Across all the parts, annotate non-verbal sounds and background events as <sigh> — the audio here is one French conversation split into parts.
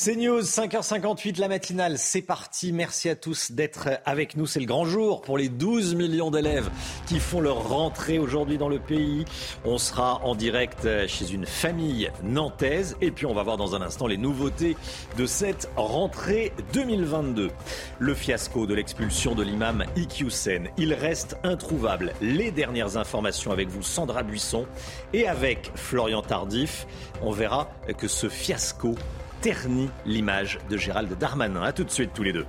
C'est News, 5h58, la matinale, c'est parti. Merci à tous d'être avec nous. C'est le grand jour pour les 12 millions d'élèves qui font leur rentrée aujourd'hui dans le pays. On sera en direct chez une famille nantaise et puis on va voir dans un instant les nouveautés de cette rentrée 2022. Le fiasco de l'expulsion de l'imam Iqiyoussen, il reste introuvable. Les dernières informations avec vous, Sandra Buisson, et avec Florian Tardif, on verra que ce fiasco ternit l'image de Gérald Darmanin. A tout de suite tous les deux.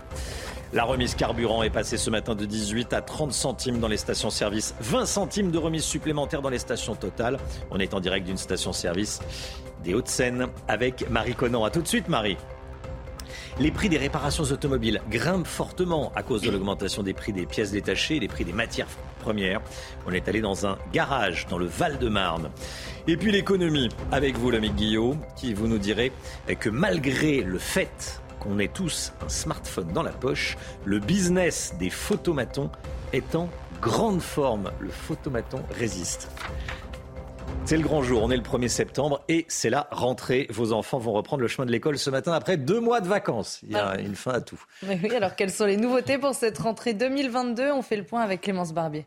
La remise carburant est passée ce matin de 18 à 30 centimes dans les stations-service, 20 centimes de remise supplémentaire dans les stations totales. On est en direct d'une station-service des Hauts-de-Seine avec Marie Conan. A tout de suite Marie. Les prix des réparations automobiles grimpent fortement à cause de l'augmentation des prix des pièces détachées et des prix des matières premières. On est allé dans un garage dans le Val-de-Marne. Et puis l'économie, avec vous l'ami Guillaume, qui vous nous direz que malgré le fait qu'on ait tous un smartphone dans la poche, le business des photomatons est en grande forme. Le photomaton résiste. C'est le grand jour, on est le 1er septembre et c'est la rentrée. Vos enfants vont reprendre le chemin de l'école ce matin après deux mois de vacances. Il y a une fin à tout. oui, alors quelles sont les nouveautés pour cette rentrée 2022 On fait le point avec Clémence Barbier.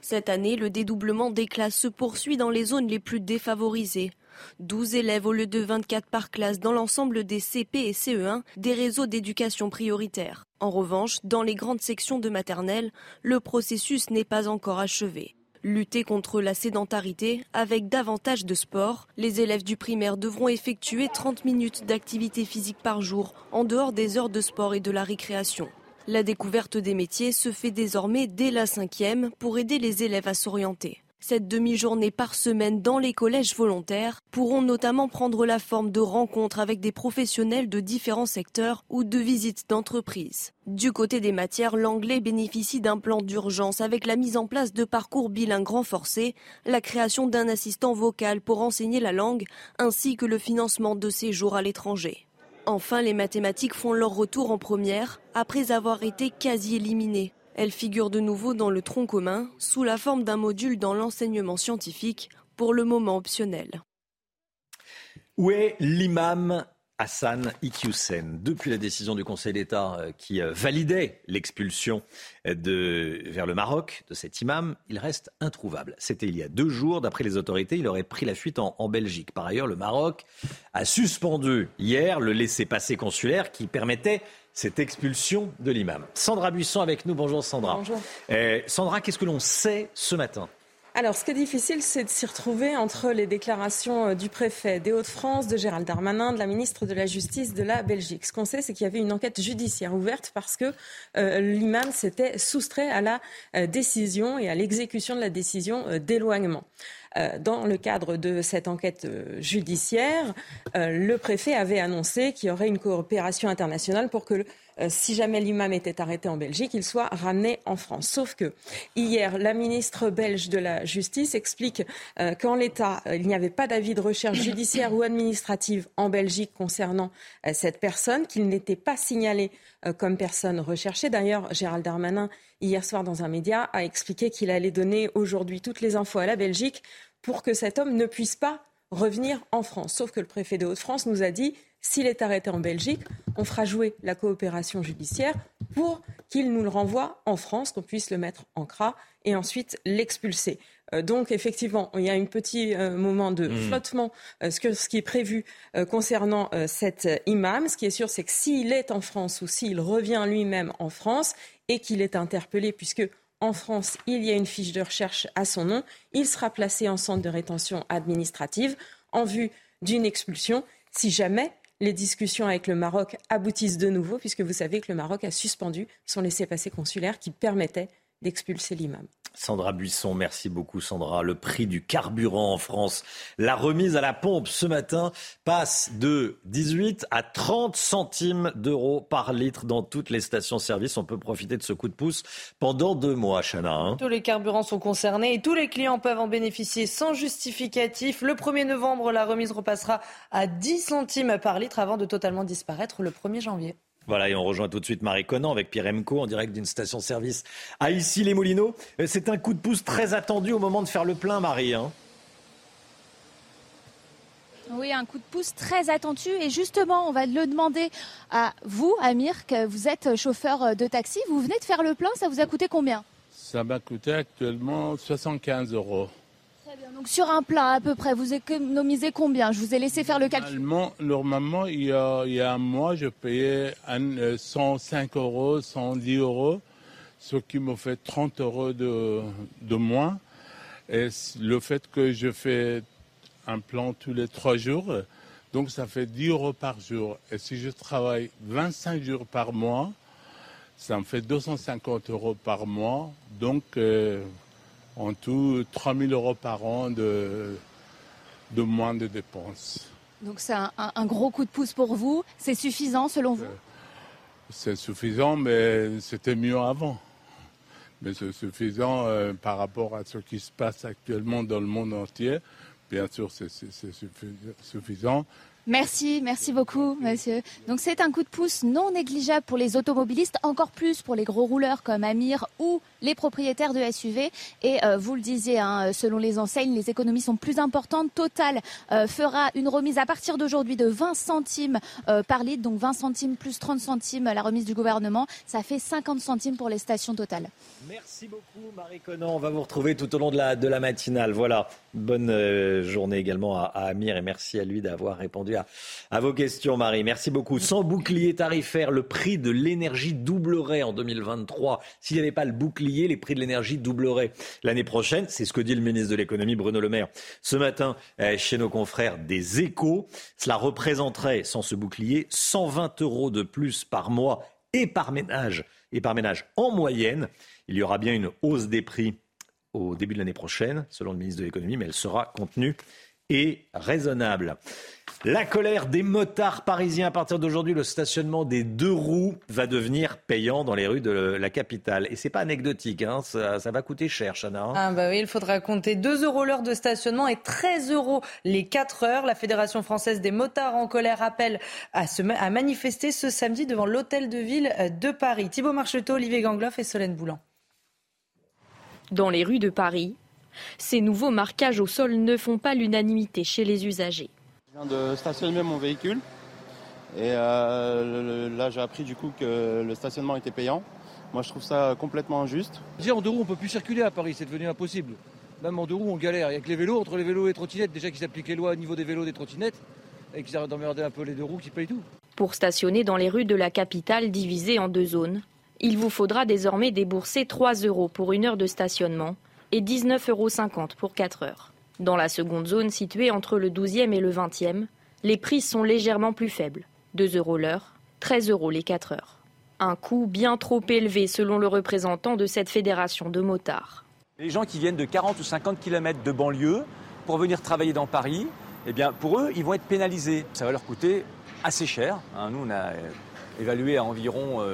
Cette année, le dédoublement des classes se poursuit dans les zones les plus défavorisées. 12 élèves au lieu de 24 par classe dans l'ensemble des CP et CE1 des réseaux d'éducation prioritaire. En revanche, dans les grandes sections de maternelle, le processus n'est pas encore achevé. Lutter contre la sédentarité avec davantage de sport, les élèves du primaire devront effectuer 30 minutes d'activité physique par jour en dehors des heures de sport et de la récréation. La découverte des métiers se fait désormais dès la cinquième pour aider les élèves à s'orienter. Cette demi-journée par semaine dans les collèges volontaires pourront notamment prendre la forme de rencontres avec des professionnels de différents secteurs ou de visites d'entreprises. Du côté des matières, l'anglais bénéficie d'un plan d'urgence avec la mise en place de parcours bilingues renforcés, la création d'un assistant vocal pour enseigner la langue, ainsi que le financement de séjours à l'étranger. Enfin, les mathématiques font leur retour en première après avoir été quasi éliminées. Elle figure de nouveau dans le tronc commun sous la forme d'un module dans l'enseignement scientifique, pour le moment optionnel. Où est l'imam Hassan Iqiyoussen? Depuis la décision du Conseil d'État euh, qui euh, validait l'expulsion de, vers le Maroc de cet imam, il reste introuvable. C'était il y a deux jours. D'après les autorités, il aurait pris la fuite en, en Belgique. Par ailleurs, le Maroc a suspendu hier le laissez-passer consulaire qui permettait cette expulsion de l'imam. Sandra Buisson avec nous. Bonjour Sandra. Bonjour. Euh, Sandra, qu'est-ce que l'on sait ce matin? Alors, ce qui est difficile, c'est de s'y retrouver entre les déclarations euh, du préfet des Hauts-de-France, de Gérald Darmanin, de la ministre de la Justice de la Belgique. Ce qu'on sait, c'est qu'il y avait une enquête judiciaire ouverte parce que euh, l'imam s'était soustrait à la euh, décision et à l'exécution de la décision euh, d'éloignement. Euh, dans le cadre de cette enquête euh, judiciaire, le préfet avait annoncé qu'il y aurait une coopération internationale pour que si jamais l'imam était arrêté en Belgique, il soit ramené en France. Sauf que hier, la ministre belge de la Justice explique euh, qu'en l'état, il n'y avait pas d'avis de recherche judiciaire ou administrative en Belgique concernant euh, cette personne, qu'il n'était pas signalé euh, comme personne recherchée. D'ailleurs, Gérald Darmanin, hier soir dans un média, a expliqué qu'il allait donner aujourd'hui toutes les infos à la Belgique pour que cet homme ne puisse pas revenir en France. Sauf que le préfet de Haute-France nous a dit s'il est arrêté en Belgique, on fera jouer la coopération judiciaire pour qu'il nous le renvoie en France, qu'on puisse le mettre en CRA et ensuite l'expulser. Euh, donc effectivement, il y a un petit euh, moment de flottement euh, ce, que, ce, qui est prévu concernant cet imam. Ce qui est sûr, c'est que s'il est en France ou s'il revient lui-même en France et qu'il est interpellé, puisque en France, il y a une fiche de recherche à son nom, il sera placé en centre de rétention administrative en vue d'une expulsion si jamais les discussions avec le Maroc aboutissent de nouveau, puisque vous savez que le Maroc a suspendu son laissez-passer consulaire qui permettait d'expulser l'imam. Sandra Buisson, merci beaucoup Sandra. Le prix du carburant en France, la remise à la pompe ce matin passe de 18 à 30 centimes d'euros par litre dans toutes les stations-service. On peut profiter de ce coup de pouce pendant deux mois, Chana. Hein. tous les carburants sont concernés et tous les clients peuvent en bénéficier sans justificatif. Le 1er novembre, la remise repassera à 10 centimes par litre avant de totalement disparaître le 1er janvier. Voilà, et on rejoint tout de suite Marie Conan avec Pierre Emco en direct d'une station-service à Issy-les-Moulineaux. Euh, c'est un coup de pouce très attendu au moment de faire le plein, Marie. Hein. oui, un coup de pouce très attendu. Et justement, on va le demander à vous, Amir, que vous êtes chauffeur de taxi. Vous venez de faire le plein, ça vous a coûté combien? Ça m'a coûté actuellement 75 euros. Donc sur un plat à peu près, vous économisez combien? Je vous ai laissé faire le calcul. Normalement, il, y a, un mois, je payais 105 euh, euros, 110 euros, ce qui me fait 30 euros de, de moins. Et le fait que je fais un plan tous les trois jours, donc ça fait 10 euros par jour. Et si je travaille 25 jours par mois, ça me fait 250 euros par mois. Donc euh, en tout 3 000 euros par an de, de moins de dépenses. Donc c'est un, gros coup de pouce pour vous. C'est suffisant selon vous? C'est suffisant, mais c'était mieux avant. Mais c'est suffisant euh, par rapport à ce qui se passe actuellement dans le monde entier. Bien sûr, c'est suffisant. Merci, merci beaucoup, monsieur. Donc c'est un coup de pouce non négligeable pour les automobilistes, encore plus pour les gros rouleurs comme Amir ou les propriétaires de SUV. Et euh, vous le disiez, hein, selon les enseignes, les économies sont plus importantes. Total euh, fera une remise à partir d'aujourd'hui de 20 centimes euh, par litre, donc 20 centimes plus 30 centimes la remise du gouvernement. Ça fait 50 centimes pour les stations Total. Merci beaucoup, Marie Conan. On va vous retrouver tout au long de la, matinale. Voilà, bonne journée également à, Amir et merci à lui d'avoir répondu vos questions, Marie. Merci beaucoup. Sans bouclier tarifaire, le prix de l'énergie doublerait en 2023. S'il n'y avait pas le bouclier, les prix de l'énergie doubleraient l'année prochaine. C'est ce que dit le ministre de l'économie, Bruno Le Maire, ce matin euh, chez nos confrères des échos. Cela représenterait, sans ce bouclier, 120 euros de plus par mois et par ménage, et par ménage en moyenne. Il y aura bien une hausse des prix au début de l'année prochaine, selon le ministre de l'économie, mais elle sera contenue et raisonnable. La colère des motards parisiens. À partir d'aujourd'hui, le stationnement des deux roues va devenir payant dans les rues de la capitale. Et c'est pas anecdotique, hein. ça, va coûter cher, Chana. Hein. Ah bah oui, il faudra compter 2 euros l'heure de stationnement et 13 euros les 4 heures. La Fédération française des motards en colère appelle à, se, à manifester ce samedi devant l'hôtel de ville de Paris. Thibaut Marcheteau, Olivier Gangloff et Solène Boulan. Dans les rues de Paris, ces nouveaux marquages au sol ne font pas l'unanimité chez les usagers. Je viens de stationner mon véhicule et euh, là j'ai appris du coup que le stationnement était payant. Moi je trouve ça complètement injuste. Déjà en deux roues on peut plus circuler à Paris, c'est devenu impossible. Même en deux roues on galère. Il n'y a que les vélos, entre les vélos et les trottinettes, déjà qu'ils appliquent les lois au niveau des vélos et des trottinettes et qu'ils arrêtent d'emmerder un peu les deux roues qui payent tout. Pour stationner dans les rues de la capitale divisées en deux zones, il vous faudra désormais débourser 3 euros pour une heure de stationnement et 19,50 euros pour 4 heures. Dans la seconde zone située entre le 12e et le 20e, les prix sont légèrement plus faibles, 2 euros l'heure, 13 euros les 4 heures. Un coût bien trop élevé selon le représentant de cette fédération de motards. Les gens qui viennent de 40 ou 50 km de banlieue pour venir travailler dans Paris, eh bien pour eux, ils vont être pénalisés. Ça va leur coûter assez cher. Hein. nous, on a évalué à environ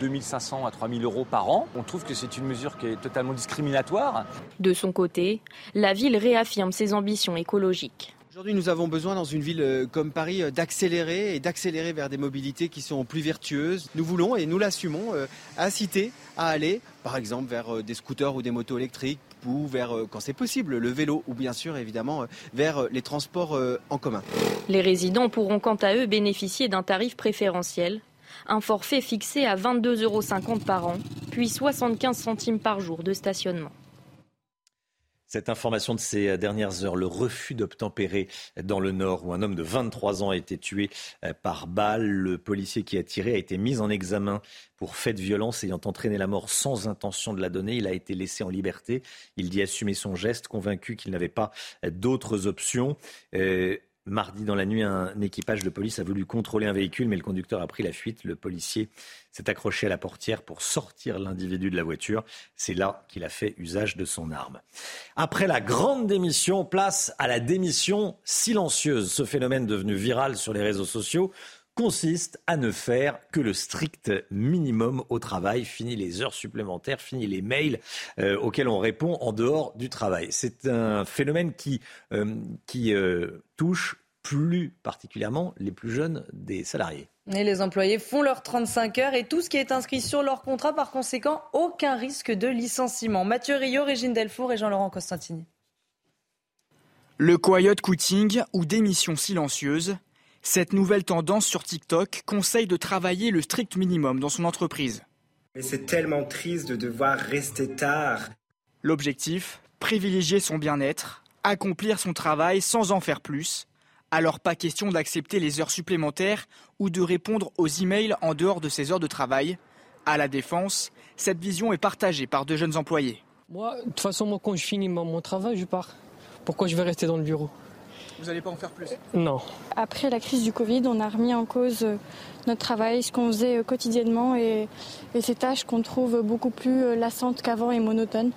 2500 euh, à 3000 euros par an. On trouve que c'est une mesure qui est totalement discriminatoire. De son côté, la ville réaffirme ses ambitions écologiques. Aujourd'hui, nous avons besoin dans une ville euh, comme Paris euh, d'accélérer et d'accélérer vers des mobilités qui sont plus vertueuses. Nous voulons et nous l'assumons inciter à aller, par exemple, vers des scooters ou des motos électriques ou vers, quand c'est possible, le vélo ou bien sûr, évidemment, vers les transports en commun. Les résidents pourront quant à eux bénéficier d'un tarif préférentiel un forfait fixé à 22,50 euros par an, puis 75 centimes par jour de stationnement. Cette information de ces dernières heures, le refus d'obtempérer dans le Nord, où un homme de 23 ans a été tué euh, par balle. Le policier qui a tiré a été mis en examen pour fait de violence ayant entraîné la mort sans intention de la donner. Il a été laissé en liberté. Il dit assumer son geste, convaincu qu'il n'avait pas d'autres options. Euh, mardi dans la nuit, un équipage de police a voulu contrôler un véhicule, mais le conducteur a pris la fuite. Le policier s'est accroché à la portière pour sortir l'individu de la voiture. C'est là qu'il a fait usage de son arme. Après la grande démission, place à la démission silencieuse. Ce phénomène devenu viral sur les réseaux sociaux consiste à ne faire que le strict minimum au travail. Fini les heures supplémentaires, fini les mails euh, auxquels on répond en dehors du travail. C'est un phénomène qui, euh, qui euh, touche plus particulièrement les plus jeunes des salariés. Et les employés font leurs 35 heures et tout ce qui est inscrit sur leur contrat, par conséquent, aucun risque de licenciement. Mathieu Rio, Régine Delfour et Jean-Laurent Costantini. Le quiet quitting ou démission silencieuse, cette nouvelle tendance sur TikTok conseille de travailler le strict minimum dans son entreprise. Mais c'est tellement triste de devoir rester tard. L'objectif Privilégier son bien-être, accomplir son travail sans en faire plus. Alors pas question d'accepter les heures supplémentaires ou de répondre aux emails en dehors de ses heures de travail. À la défense, cette vision est partagée par de jeunes employés. Moi, de toute façon, moi, quand je finis mon travail, je pars. Pourquoi je vais rester dans le bureau? Vous n'allez pas en faire plus Non. Après la crise du Covid, on a remis en cause euh, notre travail, ce qu'on faisait euh, quotidiennement et, ces tâches qu'on trouve beaucoup plus euh, lassantes qu'avant et monotones.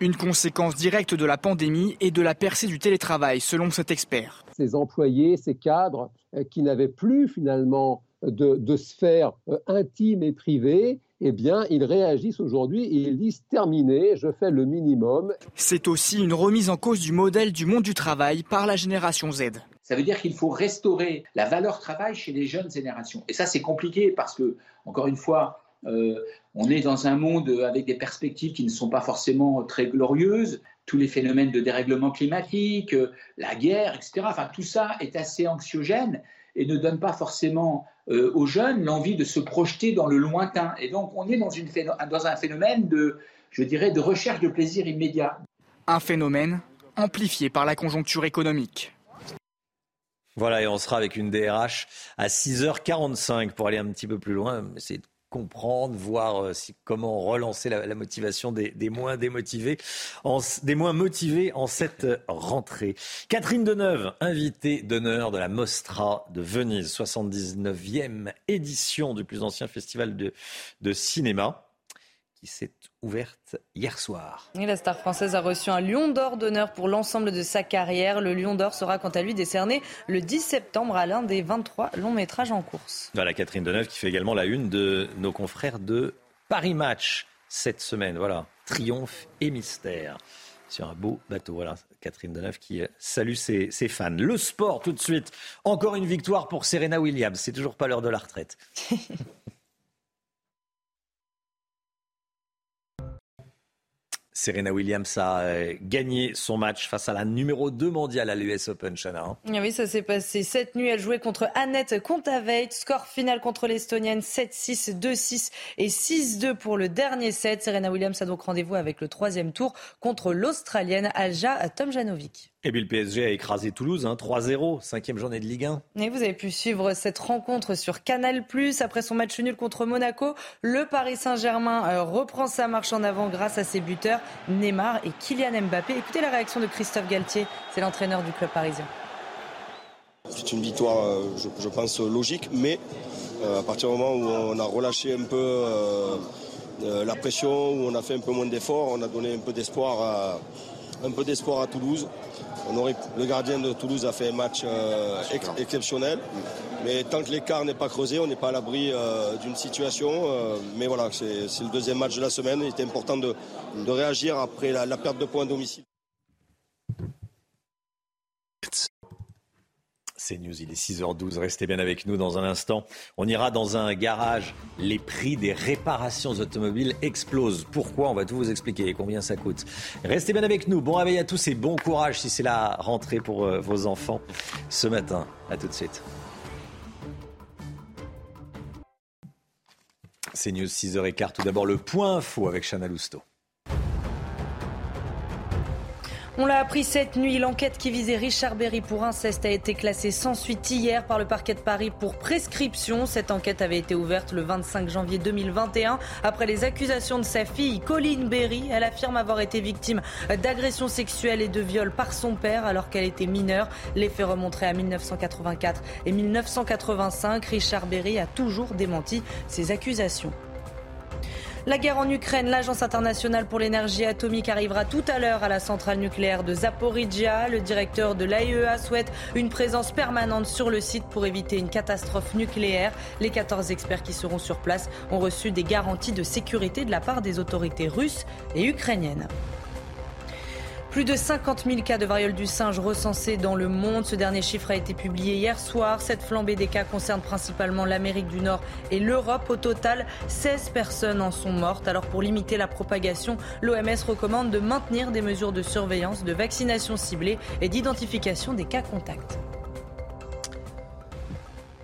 Une conséquence directe de la pandémie et de la percée du télétravail, selon cet expert. Ces employés, ces cadres qui n'avaient plus finalement de, de sphère intime et privée, eh bien, ils réagissent aujourd'hui et ils disent terminé, je fais le minimum. C'est aussi une remise en cause du modèle du monde du travail par la génération Z. Ça veut dire qu'il faut restaurer la valeur travail chez les jeunes générations. Et ça, c'est compliqué parce que, encore une fois, euh, on est dans un monde avec des perspectives qui ne sont pas forcément très glorieuses. Tous les phénomènes de dérèglement climatique, euh, la guerre, etc. Enfin, tout ça est assez anxiogène et ne donne pas forcément euh, aux jeunes l'envie de se projeter dans le lointain. Et donc on est dans, une, dans un phénomène de, je dirais, de recherche de plaisir immédiat. Un phénomène amplifié par la conjoncture économique. Voilà, et on sera avec une DRH à 6h45 pour aller un petit peu plus loin. C'est comprendre, voir euh, comment relancer la, motivation des, moins démotivés, des moins motivés en cette rentrée. Catherine Deneuve, invitée d'honneur de la Mostra de Venise, 79e édition du plus ancien festival de, de cinéma, qui s'est ouverte hier soir. Et la star française a reçu un Lion d'Or d'honneur pour l'ensemble de sa carrière. Le Lion d'Or sera quant à lui décerné le 10 septembre à l'un des 23 longs métrages en course. Voilà Catherine Deneuve qui fait également la une de nos confrères de Paris Match cette semaine. Voilà, triomphe et mystère sur un beau bateau. Voilà, Catherine Deneuve qui salue ses, ses, fans. Le sport tout de suite. Encore une victoire pour Serena Williams. C'est toujours pas l'heure de la retraite. <laughs> Serena Williams a euh, gagné son match face à la numéro 2 mondiale à l'US Open, Chana. Hein. Ah oui, ça s'est passé cette nuit. Elle jouait contre Annette Kontaveit. Score final contre l'Estonienne 7-6, 2-6 et 6-2 pour le dernier set. Serena Williams a donc rendez-vous avec le troisième tour contre l'Australienne Alja Tomjanovic. Et puis le PSG a écrasé Toulouse, hein, 3-0, cinquième journée de Ligue 1. Et vous avez pu suivre cette rencontre sur Canal+. Après son match nul contre Monaco, le Paris Saint-Germain euh, reprend sa marche en avant grâce à ses buteurs Neymar et Kylian Mbappé. Écoutez la réaction de Christophe Galtier, c'est l'entraîneur du club parisien. C'est une victoire, euh, je, pense, logique, mais euh, à partir du moment où on a relâché un peu la pression, où on a fait un peu moins d'efforts, on a donné un peu d'espoir un peu d'espoir à Toulouse le gardien de Toulouse a fait un match euh, exceptionnel. Mais tant que l'écart n'est pas creusé, on n'est pas à l'abri euh, d'une situation. Euh, mais voilà, c'est le deuxième match de la semaine. Il était important de, réagir après la perte de points à domicile. C'est News, il est 6h12. Restez bien avec nous dans un instant. On ira dans un garage. Les prix des réparations automobiles explosent. Pourquoi? On va tout vous expliquer. Combien ça coûte Restez bien avec nous. Bon réveil à tous et bon courage si c'est la rentrée pour euh, vos enfants ce matin. À tout de suite. C'est News 6h15. Tout d'abord, le point info avec Chana Lousteau. On l'a appris cette nuit, l'enquête qui visait Richard Berry pour inceste a été classée sans suite hier par le parquet de Paris pour prescription. Cette enquête avait été ouverte le 25 janvier 2021 après les accusations de sa fille Colline Berry. Elle affirme avoir été victime d'agressions sexuelles et de viols par son père alors qu'elle était mineure. Les faits à 1984 et 1985. Richard Berry a toujours démenti ces accusations. La guerre en Ukraine, l'Agence internationale pour l'énergie atomique arrivera tout à l'heure à la centrale nucléaire de Zaporizhia. Le directeur de l'AIEA souhaite une présence permanente sur le site pour éviter une catastrophe nucléaire. Les 14 experts qui seront sur place ont reçu des garanties de sécurité de la part des autorités russes et ukrainiennes. Plus de 50 000 cas de variole du singe recensés dans le monde. Ce dernier chiffre a été publié hier soir. Cette flambée des cas concerne principalement l'Amérique du Nord et l'Europe. Au total, 16 personnes en sont mortes. Alors pour limiter la propagation, l'OMS recommande de maintenir des mesures de surveillance, de vaccination ciblée et d'identification des cas contacts.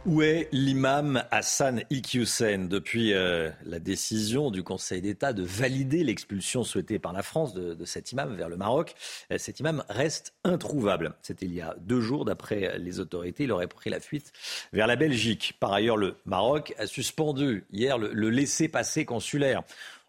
Où est l'imam Hassan Iqiyoussen depuis euh, la décision du Conseil d'État de valider l'expulsion souhaitée par la France de, cet imam vers le Maroc? Euh, Cet imam reste introuvable. C'était il y a deux jours, d'après les autorités, il aurait pris la fuite vers la Belgique. Par ailleurs, le Maroc a suspendu hier le, le laissez-passer consulaire.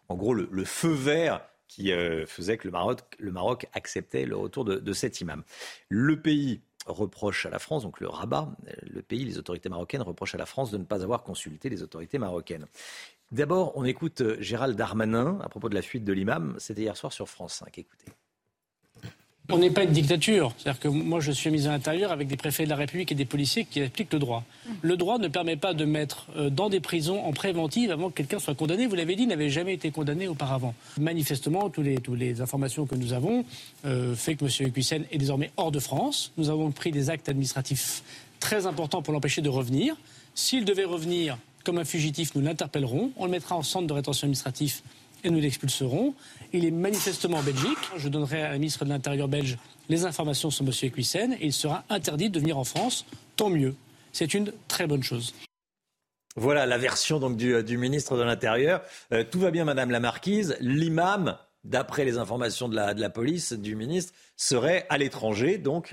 En gros, le, feu vert qui euh, faisait que le Maroc, le Maroc, acceptait le retour de, de cet imam. Le pays reproche à la France, donc le rabat, le pays, les autorités marocaines reprochent à la France de ne pas avoir consulté les autorités marocaines. D'abord, on écoute euh, Gérald Darmanin à propos de la fuite de l'imam. C'était hier soir sur France 5. Écoutez. On n'est pas une dictature. C'est-à-dire que moi, je suis mis à l'intérieur avec des préfets de la République et des policiers qui appliquent le droit. Le droit ne permet pas de mettre euh, dans des prisons en préventive avant que quelqu'un soit condamné. Vous l'avez dit, il n'avait jamais été condamné auparavant. Manifestement, toutes les, informations que nous avons euh, fait que M. Equissen est désormais hors de France. Nous avons pris des actes administratifs très importants pour l'empêcher de revenir. S'il devait revenir comme un fugitif, nous l'interpellerons. On le mettra en centre de rétention administratif et nous l'expulserons. Il est manifestement en Belgique. Je donnerai à la ministre de l'Intérieur belge les informations sur M. Equissen et il sera interdit de venir en France. Tant mieux. C'est une très bonne chose. Voilà la version donc du, du ministre de l'Intérieur. Euh, tout va bien, Madame la Marquise. L'imam, d'après les informations de la, de la police, du ministre, serait à l'étranger, donc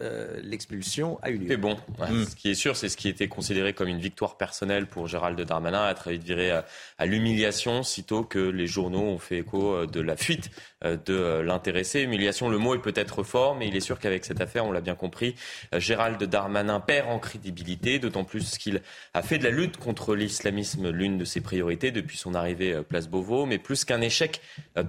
euh, l'expulsion a eu lieu. C'est bon. Ouais. Mm. Ce qui est sûr, c'est ce qui était considéré comme une victoire personnelle pour Gérald Darmanin, vite viré à, à l'humiliation, sitôt que les journaux ont fait écho de la fuite de l'intéressé. Humiliation, le mot est peut-être fort, mais il est sûr qu'avec cette affaire, on l'a bien compris, Gérald Darmanin perd en crédibilité, d'autant plus qu'il a fait de la lutte contre l'islamisme l'une de ses priorités depuis son arrivée place Beauvau, mais plus qu'un échec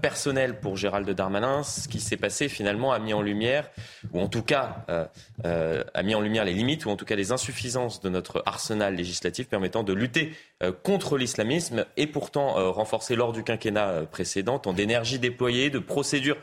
personnel pour Gérald Darmanin, ce qui s'est passé finalement a mis en lumière, ou en tout cas euh, euh, a mis en lumière les limites, ou en tout cas les insuffisances de notre arsenal législatif permettant de lutter euh, contre l'islamisme et pourtant renforcé lors du quinquennat précédent, tant d'énergie déployée, de procédures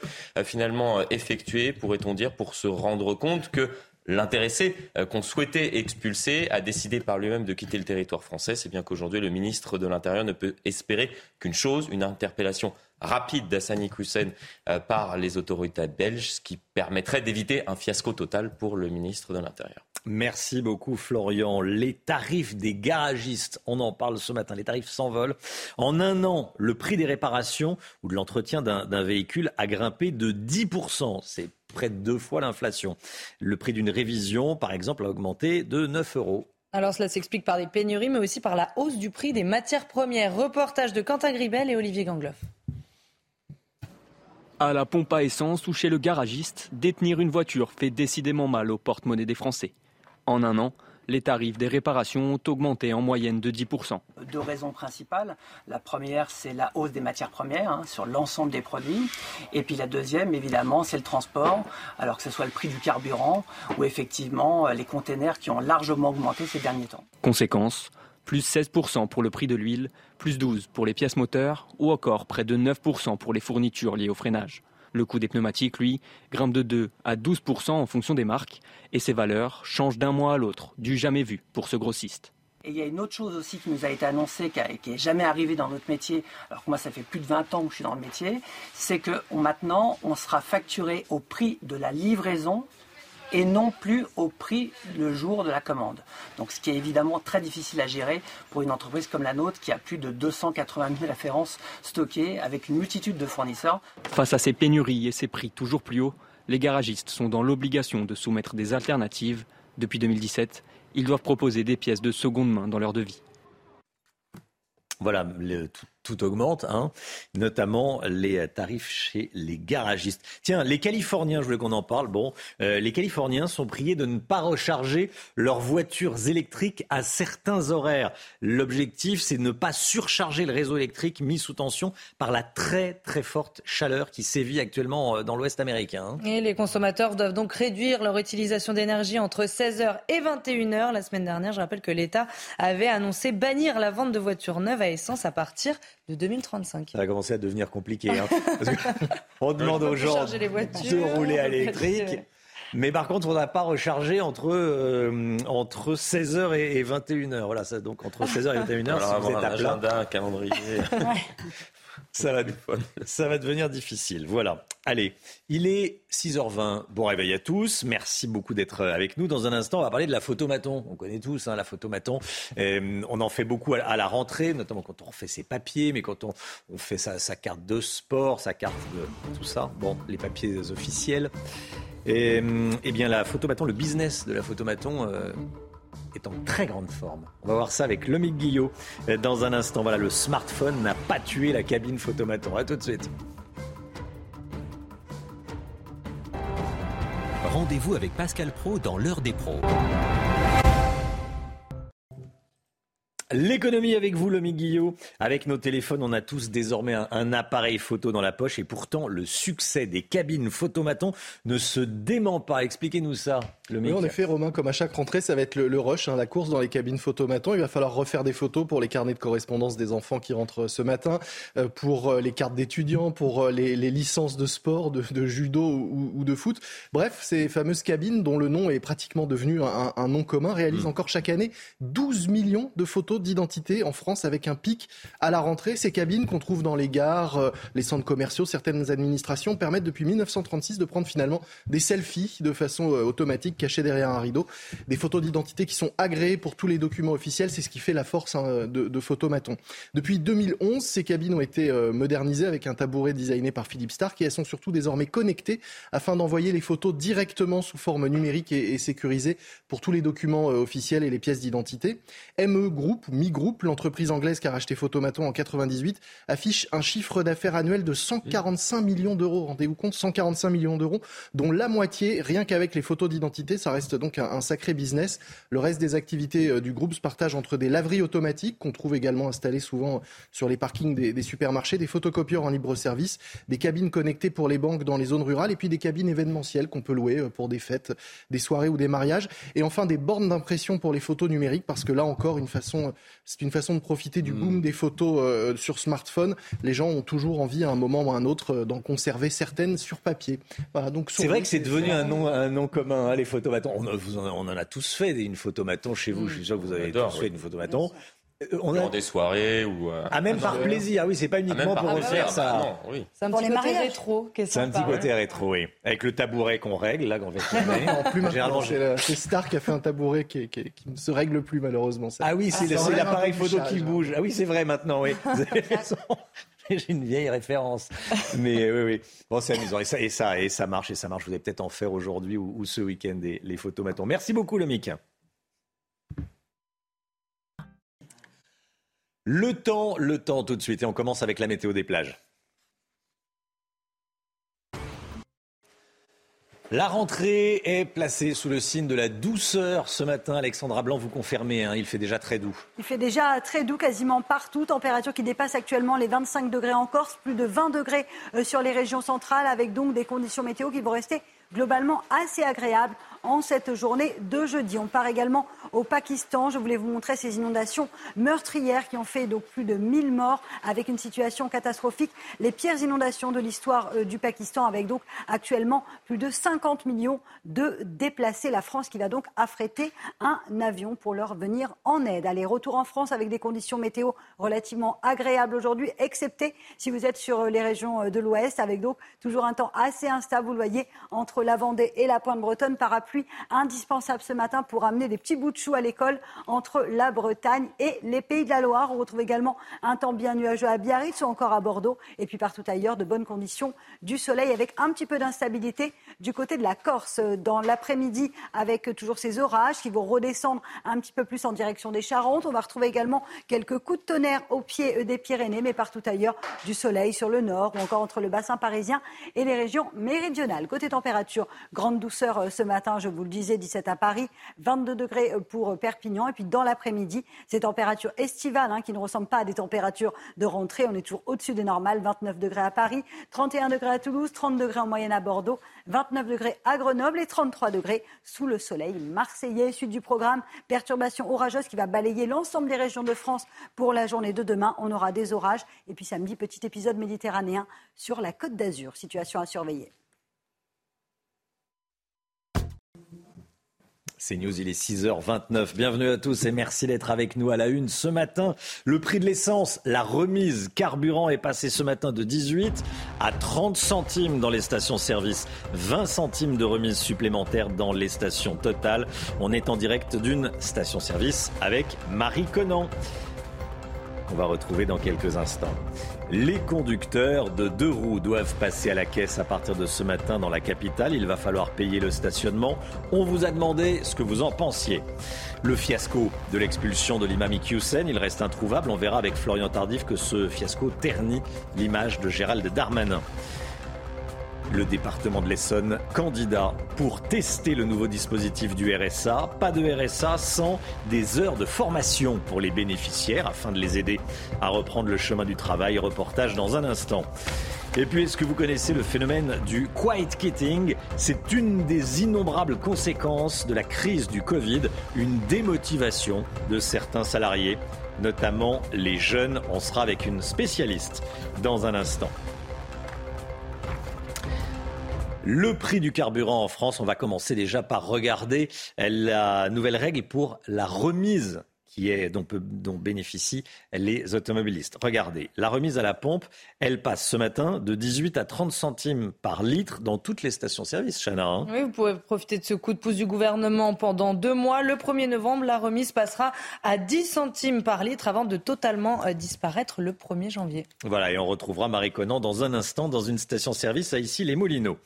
finalement effectuées, pourrait-on dire, pour se rendre compte que L'intéressé qu'on souhaitait expulser a décidé par lui-même de quitter le territoire français. C'est bien qu'aujourd'hui, le ministre de l'Intérieur ne peut espérer qu'une chose, une interpellation rapide d'Hassani Hussein euh, par les autorités belges, ce qui permettrait d'éviter un fiasco total pour le ministre de l'Intérieur. Merci beaucoup Florian. Les tarifs des garagistes, on en parle ce matin, les tarifs s'envolent. En un an, le prix des réparations ou de l'entretien d'un véhicule a grimpé de 10%. C'est près de deux fois l'inflation. Le prix d'une révision, par exemple, a augmenté de 9 euros. Alors cela s'explique par des pénuries, mais aussi par la hausse du prix des matières premières. Reportage de Quentin Gribel et Olivier Gangloff. À la pompe à essence ou chez le garagiste, détenir une voiture fait décidément mal au porte-monnaie des Français. En un an, les tarifs des réparations ont augmenté en moyenne de 10%. Deux raisons principales. La première, c'est la hausse des matières premières hein, sur l'ensemble des produits. Et puis la deuxième, évidemment, c'est le transport, alors que ce soit le prix du carburant ou effectivement les containers qui ont largement augmenté ces derniers temps. Conséquence, plus 16% pour le prix de l'huile, plus 12% pour les pièces moteurs ou encore près de 9% pour les fournitures liées au freinage. Le coût des pneumatiques, lui, grimpe de 2 à 12% en fonction des marques et ces valeurs changent d'un mois à l'autre, du jamais vu pour ce grossiste. Et il y a une autre chose aussi qui nous a été annoncée, qui n'est jamais arrivée dans notre métier, alors que moi ça fait plus de 20 ans que je suis dans le métier, c'est que maintenant on sera facturé au prix de la livraison et non plus au prix le jour de la commande. Donc ce qui est évidemment très difficile à gérer pour une entreprise comme la nôtre qui a plus de 280 000 références stockées avec une multitude de fournisseurs. Face à ces pénuries et ces prix toujours plus hauts, Les garagistes sont dans l'obligation de soumettre des alternatives. Depuis 2017, ils doivent proposer des pièces de seconde main dans leur devis. Voilà, tout, tout, augmente, hein, notamment les tarifs chez les garagistes. Tiens, les Californiens, je voulais qu'on en parle. Bon, euh, les Californiens sont priés de ne pas recharger leurs voitures électriques à certains horaires. L'objectif, c'est de ne pas surcharger le réseau électrique mis sous tension par la très très forte chaleur qui sévit actuellement euh, dans l'Ouest américain. Hein. Et les consommateurs doivent donc réduire leur utilisation d'énergie entre 16h et 21h. La semaine dernière, je rappelle que l'État avait annoncé bannir la vente de voitures neuves à essence à partir de 2035. Ça va commencer à devenir compliqué. Hein, <laughs> on demande aux gens de rouler à l'électrique. Mais par contre, on n'a pas rechargé entre, euh, entre 16h et, 21h. Voilà, ça, donc entre 16h et 21h, Alors, si vous êtes un agenda, un calendrier. ça, va, ça va devenir difficile. Voilà. Allez, il est 6h20. Bon réveil à tous. Merci beaucoup d'être avec nous. Dans un instant, on va parler de la photomaton. On connaît tous hein, la photomaton. Euh, on en fait beaucoup à, la rentrée, notamment quand on refait ses papiers, mais quand on, fait sa, carte de sport, sa carte de tout ça. Bon, les papiers officiels. Et, eh bien, la photomaton, le business de la photomaton. Euh, est en très grande forme. On va voir ça avec Lomic Guillot euh, dans un instant. Voilà, le smartphone n'a pas tué la cabine photomaton. À tout de suite. Rendez-vous avec Pascal Pro dans l'heure des pros. L'économie avec vous, Lomi Guillot. Avec nos téléphones, on a tous désormais un, appareil photo dans la poche et pourtant le succès des cabines photomatons ne se dément pas. Expliquez-nous ça, Lomi. Oui, en effet, Romain, comme à chaque rentrée, ça va être le, rush, hein, la course dans les cabines photomatons. Il va falloir refaire des photos pour les carnets de correspondance des enfants qui rentrent ce matin, euh, pour euh, les cartes d'étudiants, pour euh, les, licences de sport, de, judo ou, de foot. Bref, ces fameuses cabines dont le nom est pratiquement devenu un, nom commun réalisent mm. encore chaque année 12 millions de photos d'identité en France avec un pic à la rentrée. Ces cabines qu'on trouve dans les gares, euh, les centres commerciaux, certaines administrations permettent depuis 1936 de prendre finalement des selfies de façon euh, automatique cachées derrière un rideau. Des photos d'identité qui sont agréées pour tous les documents officiels. C'est ce qui fait la force hein, de, Photomaton. Depuis 2011, ces cabines ont été euh, modernisées avec un tabouret designé par Philippe Stark et elles sont surtout désormais connectées afin d'envoyer les photos directement sous forme numérique et, sécurisée pour tous les documents officiels et les pièces d'identité. ME Group, Mi Group, l'entreprise anglaise qui a racheté Photomaton en 98, affiche un chiffre d'affaires annuel de 145 millions d'euros. Rendez-vous compte, 145 millions d'euros, dont la moitié, rien qu'avec les photos d'identité, ça reste donc un, sacré business. Le reste des activités euh, du groupe se partagent entre des laveries automatiques qu'on trouve également installées souvent sur les parkings des, des supermarchés, des photocopieurs en libre service, des cabines connectées pour les banques dans les zones rurales et puis des cabines événementielles qu'on peut louer euh, pour des fêtes, des soirées ou des mariages. Et enfin des bornes d'impression pour les photos numériques parce que là encore une façon c'est une façon de profiter du boom hmm. des photos euh, sur smartphone. Les gens ont toujours envie à un moment ou à un autre d'en conserver certaines sur papier. donc c'est vrai que c'est devenu un nom, un nom commun, hein, les photomatons. On, on, en a tous fait une photomaton chez vous. Hmm. Je suis sûr que vous avez tous fait une photomaton. Euh, on a... des soirées ou euh, ah même par plaisir. Oui c'est pas ah, uniquement pour refaire ça. Non, oui. c'est un petit côté rétro c'est un petit côté rétro oui. Avec le tabouret qu'on règle là qu'on fait en <laughs> plus généralement c'est Star qui a fait un tabouret qui, qui, ne se règle plus malheureusement ça. ah oui c'est l'appareil photo qui bouge. ah oui c'est vrai maintenant oui. Vous avez raison <laughs> j'ai une vieille référence. Mais oui, oui. Bon, c'est amusant. Et ça, et ça, et ça marche, et ça marche. Vous allez peut-être en faire aujourd'hui ou, ce week-end les, les photomatons. Merci beaucoup, Lomic. Le temps, le temps tout de suite. Et on commence avec la météo des plages. La rentrée est placée sous le signe de la douceur ce matin. Alexandra Blanc, vous confirmez, hein, il fait déjà très doux. Il fait déjà très doux quasiment partout. Température qui dépasse actuellement les 25 degrés en Corse, plus de 20 degrés euh, sur les régions centrales, avec donc des conditions météo qui vont rester globalement assez agréables en cette journée de jeudi. On part également au Pakistan. Je voulais vous montrer ces inondations meurtrières qui ont fait donc plus de 1000 morts avec une situation catastrophique. Les pires inondations de l'histoire euh, du Pakistan avec donc actuellement plus de 50 millions de déplacés. La France qui va donc affréter un avion pour leur venir en aide. Allez, retour en France avec des conditions météo relativement agréables aujourd'hui, excepté si vous êtes sur les régions euh, de l'Ouest avec donc toujours un temps assez instable, vous le voyez, entre la Vendée et la Pointe Bretonne. Parapluie indispensable ce matin pour amener des petits bouts de chou à l'école entre la Bretagne et les Pays de la Loire. On retrouve également un temps bien nuageux à Biarritz ou encore à Bordeaux. Et puis partout ailleurs, de bonnes conditions du soleil avec un petit peu d'instabilité du côté de la Corse dans l'après-midi avec toujours ces orages qui vont redescendre un petit peu plus en direction des Charentes. On va retrouver également quelques coups de tonnerre au pied des Pyrénées, mais partout ailleurs du soleil sur le nord ou encore entre le bassin parisien et les régions méridionales. Côté température, grande douceur euh, ce matin, je vous le disais, 17 à Paris, 22 degrés euh, pour euh, Perpignan. Et puis dans l'après-midi, ces températures estivales hein, qui ne ressemblent pas à des températures de rentrée. On est toujours au-dessus des normales, 29 degrés à Paris, 31 degrés à Toulouse, 30 degrés en moyenne à Bordeaux, 29 degrés à Grenoble et 33 degrés sous le soleil marseillais. Suite du programme, perturbation orageuse qui va balayer l'ensemble des régions de France pour la journée de demain. On aura des orages. Et puis samedi, petit épisode méditerranéen sur la côte d'Azur. Situation à surveiller. C'est News, il est 6h29. Bienvenue à tous et merci d'être avec nous à la une ce matin. Le prix de l'essence, la remise carburant est passé ce matin de 18 à 30 centimes dans les stations-service. 20 centimes de remise supplémentaire dans les stations totales. On est en direct d'une station-service avec Marie Conan. On va retrouver dans quelques instants. Les conducteurs de deux roues doivent passer à la caisse à partir de ce matin dans la capitale. Il va falloir payer le stationnement. On vous a demandé ce que vous en pensiez. Le fiasco de l'expulsion de l'imam Iqiyoussen, il reste introuvable. On verra avec Florian Tardif que ce fiasco ternit l'image de Gérald Darmanin le département de l'Essonne candidat pour tester le nouveau dispositif du RSA. Pas de RSA sans des heures de formation pour les bénéficiaires afin de les aider à reprendre le chemin du travail. Reportage dans un instant. Et puis, est-ce que vous connaissez le phénomène du quiet quitting? C'est une des innombrables conséquences de la crise du Covid, une démotivation de certains salariés, notamment les jeunes. On sera avec une spécialiste dans un instant. Le prix du carburant en France, on va commencer déjà par regarder la nouvelle règle pour la remise qui est, dont, dont, bénéficient les automobilistes. Regardez, la remise à la pompe, elle passe ce matin de 18 à 30 centimes par litre dans toutes les stations-service, Chana. Hein. oui, vous pouvez profiter de ce coup de pouce du gouvernement pendant deux mois. Le 1er novembre, la remise passera à 10 centimes par litre avant de totalement euh, disparaître le 1er janvier. Voilà, et on retrouvera Marie Conan dans un instant dans une station-service à ici les Moulineaux.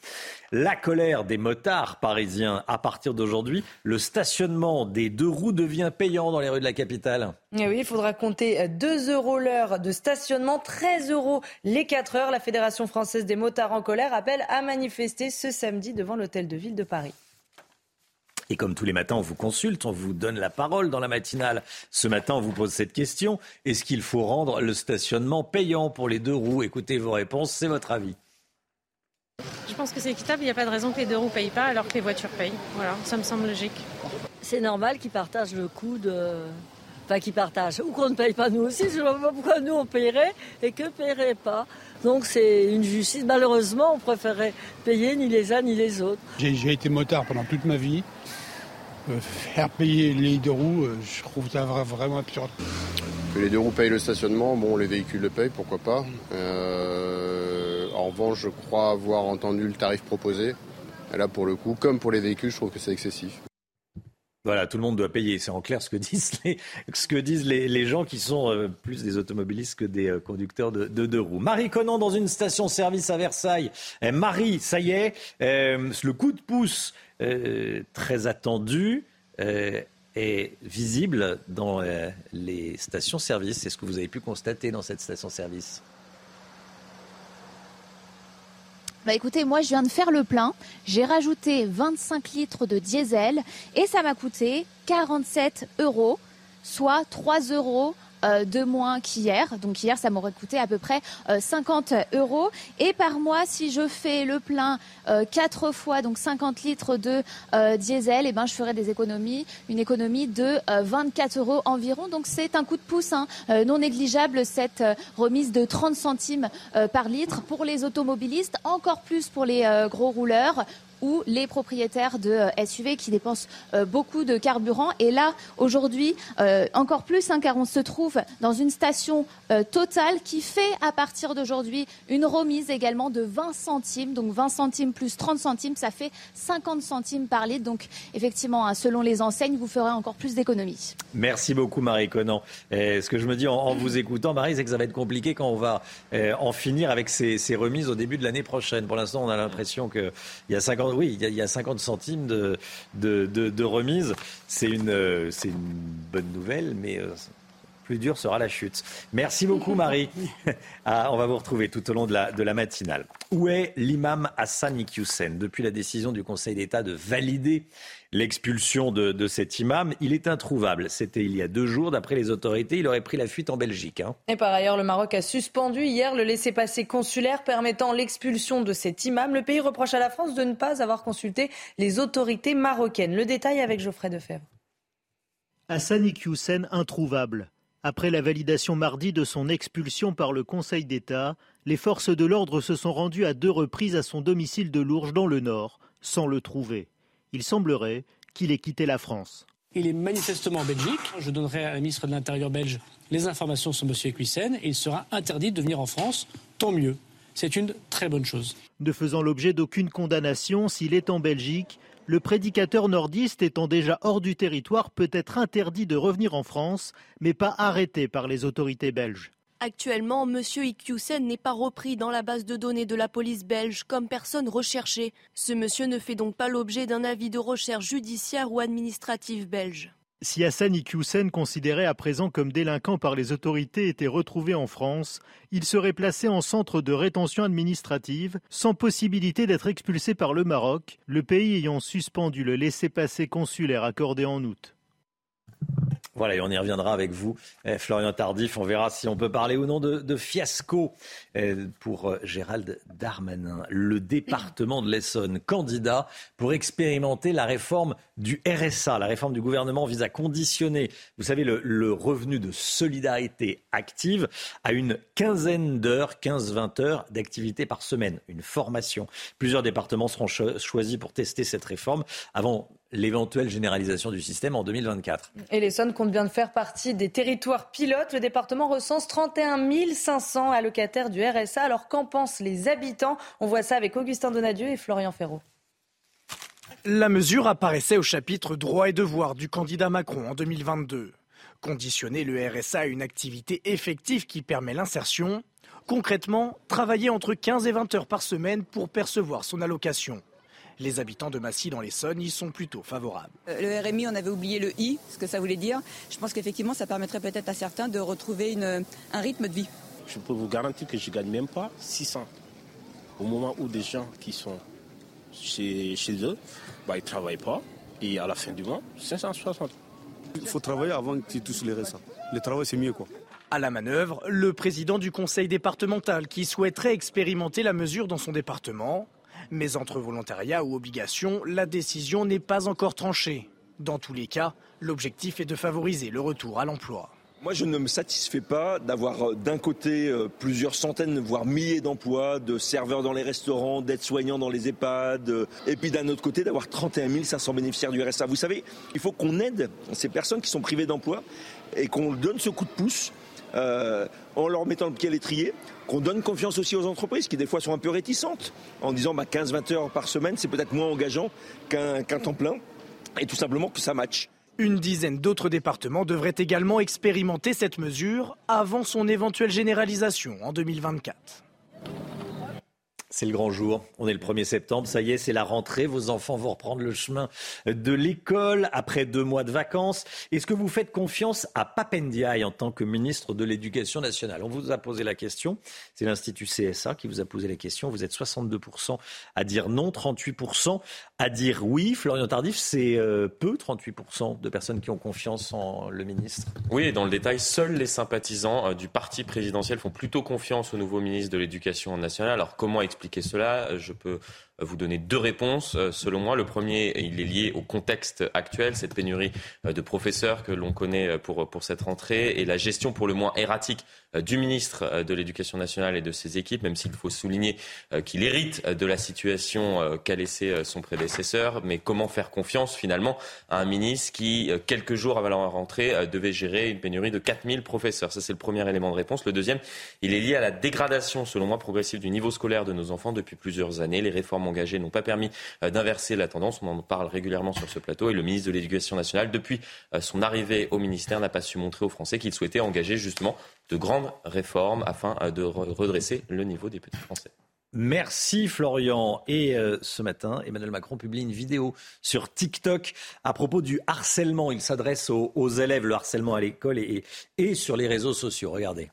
La colère des motards parisiens. À partir d'aujourd'hui, le stationnement des deux roues devient payant dans les rues de la capitale. Et oui, il faudra compter 2 euros l'heure de stationnement, 13 euros les 4 heures. La Fédération française des motards en colère appelle à manifester ce samedi devant l'hôtel de ville de Paris. Et comme tous les matins, on vous consulte, on vous donne la parole dans la matinale. Ce matin, on vous pose cette question. Est-ce qu'il faut rendre le stationnement payant pour les deux roues? Écoutez vos réponses, c'est votre avis. Je pense que c'est équitable, il n'y a pas de raison que les deux roues ne payent pas alors que les voitures payent. Voilà, ça me semble logique. C'est normal qu'ils partagent le coût de. Enfin, qu'ils partagent. Ou qu'on ne paye pas nous aussi. Je ne vois pas pourquoi nous on payerait et que ne payerait pas. Donc c'est une justice. Malheureusement, on préférait payer ni les uns ni les autres. J'ai été motard pendant toute ma vie. Euh, faire payer les deux roues, euh, je trouve ça vraiment absurde. Que les deux roues payent le stationnement, bon, les véhicules le payent, pourquoi pas. Euh, en revanche, je crois avoir entendu le tarif proposé. Et là, pour le coup, comme pour les véhicules, je trouve que c'est excessif. Voilà, tout le monde doit payer. C'est en clair ce que <laughs> disent les, gens qui sont plus des automobilistes que des conducteurs de, deux roues. Marie Conan dans une station-service à Versailles. Eh, Marie, ça y est, le coup de pouce euh, très attendu euh, est visible dans euh, les stations-service. C'est ce que vous avez pu constater dans cette station-service Bah écoutez, moi je viens de faire le plein, j'ai rajouté 25 litres de diesel et ça m'a coûté 47 euros, soit 3 euros de moins qu'hier. Donc hier, ça m'aurait coûté à peu près 50 euh, euros. Et par mois, si je fais le plein euh, quatre fois, donc 50 litres de diesel, et eh ben, je ferai des économies, une économie de 24 euros environ. Donc c'est un coup de pouce hein, non négligeable, cette remise de 30 centimes par litre pour les automobilistes, encore plus pour les gros rouleurs ou les propriétaires de SUV qui dépensent beaucoup de carburant. Et là, aujourd'hui, encore plus, hein, car on se trouve dans une station totale qui fait à partir d'aujourd'hui une remise également de 20 centimes. Donc 20 centimes plus 30 centimes, ça fait 50 centimes par litre. Donc effectivement, hein, selon les enseignes, vous ferez encore plus d'économies. Merci beaucoup Marie Conan. ce que je me dis en, vous écoutant, Marie, c'est que ça va être compliqué quand on va euh, en finir avec ces, remises au début de l'année prochaine. Pour l'instant, on a l'impression qu'il y a 50, oui, il y a, 50 centimes de, de, remise. C'est une, euh, c'est une bonne nouvelle, mais euh, plus dur sera la chute. Merci beaucoup, <laughs> Marie. Ah, on va vous retrouver tout au long de la, de la matinale. Où est l'imam Hassan Iqiyoussen? Depuis la décision du Conseil d'État de valider l'expulsion de, de, cet imam, il est introuvable. C'était il y a deux jours. D'après les autorités, il aurait pris la fuite en Belgique. Hein. Et par ailleurs, le Maroc a suspendu hier le laissez-passer consulaire permettant l'expulsion de cet imam. Le pays reproche à la France de ne pas avoir consulté les autorités marocaines. Le détail avec Geoffrey Defebvre. Hassan Iqiyoussen introuvable. Après la validation mardi de son expulsion par le Conseil d'État, les forces de l'ordre se sont rendues à deux reprises à son domicile de Lourges dans le Nord, sans le trouver. Il semblerait qu'il ait quitté la France. Il est manifestement en Belgique. Je donnerai à la ministre de l'Intérieur belge les informations sur M. Equissen et il sera interdit de venir en France. Tant mieux. C'est une très bonne chose. Ne faisant l'objet d'aucune condamnation, s'il est en Belgique, le prédicateur nordiste étant déjà hors du territoire peut être interdit de revenir en France, mais pas arrêté par les autorités belges. Actuellement, M. Iqiyoussen n'est pas repris dans la base de données de la police belge comme personne recherchée. Ce monsieur ne fait donc pas l'objet d'un avis de recherche judiciaire ou administrative belge. Si Hassan Iqiyoussen, considéré à présent comme délinquant par les autorités, était retrouvé en France, il serait placé en centre de rétention administrative, sans possibilité d'être expulsé par le Maroc, le pays ayant suspendu le laissez-passer consulaire accordé en août. Voilà, et on y reviendra avec vous, eh, Florian Tardif. On verra si on peut parler ou non de, fiasco eh, pour euh, Gérald Darmanin. Le département de l'Essonne, candidat pour expérimenter la réforme du RSA. La réforme du gouvernement vise à conditionner, vous savez, le, revenu de solidarité active à une quinzaine d'heures, 15-20 heures d'activité par semaine, une formation. Plusieurs départements seront choisis pour tester cette réforme avant l'éventuelle généralisation du système en 2024. Et l'Essonne compte bien de faire partie des territoires pilotes. Le département recense 31 500 allocataires du RSA. Alors qu'en pensent les habitants? On voit ça avec Augustin Donadieu et Florian Ferraud. La mesure apparaissait au chapitre droits et devoirs du candidat Macron en 2022. Conditionner le RSA à une activité effective qui permet l'insertion. Concrètement, travailler entre 15 et 20 heures par semaine pour percevoir son allocation. Les habitants de Massy dans l'Essonne y sont plutôt favorables. Euh, le RMI, on avait oublié le I, ce que ça voulait dire. Je pense qu'effectivement, ça permettrait peut-être à certains de retrouver un rythme de vie. Je peux vous garantir que je ne gagne même pas 600. Au moment où des gens qui sont chez, eux, bah, ils ne travaillent pas. Et à la fin du mois, 560. Il faut travailler avant qu'ils touchent les restes. Le travail, c'est mieux. quoi. À la manœuvre, le président du conseil départemental qui souhaiterait expérimenter la mesure dans son département mais entre volontariat ou obligation, la décision n'est pas encore tranchée. Dans tous les cas, l'objectif est de favoriser le retour à l'emploi. Moi, je ne me satisfais pas d'avoir euh, d'un côté euh, plusieurs centaines, voire milliers d'emplois, de serveurs dans les restaurants, d'aides-soignants dans les EHPAD, euh, et puis d'un autre côté d'avoir 31 500 bénéficiaires du RSA. Vous savez, il faut qu'on aide ces personnes qui sont privées d'emploi et qu'on donne ce coup de pouce en leur mettant le pied à l'étrier, qu'on donne confiance aussi aux entreprises qui des fois sont un peu réticentes en disant bah, 15-20 heures par semaine, c'est peut-être moins engageant qu'un temps plein, et tout simplement que ça matche. Une dizaine d'autres départements devraient également expérimenter cette mesure avant son éventuelle généralisation en 2024. C'est le grand jour. On est le 1er septembre. Ça y est, c'est la rentrée. Vos enfants vont reprendre le chemin de l'école après deux mois de vacances. Est-ce que vous faites confiance à Papendiaï en tant que ministre de l'Éducation nationale? On vous a posé la question. C'est l'Institut CSA qui vous a posé la question. Vous êtes 62% à dire non, 38% à dire oui. Florian Tardif, c'est euh, peu, 38% de personnes qui ont confiance en le ministre. Oui, et dans le détail, seuls les sympathisants euh, du parti présidentiel font plutôt confiance au nouveau ministre de l'Éducation nationale. Alors comment expliquer cela? Je peux vous donner deux réponses. Selon moi, le premier, il est lié au contexte actuel, cette pénurie de professeurs que l'on connaît pour, pour cette rentrée et la gestion pour le moins erratique du ministre de l'Éducation nationale et de ses équipes, même s'il faut souligner qu'il hérite de la situation qu'a laissé son prédécesseur. Mais comment faire confiance finalement à un ministre qui, quelques jours avant la rentrée, devait gérer une pénurie de 4000 professeurs? Ça, c'est le premier élément de réponse. Le deuxième, il est lié à la dégradation, selon moi, progressive du niveau scolaire de nos enfants depuis plusieurs années. Les réformes engagées n'ont pas permis euh, d'inverser la tendance. On en parle régulièrement sur ce plateau. Et le ministre de l'Éducation nationale, depuis euh, son arrivée au ministère, n'a pas su montrer aux Français qu'il souhaitait engager justement de grandes réformes afin euh, de redresser le niveau des petits Français. Merci Florian. Et ce matin, Emmanuel Macron publie une vidéo sur TikTok à propos du harcèlement. Il s'adresse aux, élèves, le harcèlement à l'école et, et sur les réseaux sociaux. Regardez.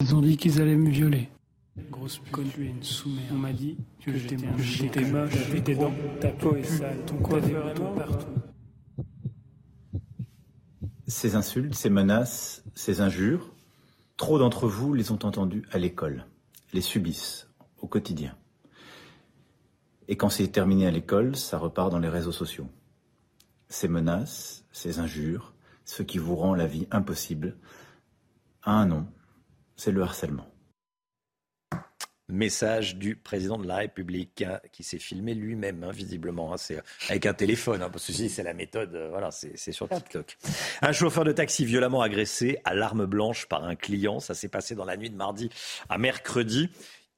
Ils ont dit qu'ils allaient me violer. Grosse pute, tu es une sous-mère. On m'a dit que, j'étais moche, j'avais des dents, ta peau est sale, ton coiffeur est partout. Ces insultes, ces menaces, ces injures, trop d'entre vous les ont entendues à l'école, les subissent au quotidien. Et quand c'est terminé à l'école, ça repart dans les réseaux sociaux. Ces menaces, ces injures, ce qui vous rend la vie impossible, a un nom, c'est le harcèlement. Message du président de la République hein, qui s'est filmé lui-même, hein, visiblement. Hein, c'est avec un téléphone, parce que c'est la méthode. Euh, voilà, c'est sur TikTok. Un chauffeur de taxi violemment agressé à l'arme blanche par un client. Ça s'est passé dans la nuit de mardi à mercredi.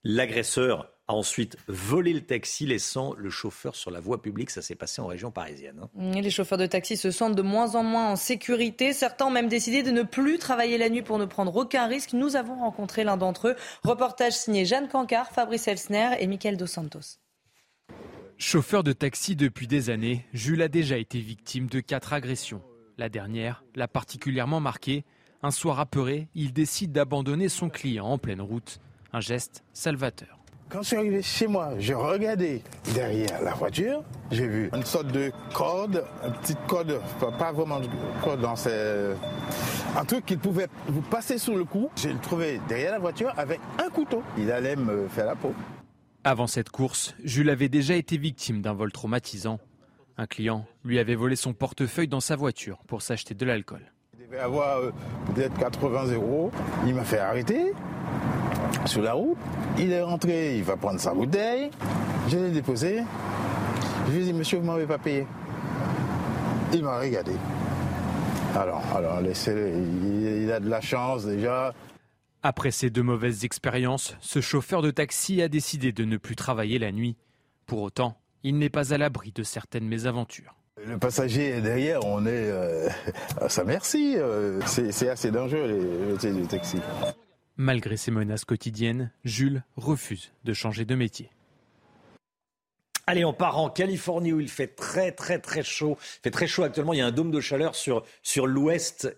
L'agresseur a ensuite volé le taxi, laissant le chauffeur sur la voie publique. Ça s'est passé en région parisienne. Hein. Les chauffeurs de taxi se sentent de moins en moins en sécurité. Certains ont même décidé de ne plus travailler la nuit pour ne prendre aucun risque. Nous avons rencontré l'un d'entre eux. Reportage signé Jeanne Cancard, Fabrice Elsner et Michael Dos Santos. Chauffeur de taxi depuis des années, Jules a déjà été victime de quatre agressions. La dernière l'a particulièrement marqué. Un soir apeuré, il décide d'abandonner son client en pleine route. Un geste salvateur. Quand je suis arrivé chez moi, j'ai regardé derrière la voiture, j'ai vu une sorte de corde, une petite corde, pas vraiment de corde, dans un truc qui pouvait vous passer sous le cou. J'ai trouvé derrière la voiture avec un couteau. Il allait me faire la peau. Avant cette course, Jules avait déjà été victime d'un vol traumatisant. Un client lui avait volé son portefeuille dans sa voiture pour s'acheter de l'alcool. Il devait avoir euh, peut-être 80 euros. Il m'a fait arrêter sur la route. Il est rentré, il va prendre sa bouteille. Je l'ai déposé. Je lui ai dit, monsieur, vous ne m'avez pas payé. Il m'a regardé. Alors, alors laissez il, a de la chance déjà. Après ces deux mauvaises expériences, ce chauffeur de taxi a décidé de ne plus travailler la nuit. Pour autant, il n'est pas à l'abri de certaines mésaventures. Le passager est derrière, on est euh, <laughs> à sa merci. Euh, c'est assez dangereux les métiers du taxi. Malgré ces menaces quotidiennes, Jules refuse de changer de métier. Allez, on part en Californie où il fait très très très chaud. Il fait très chaud actuellement. Il y a un dôme de chaleur sur, sur l'ouest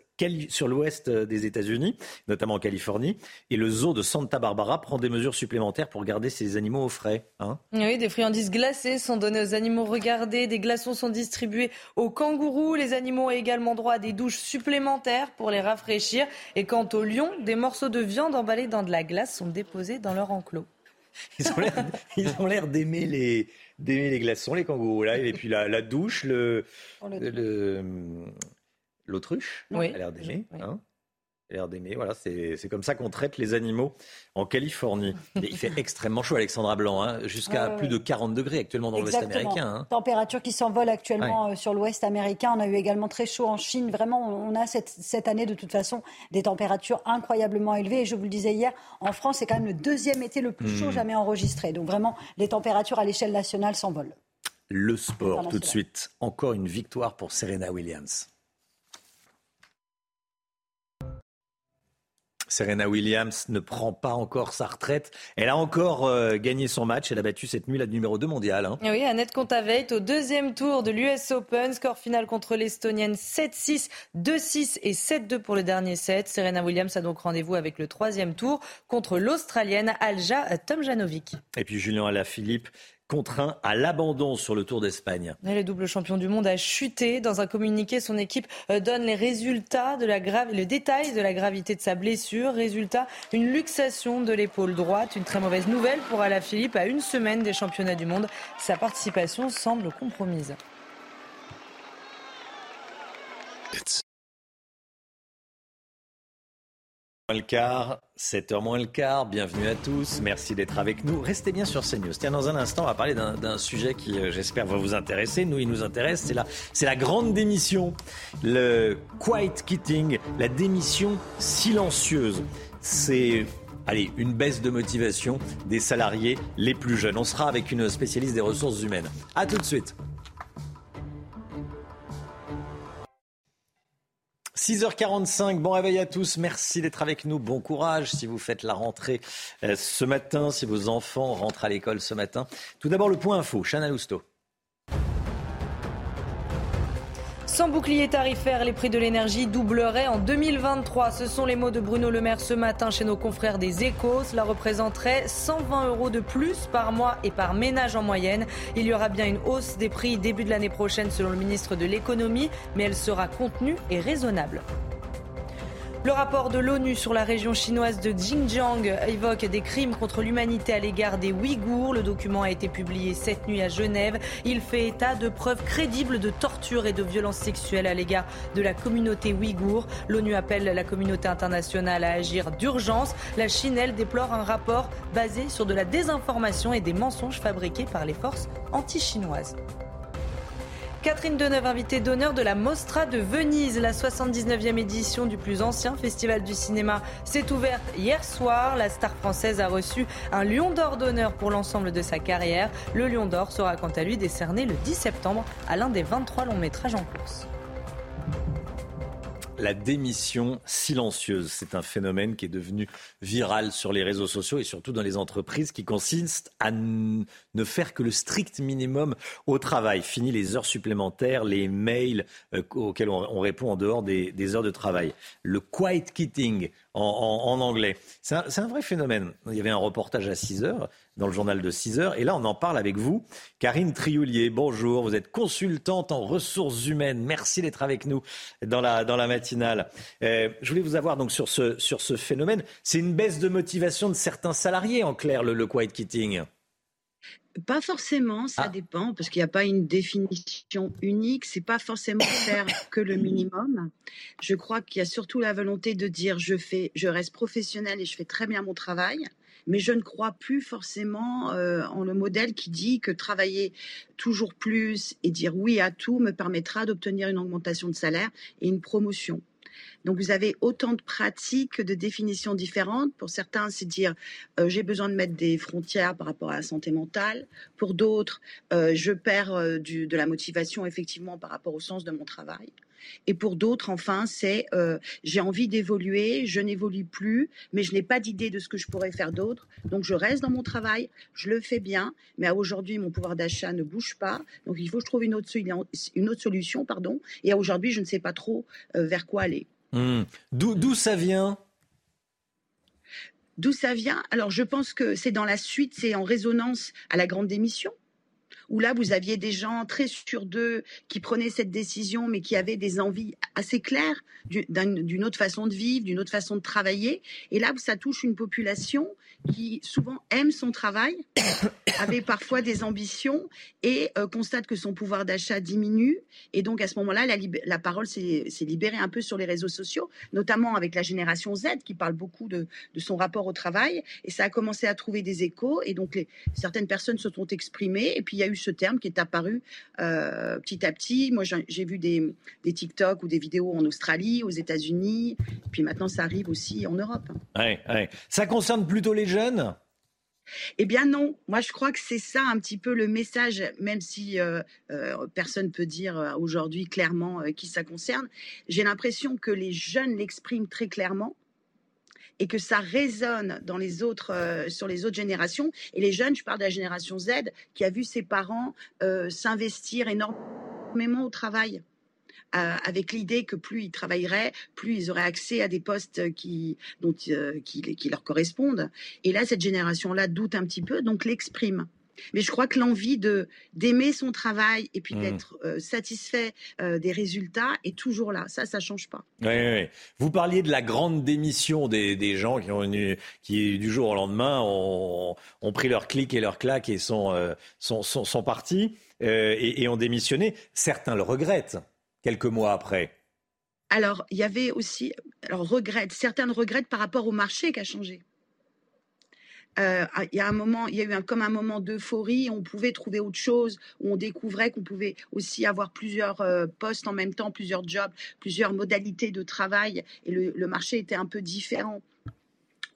sur l'ouest euh, des États-Unis, notamment en Californie. Et le zoo de Santa Barbara prend des mesures supplémentaires pour garder ses animaux au frais. Hein oui, des friandises glacées sont données aux animaux regardés, des glaçons sont distribués aux kangourous. Les animaux ont également droit à des douches supplémentaires pour les rafraîchir. Et quant aux lions, des morceaux de viande emballés dans de la glace sont déposés dans leur enclos. Ils ont l'air d'aimer les, les glaçons, les kangourous. Là. Et puis la, douche, le, le l'autruche. Oui. a l'air d'aimer. Hein l'air d'aimer. Voilà, c'est comme ça qu'on traite les animaux en Californie. <laughs> il fait extrêmement chaud, Alexandra Blanc, hein, jusqu'à plus de 40 degrés actuellement dans l'Ouest américain. Hein. Température qui s'envole actuellement euh, sur l'Ouest américain. On a eu également très chaud en Chine. Vraiment, on a cette, cette, année de toute façon des températures incroyablement élevées. Et je vous le disais hier, en France, c'est quand même le deuxième été le plus chaud hmm. jamais enregistré. Donc vraiment, les températures à l'échelle nationale s'envolent. Le sport, tout de suite. Encore une victoire pour Serena Williams. Serena Williams ne prend pas encore sa retraite. Elle a encore euh, gagné son match. Elle a battu cette nuit la numéro 2 mondiale. Hein. Oui, Annette Kontaveit au deuxième tour de l'US Open. Score final contre l'Estonienne 7-6, 2-6 et 7-2 pour le dernier set. Serena Williams a donc rendez-vous avec le troisième tour contre l'Australienne Alja Tomjanovic. Et puis Julien Alaphilippe contraint à l'abandon sur le Tour d'Espagne. Le double champion du monde a chuté. Dans un communiqué, son équipe euh, donne les résultats de la grave, le détail de la gravité de sa blessure. Résultat, une luxation de l'épaule droite. Une très mauvaise nouvelle pour Alaphilippe à une semaine des championnats du monde. Sa participation semble compromise. Le quart, 7h moins le quart, bienvenue à tous, merci d'être avec nous. Restez bien sur CNews. Tiens, dans un instant, on va parler d'un sujet qui, euh, j'espère, va vous intéresser. Nous, il nous intéresse, c'est la, la grande démission, le quiet quitting, la démission silencieuse. C'est allez, une baisse de motivation des salariés les plus jeunes. On sera avec une spécialiste des ressources humaines. A tout de suite. 6h45, bon réveil à tous, merci d'être avec nous, bon courage si vous faites la rentrée euh, ce matin, si vos enfants rentrent à l'école ce matin. Tout d'abord le point info, Chana Lousteau. Sans bouclier tarifaire, les prix de l'énergie doubleraient en 2023. Ce sont les mots de Bruno Le Maire ce matin chez nos confrères des Échos. Cela représenterait 120 euros de plus par mois et par ménage en moyenne. Il y aura bien une hausse des prix début de l'année prochaine selon le ministre de l'économie, mais elle sera contenue et raisonnable. Le rapport de l'ONU sur la région chinoise de Xinjiang évoque des crimes contre l'humanité à l'égard des Ouïghours. Le document a été publié cette nuit à Genève. Il fait état de preuves crédibles de torture et de violences sexuelles à l'égard de la communauté ouïghour. L'ONU appelle la communauté internationale à agir d'urgence. La Chine, elle, déplore un rapport basé sur de la désinformation et des mensonges fabriqués par les forces anti-chinoises. Catherine Deneuve, invitée d'honneur de la Mostra de Venise. La 79e édition du plus ancien festival du cinéma s'est ouverte hier soir. La star française a reçu un Lion d'Or d'honneur pour l'ensemble de sa carrière. Le Lion d'Or sera quant à lui décerné le 10 septembre à l'un des 23 longs métrages en course. La démission silencieuse, c'est un phénomène qui est devenu viral sur les réseaux sociaux et surtout dans les entreprises qui consiste à ne faire que le strict minimum au travail. Fini les heures supplémentaires, les mails euh, auxquels on, répond en dehors des, heures de travail. Le quiet quitting, en, anglais. C'est un, vrai phénomène. Il y avait un reportage à 6 heures dans le journal de 6 heures. Et là, on en parle avec vous. Karine Trioulier, bonjour. Vous êtes consultante en ressources humaines. Merci d'être avec nous dans la, dans la matinale. Euh, je voulais vous avoir donc sur ce, sur ce phénomène. C'est une baisse de motivation de certains salariés, en clair, le, le quiet quitting. Pas forcément, ça ah. dépend, parce qu'il n'y a pas une définition unique. C'est pas forcément <coughs> faire que le minimum. Je crois qu'il y a surtout la volonté de dire je fais, je reste professionnel et je fais très bien mon travail. Mais je ne crois plus forcément euh, en le modèle qui dit que travailler toujours plus et dire oui à tout me permettra d'obtenir une augmentation de salaire et une promotion. Donc vous avez autant de pratiques que de définitions différentes. Pour certains, c'est dire euh, j'ai besoin de mettre des frontières par rapport à la santé mentale. Pour d'autres, euh, je perds de la motivation effectivement par rapport au sens de mon travail. Et pour d'autres, enfin, c'est j'ai envie d'évoluer, je n'évolue plus, mais je n'ai pas d'idée de ce que je pourrais faire d'autre. Donc je reste dans mon travail, je le fais bien, mais aujourd'hui mon pouvoir d'achat ne bouge pas. Donc il faut que je trouve une autre, une autre solution, pardon. Et aujourd'hui, je ne sais pas trop vers quoi aller. Hmm. D'où ça vient? D'où ça vient? Alors je pense que c'est dans la suite, c'est en résonance à la grande démission où là, vous aviez des gens très sûrs d'eux qui prenaient cette décision, mais qui avaient des envies assez claires d'une autre façon de vivre, d'une autre façon de travailler. Et là, ça touche une population qui souvent aime son travail, <coughs> avait parfois des ambitions et euh, constate que son pouvoir d'achat diminue. Et donc à ce moment-là, la, la, parole s'est libérée un peu sur les réseaux sociaux, notamment avec la génération Z qui parle beaucoup de, de, son rapport au travail. Et ça a commencé à trouver des échos. Et donc certaines personnes se sont exprimées. Et puis il y a eu ce terme qui est apparu euh, petit à petit. Moi, j'ai vu des, des TikTok ou des vidéos en Australie, aux États-Unis. Puis maintenant, ça arrive aussi en Europe. Ouais. Ça concerne plutôt les eh bien non, moi je crois que c'est ça un petit peu le message, même si euh, euh, personne peut dire euh, aujourd'hui clairement qui ça concerne. J'ai l'impression que les jeunes l'expriment très clairement et que ça résonne dans les autres, sur les autres générations. Et les jeunes, je parle de la génération Z, qui a vu ses parents s'investir énormément au travail. Avec l'idée que plus ils travailleraient, plus ils auraient accès à des postes qui, dont, euh, qui, qui leur correspondent. Et là, cette génération-là doute un petit peu, donc l'exprime. Mais je crois que l'envie de d'aimer son travail et puis Mmh. d'être euh, satisfait euh, des résultats est toujours là. Ça, ça change pas. Oui, oui, oui. Vous parliez de la grande démission des, des gens qui, ont eu- qui, du jour au lendemain, ont, ont pris leur clic et leur claque et sont, euh, sont, sont, sont partis et, et ont démissionné. Certains le regrettent quelques mois après. Alors, il y avait aussi, alors regrette, certaines regrettent par rapport au marché qui a changé. Euh, il y a un moment, il y a eu un, comme un moment d'euphorie, on pouvait trouver autre chose, où on découvrait qu'on pouvait aussi avoir plusieurs euh, postes en même temps, plusieurs jobs, plusieurs modalités de travail, et le, le marché était un peu différent.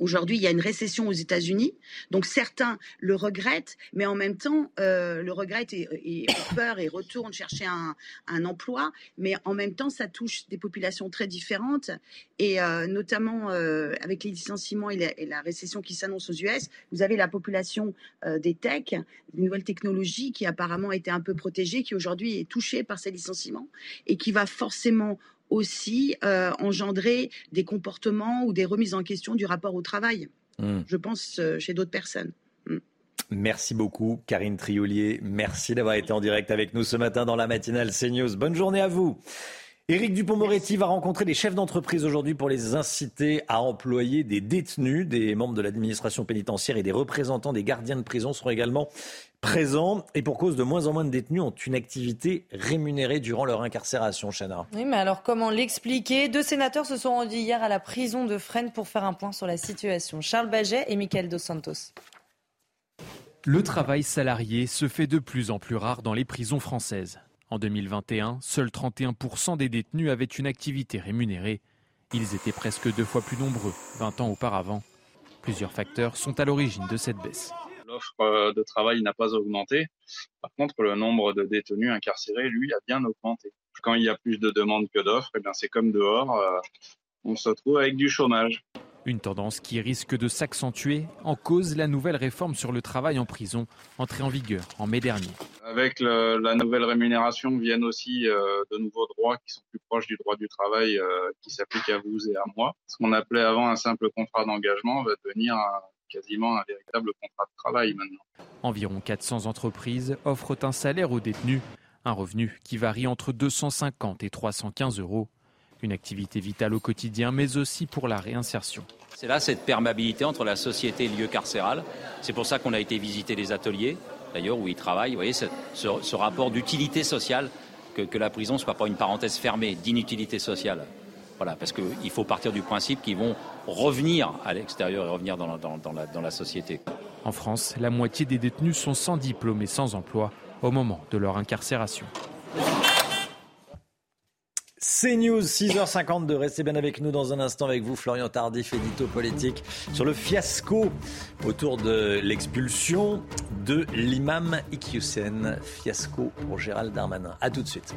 Aujourd'hui, il y a une récession aux États-Unis, donc certains le regrettent, mais en même temps, euh, le regrettent et, ont peur et retournent chercher un, emploi, mais en même temps, ça touche des populations très différentes, et euh, notamment euh, avec les licenciements et la, et la récession qui s'annonce aux US, vous avez la population des tech, des nouvelles technologies, qui apparemment était un peu protégée, qui aujourd'hui est touchée par ces licenciements, et qui va forcément aussi euh, engendrer des comportements ou des remises en question du rapport au travail, Hmm. je pense, euh, chez d'autres personnes. Merci beaucoup, Karine Triolier. Merci d'avoir été en direct avec nous ce matin dans la matinale CNews. Bonne journée à vous. Éric Dupont-Moretti va rencontrer des chefs d'entreprise aujourd'hui pour les inciter à employer des détenus. Des membres de l'administration pénitentiaire et des représentants des gardiens de prison seront également présents. Et pour cause de moins en moins de détenus ont une activité rémunérée durant leur incarcération, Chana. Oui, mais alors comment l'expliquer? Deux sénateurs se sont rendus hier à la prison de Fresnes pour faire un point sur la situation. Charles Baget et Michael Dos Santos. Le travail salarié se fait de plus en plus rare dans les prisons françaises. En 2021, seuls 31% des détenus avaient une activité rémunérée. Ils étaient presque deux fois plus nombreux 20 ans auparavant. Plusieurs facteurs sont à l'origine de cette baisse. L'offre euh, de travail n'a pas augmenté. Par contre, le nombre de détenus incarcérés, lui, a bien augmenté. Quand il y a plus de demandes que d'offres, eh c'est comme dehors, euh, on se retrouve avec du chômage. Une tendance qui risque de s'accentuer en cause la nouvelle réforme sur le travail en prison, entrée en vigueur en mai dernier. Avec le- la nouvelle rémunération viennent aussi euh, de nouveaux droits qui sont plus proches du droit du travail euh, qui s'appliquent à vous et à moi. Ce qu'on appelait avant un simple contrat d'engagement va devenir un- quasiment un véritable contrat de travail maintenant. Environ 400 entreprises offrent un salaire aux détenus, un revenu qui varie entre 250 et 315 euros. Une activité vitale au quotidien, mais aussi pour la réinsertion. C'est là cette perméabilité entre la société et le lieu carcéral. C'est pour ça qu'on a été visiter les ateliers, d'ailleurs, où ils travaillent. Vous voyez, ce, ce- ce rapport d'utilité sociale, que, que la prison ne soit pas une parenthèse fermée d'inutilité sociale. Voilà, parce qu'il faut partir du principe qu'ils vont revenir à l'extérieur et revenir dans la, dans- dans la- dans la société. En France, la moitié des détenus sont sans diplôme et sans emploi au moment de leur incarcération. CNews, 6h52. Restez bien avec nous dans un instant avec vous, Florian Tardif, édito politique, sur le fiasco autour de l'expulsion de l'imam Iqiyoussen. Fiasco pour Gérald Darmanin. A tout de suite.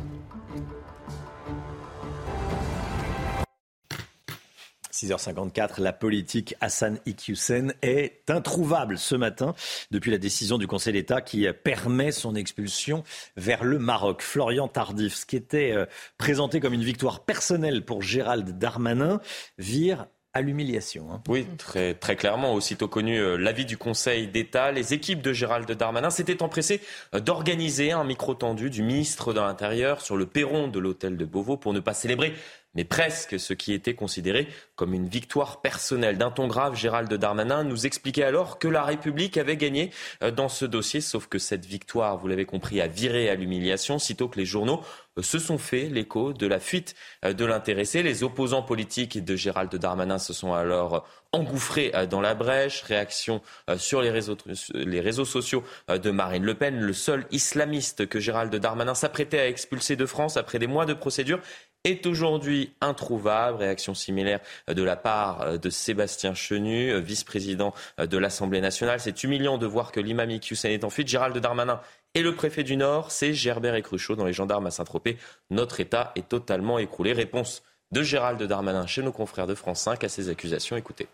6h54, la politique Hassan Iqiyoussen est introuvable ce matin depuis la décision du Conseil d'État qui permet son expulsion vers le Maroc. Florian Tardif, ce qui était euh, présenté comme une victoire personnelle pour Gérald Darmanin, vire à l'humiliation. hein. Oui, très, clairement. Aussitôt connu euh, l'avis du Conseil d'État, les équipes de Gérald Darmanin s'étaient empressées d'organiser un micro tendu du ministre de l'Intérieur sur le perron de l'hôtel de Beauvau pour ne pas célébrer mais presque ce qui était considéré comme une victoire personnelle. D'un ton grave, Gérald Darmanin nous expliquait alors que la République avait gagné euh, dans ce dossier, sauf que cette victoire, vous l'avez compris, a viré à l'humiliation, sitôt que les journaux euh, se sont fait l'écho de la fuite euh, de l'intéressé. Les opposants politiques de Gérald Darmanin se sont alors engouffrés dans la brèche. Réaction sur les réseaux, sociaux de Marine Le Pen, le seul islamiste que Gérald Darmanin s'apprêtait à expulser de France après des mois de procédure est aujourd'hui introuvable. Réaction similaire de la part de Sébastien Chenu, vice-président de l'Assemblée nationale. C'est humiliant de voir que l'imam Iqiyoussen est en fuite. Gérald Darmanin et le préfet du Nord, c'est Gerbert et Cruchot dans les gendarmes à Saint-Tropez. Notre État est totalement écroulé. Réponse de Gérald Darmanin chez nos confrères de France 5 à ces accusations. Écoutez.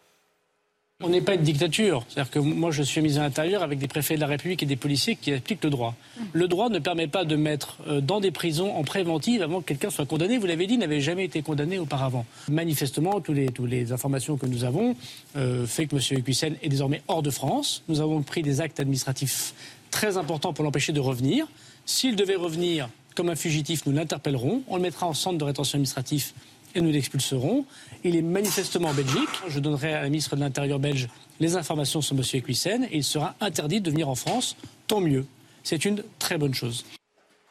On n'est pas une dictature. C'est-à-dire que moi, je suis mis à l'intérieur avec des préfets de la République et des policiers qui appliquent le droit. Le droit ne permet pas de mettre euh, dans des prisons en préventive avant que quelqu'un soit condamné. Vous l'avez dit, il n'avait jamais été condamné auparavant. Manifestement, toutes les, informations que nous avons euh, fait que M. Equissen est désormais hors de France. Nous avons pris des actes administratifs très important pour l'empêcher de revenir. S'il devait revenir comme un fugitif, nous l'interpellerons, on le mettra en centre de rétention administratif et nous l'expulserons. Il est manifestement en Belgique. Je donnerai à la ministre de l'Intérieur belge les informations sur M. Equissen et il sera interdit de venir en France. Tant mieux. C'est une très bonne chose.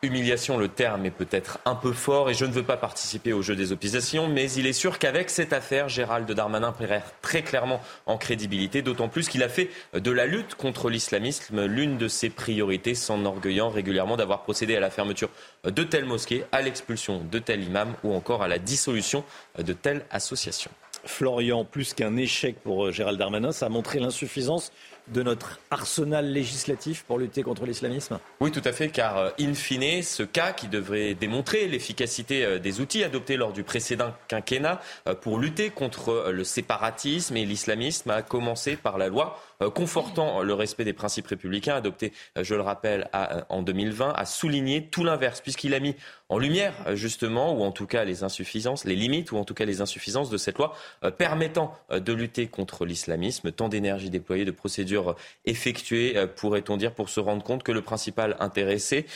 Humiliation, le terme est peut-être un peu fort et je ne veux pas participer au jeu des oppositions, mais il est sûr qu'avec cette affaire, Gérald Darmanin perd très clairement en crédibilité, d'autant plus qu'il a fait de la lutte contre l'islamisme l'une de ses priorités, s'enorgueillant régulièrement d'avoir procédé à la fermeture de telles mosquées, à l'expulsion de tels imams ou encore à la dissolution de telles associations. Florian, plus qu'un échec pour euh, Gérald Darmanin, ça a montré l'insuffisance de notre arsenal législatif pour lutter contre l'islamisme? Oui, tout à fait, car euh, in fine, ce cas qui devrait démontrer l'efficacité euh, des outils adoptés lors du précédent quinquennat euh, pour lutter contre le séparatisme et l'islamisme a commencé par la loi confortant le respect des principes républicains adoptés, je le rappelle, en 2020, a souligné tout l'inverse, puisqu'il a mis en lumière, justement, ou en tout cas les insuffisances, les limites, ou en tout cas les insuffisances de cette loi permettant de lutter contre l'islamisme, tant d'énergie déployée, de procédures effectuées, euh, pourrait-on dire, pour se rendre compte que le principal intéressé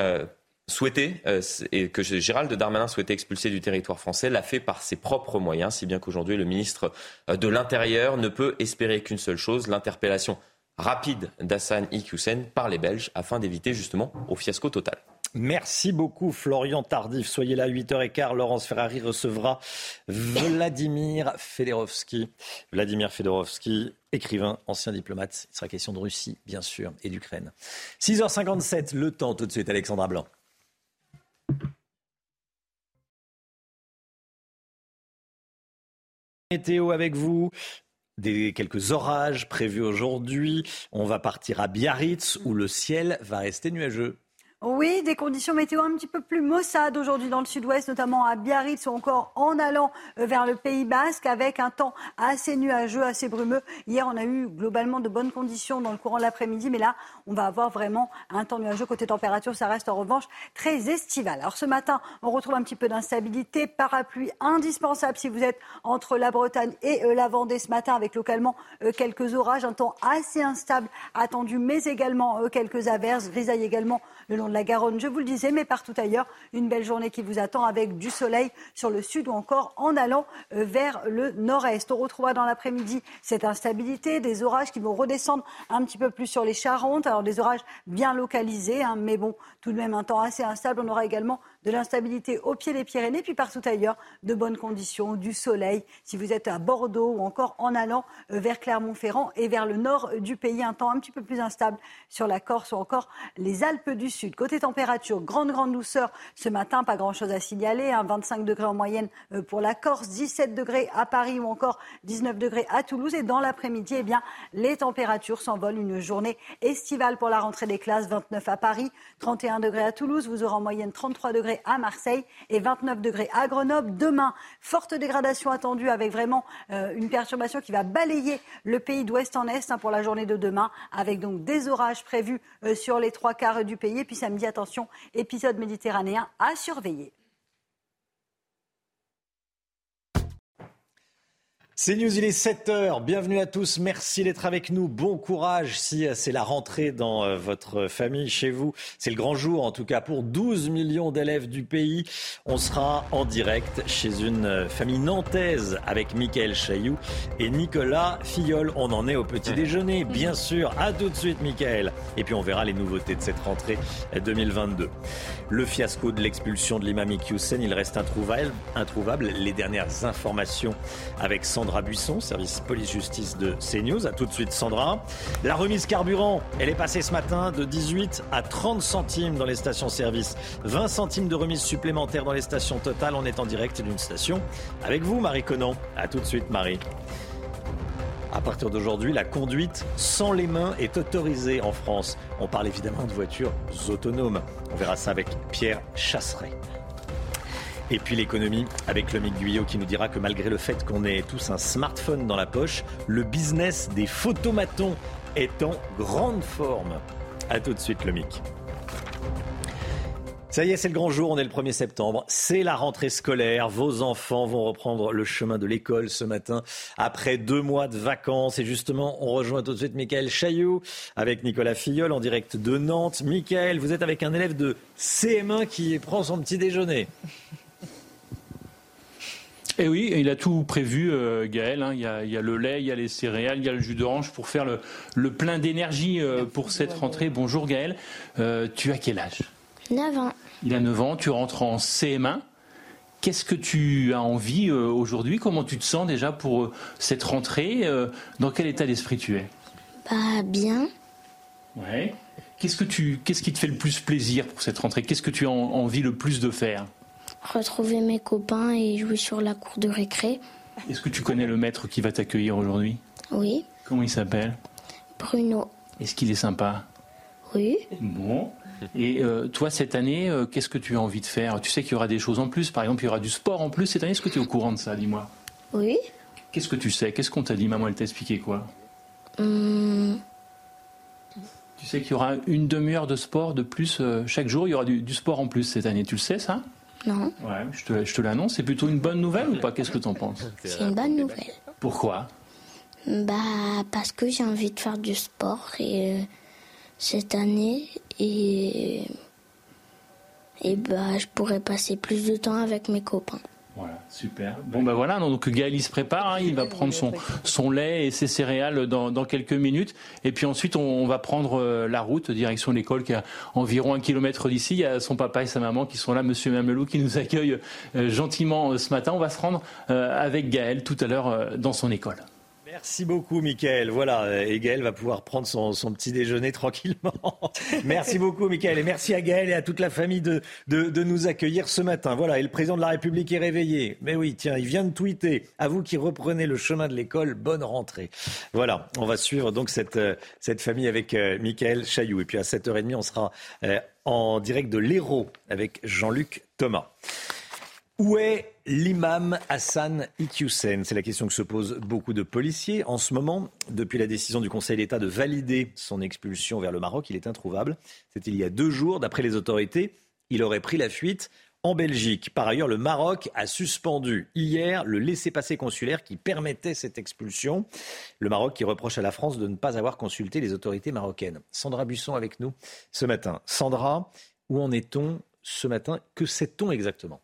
euh, souhaitait, euh, et que Gérald Darmanin souhaitait expulser du territoire français, l'a fait par ses propres moyens, si bien qu'aujourd'hui le ministre de l'Intérieur ne peut espérer qu'une seule chose, l'interpellation rapide d'Hassan Iqiyoussen par les Belges afin d'éviter justement au fiasco total. Merci beaucoup Florian Tardif. Soyez là à 8h15. Laurence Ferrari recevra Vladimir Fedorovski. Vladimir Fedorovski, écrivain, ancien diplomate. Il sera question de Russie, bien sûr, et d'Ukraine. 6h57, le temps tout de suite, Alexandra Blanc. Météo avec vous. Des quelques orages prévus aujourd'hui. On va partir à Biarritz où le ciel va rester nuageux. Oui, des conditions météo un petit peu plus maussades aujourd'hui dans le sud-ouest, notamment à Biarritz ou encore en allant euh, vers le Pays Basque avec un temps assez nuageux, assez brumeux. Hier, on a eu globalement de bonnes conditions dans le courant de l'après-midi, mais là, on va avoir vraiment un temps nuageux. Côté température, ça reste en revanche très estival. Alors ce matin, on retrouve un petit peu d'instabilité. Parapluie indispensable si vous êtes entre la Bretagne et euh, la Vendée ce matin avec localement euh, quelques orages. Un temps assez instable attendu, mais également quelques averses. Grisaille également le long de la Garonne, je vous le disais, mais partout ailleurs. Une belle journée qui vous attend avec du soleil sur le sud ou encore en allant euh, vers le nord-est. On retrouvera dans l'après-midi cette instabilité, des orages qui vont redescendre un petit peu plus sur les Charentes. Alors des orages bien localisés, hein, mais bon, tout de même un temps assez instable. On aura également de l'instabilité au pied des Pyrénées, puis partout ailleurs, de bonnes conditions, du soleil. Si vous êtes à Bordeaux ou encore en allant euh, vers Clermont-Ferrand et vers le nord du pays, un temps un petit peu plus instable sur la Corse ou encore les Alpes du Sud. Côté température, grande, grande douceur ce matin, pas grand-chose à signaler. 25 hein. degrés en moyenne euh, pour la Corse, 17 degrés à Paris ou encore 19 degrés à Toulouse. Et dans l'après-midi, eh bien, les températures s'envolent. Une journée estivale pour la rentrée des classes, 29 à Paris, 31 degrés à Toulouse. Vous aurez en moyenne 33 degrés à Marseille et 29 degrés à Grenoble. Demain, forte dégradation attendue avec vraiment euh, une perturbation qui va balayer le pays d'ouest en est hein, pour la journée de demain, avec donc des orages prévus euh, sur les trois quarts du pays. Et puis samedi, attention, épisode méditerranéen à surveiller. C'est News, il est 7h. Bienvenue à tous. Merci d'être avec nous. Bon courage si euh, c'est la rentrée dans euh, votre famille, chez vous. C'est le grand jour, en tout cas, pour 12 millions d'élèves du pays. On sera en direct chez une euh, famille nantaise avec Mickaël Chailloux et Nicolas Fillol. On en est au petit déjeuner, bien sûr. À tout de suite, Mickaël. Et puis on verra les nouveautés de cette rentrée 2022. Le fiasco de l'expulsion de l'imam Iqiyoussen, il reste introuvable. introuvable. Les dernières informations avec Sandra Buisson, service police-justice de CNews. A tout de suite, Sandra. La remise carburant, elle est passée ce matin de 18 à 30 centimes dans les stations-service. 20 centimes de remise supplémentaire dans les stations totales. On est en direct d'une station avec vous, Marie Conan. A tout de suite, Marie. À partir d'aujourd'hui, la conduite sans les mains est autorisée en France. On parle évidemment de voitures autonomes. On verra ça avec Pierre Chasseret. Et puis l'économie avec Lomic Guyot qui nous dira que malgré le fait qu'on ait tous un smartphone dans la poche, le business des photomatons est en grande forme. A tout de suite Lomic. Ça y est, c'est le grand jour, on est le 1er septembre. C'est la rentrée scolaire. Vos enfants vont reprendre le chemin de l'école ce matin après deux mois de vacances. Et justement, on rejoint tout de suite Michael Chaillou avec Nicolas Filleul en direct de Nantes. Michael, vous êtes avec un élève de CM1 qui prend son petit déjeuner. Et eh oui, il a tout prévu, euh, Gaël. Hein. Il, y a, le lait, il y a les céréales, il y a le jus d'orange pour faire le, plein d'énergie euh, pour cette rentrée. Bonjour Gaël. Euh, tu as quel âge? 9 ans. Il a 9 ans, tu rentres en CM1. Qu'est-ce que tu as envie aujourd'hui? Comment tu te sens déjà pour cette rentrée? Dans quel état d'esprit tu es? Bah bien. Ouais. Qu'est-ce que tu, qu'est-ce qui te fait le plus plaisir pour cette rentrée? Qu'est-ce que tu as envie le plus de faire? Retrouver mes copains et jouer sur la cour de récré. Est-ce que tu connais le maître qui va t'accueillir aujourd'hui? Oui. Comment il s'appelle? Bruno. Est-ce qu'il est sympa? Oui. Bon. Et euh, toi, cette année, euh, qu'est-ce que tu as envie de faire? Tu sais qu'il y aura des choses en plus. Par exemple, il y aura du sport en plus cette année. Est-ce que tu es au courant de ça? Dis-moi. Oui. Qu'est-ce que tu sais? Qu'est-ce qu'on t'a dit? Maman, elle t'a expliqué quoi? Hum. Tu sais qu'il y aura une demi-heure de sport de plus euh, chaque jour. Il y aura du sport en plus cette année. Tu le sais, ça? Non. Ouais, je te, je te l'annonce. C'est plutôt une bonne nouvelle ou pas? Qu'est-ce que tu en penses? C'est une bonne nouvelle. Pourquoi? Bah parce que j'ai envie de faire du sport et euh, cette année et et bah je pourrais passer plus de temps avec mes copains. Voilà, super. Bon ben voilà, donc Gaël il se prépare, hein. il va prendre son, son lait et ses céréales dans, dans quelques minutes, et puis ensuite on, va prendre euh, la route direction l'école qui est à environ un kilomètre d'ici. Il y a son papa et sa maman qui sont là, Monsieur Mamelou qui nous accueille euh, gentiment euh, ce matin. On va se rendre avec Gaël tout à l'heure dans son école. Merci beaucoup, Mickaël. Voilà, et Gaël va pouvoir prendre son, petit déjeuner <laughs> tranquillement. merci beaucoup, Mickaël. Et merci à Gaël et à toute la famille de, de, nous accueillir ce matin. Voilà, et le président de la République est réveillé. Mais oui, tiens, il vient de tweeter. À vous qui reprenez le chemin de l'école, bonne rentrée. Voilà, on va suivre donc cette, euh, cette famille avec euh, Mickaël Chailloux. Et puis à 7h30, on sera euh, en direct de l'Hérault avec Jean-Luc Thomas. Où est l'imam Hassan Iqiyoussen C'est la question que se posent beaucoup de policiers. En ce moment, depuis la décision du Conseil d'État de valider son expulsion vers le Maroc, il est introuvable. C'était il y a deux jours. D'après les autorités, il aurait pris la fuite en Belgique. Par ailleurs, le Maroc a suspendu hier le laissez-passer consulaire qui permettait cette expulsion. Le Maroc qui reproche à la France de ne pas avoir consulté les autorités marocaines. Sandra Busson avec nous ce matin. Sandra, où en est-on ce matin? Que sait-on exactement?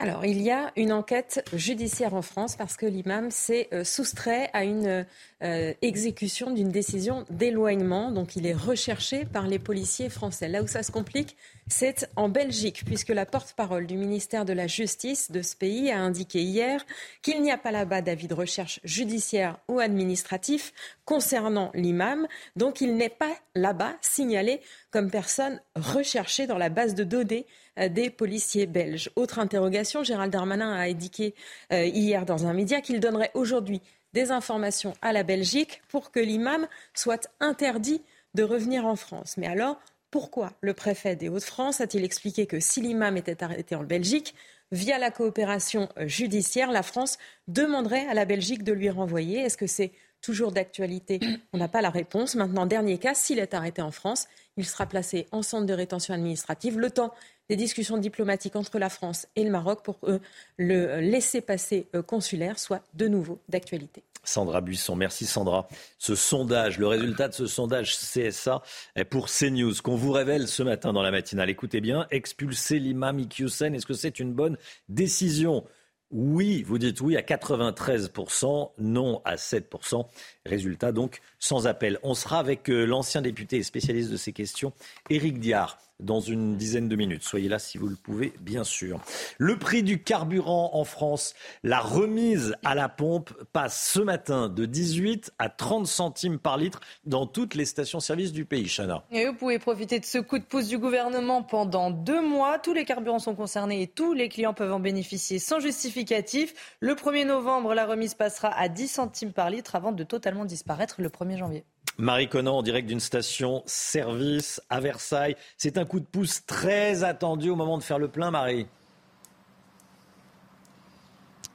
Alors, il y a une enquête judiciaire en France parce que l'imam s'est euh, soustrait à une euh, exécution d'une décision d'éloignement. Donc, il est recherché par les policiers français. Là où ça se complique, c'est en Belgique, puisque la porte-parole du ministère de la Justice de ce pays a indiqué hier qu'il n'y a pas là-bas d'avis de recherche judiciaire ou administratif concernant l'imam. Donc, il n'est pas là-bas signalé comme personne recherchée dans la base de données euh, des policiers belges. Autre interrogation, Gérald Darmanin a indiqué euh, hier dans un média qu'il donnerait aujourd'hui des informations à la Belgique pour que l'imam soit interdit de revenir en France. Mais alors, pourquoi le préfet des Hauts-de-France a-t-il expliqué que si l'imam était arrêté en Belgique, via la coopération judiciaire, la France demanderait à la Belgique de lui renvoyer? Est-ce que c'est toujours d'actualité? On n'a pas la réponse. Maintenant, dernier cas, s'il est arrêté en France, il sera placé en centre de rétention administrative le temps des discussions diplomatiques entre la France et le Maroc pour que le laisser-passer euh, consulaire soit de nouveau d'actualité. Sandra Buisson, merci Sandra. Ce sondage, le résultat de ce sondage CSA est pour CNews qu'on vous révèle ce matin dans la matinale. Écoutez bien, expulser l'imam Iqiyoussen, est-ce que c'est une bonne décision? Oui, vous dites oui à 93%, non à 7%. Résultat donc sans appel. On sera avec euh, l'ancien député et spécialiste de ces questions, Éric Diard dans une dizaine de minutes. Soyez là si vous le pouvez, bien sûr. Le prix du carburant en France, la remise à la pompe passe ce matin de 18 à 30 centimes par litre dans toutes les stations-service du pays. Chana. Et vous pouvez profiter de ce coup de pouce du gouvernement pendant deux mois. Tous les carburants sont concernés et tous les clients peuvent en bénéficier sans justificatif. Le 1er novembre, la remise passera à 10 centimes par litre avant de totalement disparaître le 1er janvier. Marie Conan en direct d'une station service à Versailles. C'est un coup de pouce très attendu au moment de faire le plein, Marie.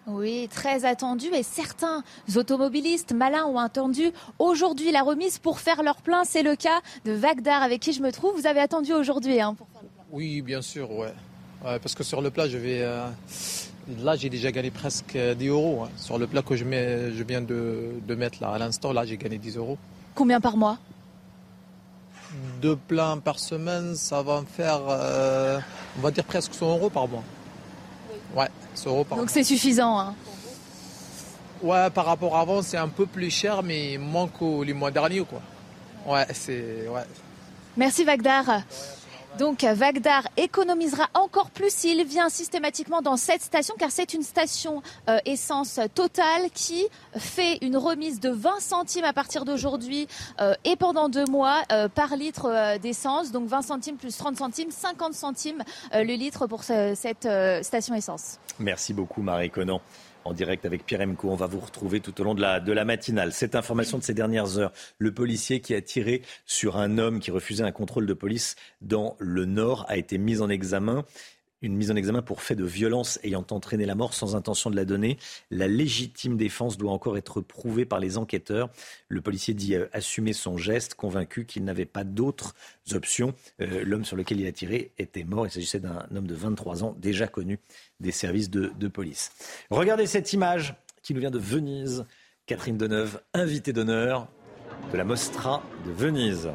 Oui, très attendu et certains automobilistes malins ont attendu aujourd'hui la remise pour faire leur plein. C'est le cas de Vagdar avec qui je me trouve. Vous avez attendu aujourd'hui hein, pour faire le plein. Oui, bien sûr, ouais. parce que sur le plat, je vais. Euh, là, j'ai déjà gagné presque 10 euros. Hein. Sur le plat que je, mets, je viens de, de mettre là à l'instant, là, j'ai gagné 10 euros. Combien par mois Deux plats par semaine, ça va me faire, euh, on va dire presque 100 euros par mois. Ouais, 100 euros par Donc c'est suffisant. Hein. Ouais, par rapport à avant, c'est un peu plus cher, mais moins que les mois derniers, quoi. Ouais, c'est. Ouais. Merci Vagdar. Donc Vagdar économisera encore plus s'il vient systématiquement dans cette station car c'est une station euh, essence totale qui fait une remise de 20 centimes à partir d'aujourd'hui euh, et pendant deux mois euh, par litre d'essence. Donc 20 centimes plus 30 centimes, 50 centimes le litre pour cette station essence. Merci beaucoup Marie Conan en direct avec Pierre Emco. On va vous retrouver tout au long de la, de la matinale. Cette information de ces dernières heures, le policier qui a tiré sur un homme qui refusait un contrôle de police dans le Nord a été mis en examen une mise en examen pour fait de violence ayant entraîné la mort sans intention de la donner. La légitime défense doit encore être prouvée par les enquêteurs. Le policier dit euh, assumer son geste, convaincu qu'il n'avait pas d'autres options. Euh, l'homme sur lequel il a tiré était mort. Il s'agissait d'un homme de 23 ans, déjà connu des services de, de police. Regardez cette image qui nous vient de Venise. Catherine Deneuve, invitée d'honneur de la Mostra de Venise.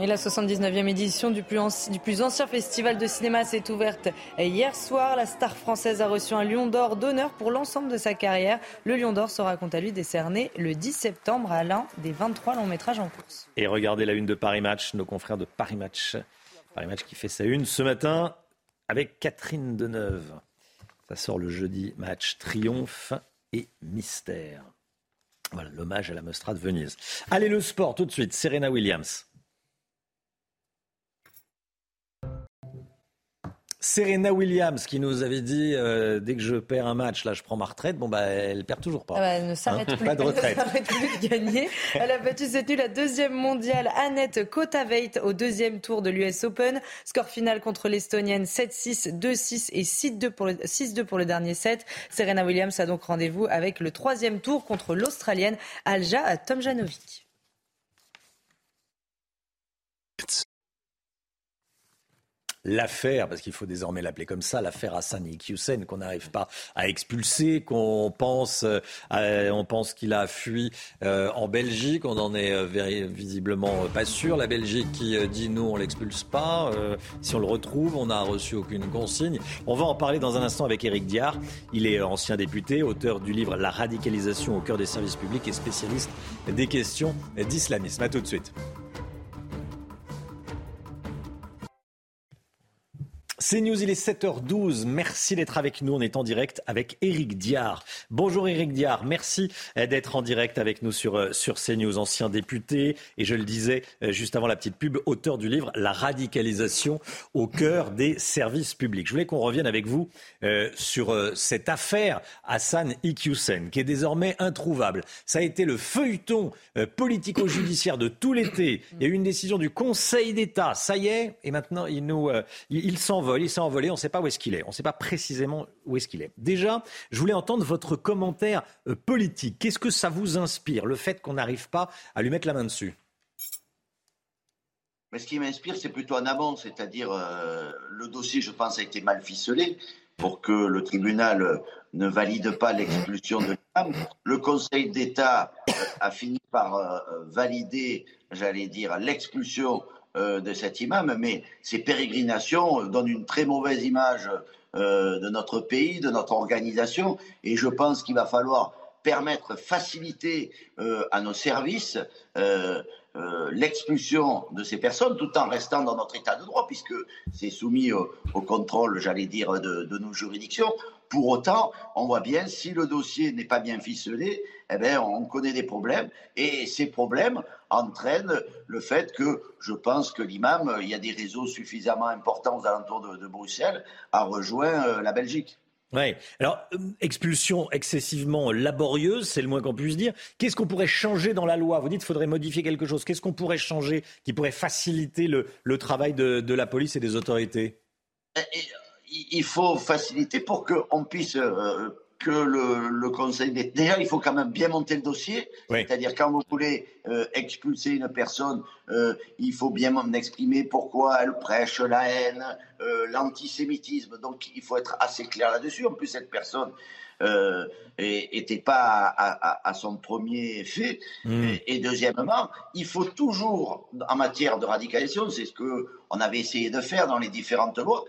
Et la 79e édition du plus, ancien festival de cinéma s'est ouverte hier soir. La star française a reçu un Lion d'Or d'honneur pour l'ensemble de sa carrière. Le Lion d'Or sera quant à lui décerné le 10 septembre à l'un des 23 longs métrages en course. Et regardez la une de Paris Match, nos confrères de Paris Match. Paris Match qui fait sa une ce matin avec Catherine Deneuve. Ça sort le jeudi match Triomphe et Mystère. Voilà l'hommage à la Mostra de Venise. Allez, le sport tout de suite. Serena Williams. Serena Williams qui nous avait dit euh, dès que je perds un match, là je prends ma retraite. Bon bah elle perd toujours pas. Ah bah, elle ne s'arrête hein plus. Pas de retraite. Elle ne plus de gagner. Elle a battu cette nuit la deuxième mondiale Annette Kotaveit au deuxième tour de l'US Open. Score final contre l'Estonienne 7-6, 2-6 et 6-2 pour, le, 6 pour le dernier set. Serena Williams a donc rendez-vous avec le troisième tour contre l'Australienne Alja Tomjanovic. L'affaire, parce qu'il faut désormais l'appeler comme ça, l'affaire Hassan Iqiyoussen, qu'on n'arrive pas à expulser, qu'on pense, euh, on pense qu'il a fui euh, en Belgique, on n'en est euh, visiblement pas sûr. La Belgique qui dit nous, on l'expulse pas. si on le retrouve, on n'a reçu aucune consigne. On va en parler dans un instant avec Éric Diard. Il est ancien député, auteur du livre La radicalisation au cœur des services publics et spécialiste des questions d'islamisme. A tout de suite. C'est News, il est 7h12. Merci d'être avec nous. On est en direct avec Éric Diard. Bonjour Éric Diard, merci euh, d'être en direct avec nous sur, euh, sur CNews, ancien député. Et je le disais euh, juste avant la petite pub, auteur du livre La radicalisation au cœur des services publics. Je voulais qu'on revienne avec vous sur cette affaire Hassan Iqiyoussen, qui est désormais introuvable. Ça a été le feuilleton politico-judiciaire de tout l'été. Il y a eu une décision du Conseil d'État. Ça y est, et maintenant il, nous, il, il s'envole il s'est envolé, on ne sait pas où est-ce qu'il est. On ne sait pas précisément où est-ce qu'il est. Déjà, je voulais entendre votre commentaire euh, politique. Qu'est-ce que ça vous inspire, le fait qu'on n'arrive pas à lui mettre la main dessus? Mais ce qui m'inspire, c'est plutôt en amont, c'est-à-dire euh, le dossier, je pense, a été mal ficelé pour que le tribunal euh, ne valide pas l'expulsion de l'imam. Le Conseil d'État a fini par valider, j'allais dire, l'expulsion de cet imam, mais ces pérégrinations donnent une très mauvaise image euh, de notre pays, de notre organisation, et je pense qu'il va falloir permettre, faciliter euh, à nos services l'expulsion de ces personnes tout en restant dans notre état de droit, puisque c'est soumis au, contrôle, j'allais dire, de, nos juridictions. Pour autant, on voit bien, si le dossier n'est pas bien ficelé, eh bien, on connaît des problèmes. Et ces problèmes entraînent le fait que je pense que l'imam, il y a des réseaux suffisamment importants aux alentours de, Bruxelles, a rejoint euh, la Belgique. Oui. Alors, euh, expulsion excessivement laborieuse, c'est le moins qu'on puisse dire. Qu'est-ce qu'on pourrait changer dans la loi? Vous dites qu'il faudrait modifier quelque chose. Qu'est-ce qu'on pourrait changer qui pourrait faciliter le, travail de, la police et des autorités? Il faut faciliter pour qu'on puisse euh, que le, Conseil d'État. Déjà, il faut quand même bien monter le dossier. C'est-à-dire, quand vous voulez euh, expulser une personne, euh, il faut bien exprimer pourquoi elle prêche la haine, euh, l'antisémitisme? Donc, il faut être assez clair là-dessus. En plus, cette personne n'était pas à, son premier fait. Hmm. Et, deuxièmement, il faut toujours, en matière de radicalisation, c'est ce que on avait essayé de faire dans les différentes lois,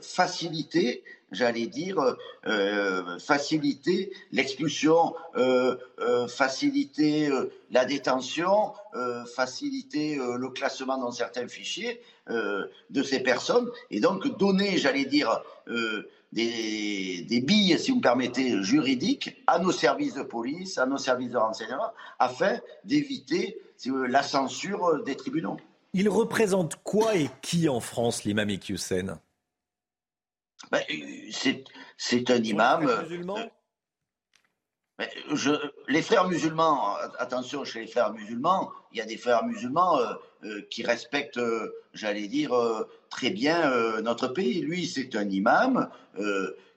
faciliter j'allais dire, euh, faciliter l'expulsion, euh, euh, faciliter la détention, faciliter le classement dans certains fichiers de ces personnes, et donc donner, j'allais dire, des, billes, si vous me permettez, juridiques à nos services de police, à nos services de renseignement, afin d'éviter la censure des tribunaux. Il représente quoi et qui en France, l'imam Iqiyoussen? Ben, c'est un imam. Euh, ben, je, les frères musulmans, attention, chez les frères musulmans, il y a des frères musulmans euh, euh, qui respectent, j'allais dire, très bien notre pays. Lui, c'est un imam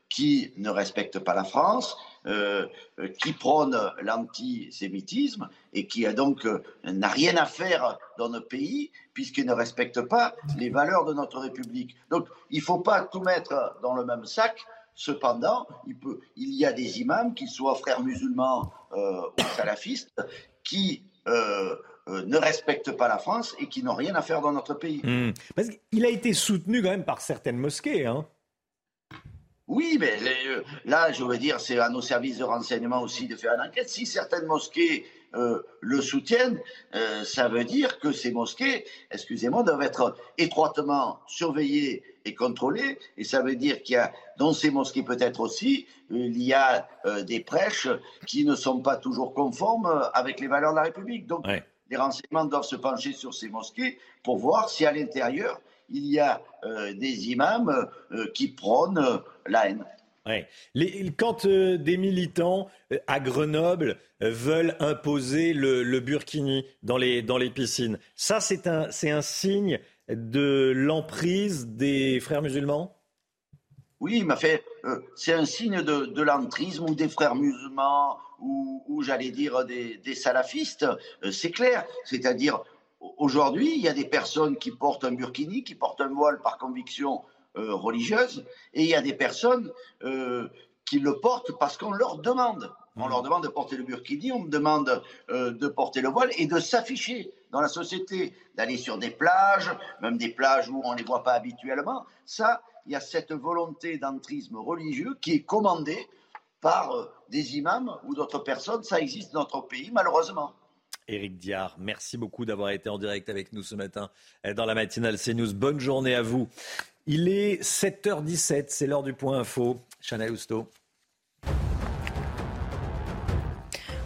qui ne respecte pas la France, euh, qui prône l'antisémitisme et qui a donc euh, n'a rien à faire dans notre pays puisqu'il ne respecte pas les valeurs de notre République. Donc il ne faut pas tout mettre dans le même sac. Cependant, il, y a des imams, qu'ils soient frères musulmans euh, ou salafistes, qui ne respectent pas la France et qui n'ont rien à faire dans notre pays. Mmh. Parce qu'il a été soutenu quand même par certaines mosquées. Hein. Oui, mais euh, là, je veux dire, c'est à nos services de renseignement aussi de faire une enquête. Si certaines mosquées euh, le soutiennent, euh, ça veut dire que ces mosquées, excusez-moi, doivent être étroitement surveillées et contrôlées. Et ça veut dire qu'il y a, dans ces mosquées peut-être aussi, il y a des prêches qui ne sont pas toujours conformes avec les valeurs de la République. Donc, les renseignements doivent se pencher sur ces mosquées pour voir si à l'intérieur, il y a euh, des imams euh, qui prônent la haine. quand euh, des militants à Grenoble veulent imposer le, burkini dans les, dans les piscines, ça c'est un, un signe de l'emprise des frères musulmans? Oui, mais fait, c'est un signe de, de l'entrisme ou des frères musulmans ou, j'allais dire des, des salafistes, c'est clair. C'est-à-dire, Aujourd'hui, il y a des personnes qui portent un burkini, qui portent un voile par conviction euh, religieuse, et il y a des personnes euh, qui le portent parce qu'on leur demande. On leur demande de porter le burkini, on me demande euh, de porter le voile et de s'afficher dans la société, d'aller sur des plages, même des plages où on ne les voit pas habituellement. Ça, il y a cette volonté d'entrisme religieux qui est commandée par des imams ou d'autres personnes. Ça existe dans notre pays, malheureusement. Éric Diard, merci beaucoup d'avoir été en direct avec nous ce matin dans la matinale CNews. Bonne journée à vous. Il est 7h17, c'est l'heure du point info. Chanel Housteau.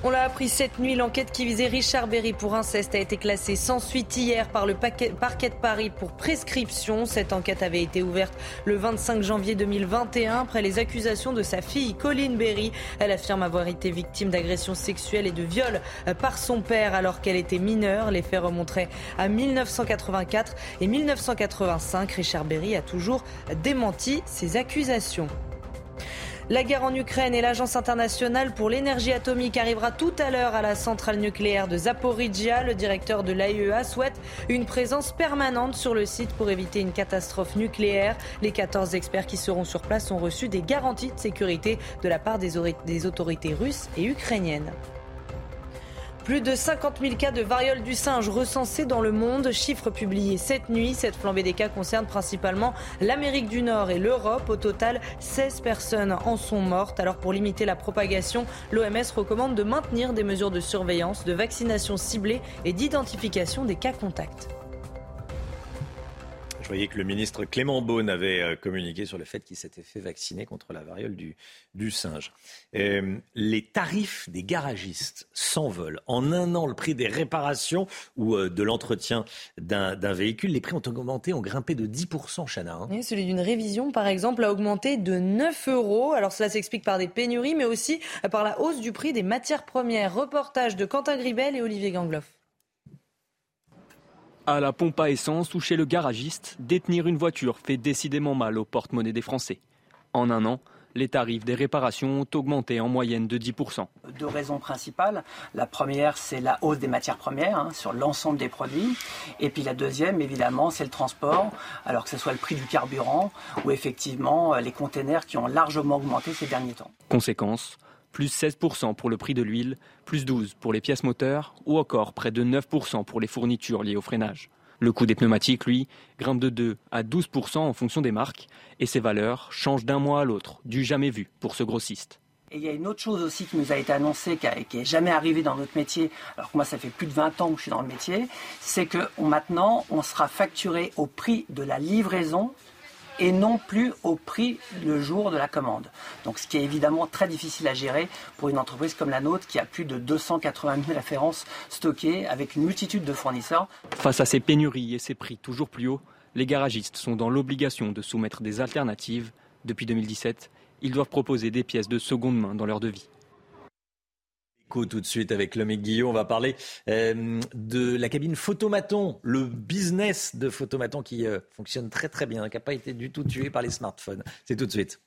On l'a appris cette nuit, l'enquête qui visait Richard Berry pour inceste a été classée sans suite hier par le parquet de Paris pour prescription. Cette enquête avait été ouverte le 25 janvier 2021 après les accusations de sa fille Colline Berry. Elle affirme avoir été victime d'agressions sexuelles et de viols par son père alors qu'elle était mineure. Les faits remonteraient à 1984 et 1985. Richard Berry a toujours démenti ces accusations. La guerre en Ukraine et l'Agence internationale pour l'énergie atomique arrivera tout à l'heure à la centrale nucléaire de Zaporizhia. Le directeur de l'AIEA souhaite une présence permanente sur le site pour éviter une catastrophe nucléaire. Les 14 experts qui seront sur place ont reçu des garanties de sécurité de la part des autorités russes et ukrainiennes. Plus de 50 000 cas de variole du singe recensés dans le monde, chiffre publié cette nuit. Cette flambée des cas concerne principalement l'Amérique du Nord et l'Europe. Au total, 16 personnes en sont mortes. Alors pour limiter la propagation, l'OMS recommande de maintenir des mesures de surveillance, de vaccination ciblée et d'identification des cas contacts. Je voyais que le ministre Clément Beaune avait euh, communiqué sur le fait qu'il s'était fait vacciner contre la variole du, singe. Euh, les tarifs des garagistes s'envolent. En un an, le prix des réparations ou euh, de l'entretien d'un véhicule, les prix ont augmenté, ont grimpé de 10%, Chana. Hein. celui d'une révision, par exemple, a augmenté de 9 euros. Alors cela s'explique par des pénuries, mais aussi par la hausse du prix des matières premières. Reportage de Quentin Gribel et Olivier Gangloff. À la pompe à essence ou chez le garagiste, détenir une voiture fait décidément mal au porte-monnaie des Français. En un an, Les tarifs des réparations ont augmenté en moyenne de 10%. Deux raisons principales. La première, c'est la hausse des matières premières hein, sur l'ensemble des produits. Et puis la deuxième, évidemment, c'est le transport. Alors que ce soit le prix du carburant ou effectivement les containers qui ont largement augmenté ces derniers temps. Conséquence, plus 16% pour le prix de l'huile, plus 12% pour les pièces moteurs ou encore près de 9% pour les fournitures liées au freinage. Le coût des pneumatiques, lui, grimpe de 2 à 12% en fonction des marques et ces valeurs changent d'un mois à l'autre, du jamais vu pour ce grossiste. Et il y a une autre chose aussi qui nous a été annoncée, qui n'est jamais arrivée dans notre métier, alors que moi ça fait plus de 20 ans que je suis dans le métier, c'est que maintenant on sera facturé au prix de la livraison et non plus au prix le jour de la commande. Donc ce qui est évidemment très difficile à gérer pour une entreprise comme la nôtre qui a plus de 280 000 références stockées avec une multitude de fournisseurs. Face à ces pénuries et ces prix toujours plus hauts, les garagistes sont dans l'obligation de soumettre des alternatives. Depuis 2017, ils doivent proposer des pièces de seconde main dans leur devis tout de suite avec Lomé Guillaume. On va parler euh, de la cabine photomaton, le business de photomaton qui euh, fonctionne très très bien, qui n'a pas été du tout tué par les smartphones. C'est tout de suite.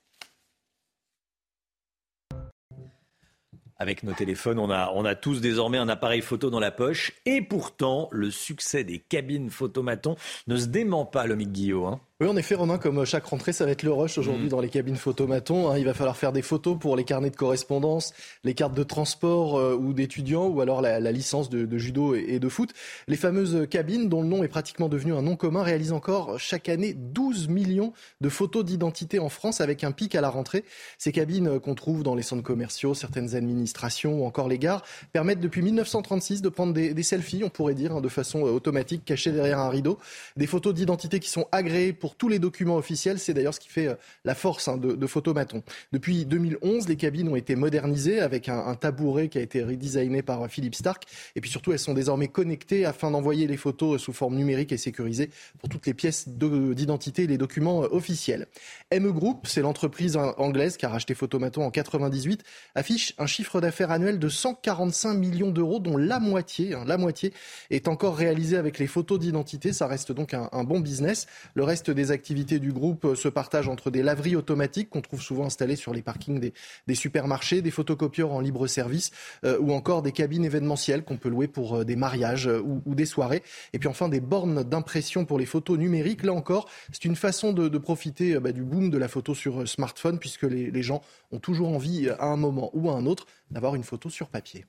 Avec nos téléphones, on a, on a tous désormais un appareil photo dans la poche. Et pourtant, le succès des cabines photomaton ne se dément pas, Lomique Guillaume. Hein. Oui, en effet, Romain, comme chaque rentrée, ça va être le rush aujourd'hui mm. dans les cabines photomaton. Hein. il va falloir faire des photos pour les carnets de correspondance, les cartes de transport euh, ou d'étudiants, ou alors la, licence de, judo et, de foot. Les fameuses cabines, dont le nom est pratiquement devenu un nom commun, réalisent encore chaque année 12 millions de photos d'identité en France, avec un pic à la rentrée. Ces cabines qu'on trouve dans les centres commerciaux, certaines administrations ou encore les gares, permettent depuis 1936 de prendre des, selfies, on pourrait dire, hein, de façon euh, automatique, cachées derrière un rideau. Des photos d'identité qui sont agréées pour pour tous les documents officiels. C'est d'ailleurs ce qui fait euh, la force hein, de, de, Photomaton. Depuis 2011, les cabines ont été modernisées avec un, tabouret qui a été redesigné par euh, Philippe Stark. Et puis surtout, elles sont désormais connectées afin d'envoyer les photos sous forme numérique et sécurisée pour toutes les pièces d'identité et les documents euh, officiels. ME Group, c'est l'entreprise anglaise qui a racheté Photomaton en 98, affiche un chiffre d'affaires annuel de 145 millions d'euros, dont la moitié, hein, la moitié est encore réalisée avec les photos d'identité. Ça reste donc un, un bon business. Le reste des activités du groupe euh, se partagent entre des laveries automatiques qu'on trouve souvent installées sur les parkings des, supermarchés, des photocopieurs en libre service euh, ou encore des cabines événementielles qu'on peut louer pour euh, des mariages ou, des soirées. Et puis enfin des bornes d'impression pour les photos numériques. Là encore, c'est une façon de, profiter bah, du boom de la photo sur smartphone puisque les gens ont toujours envie à un moment ou à un autre d'avoir une photo sur papier.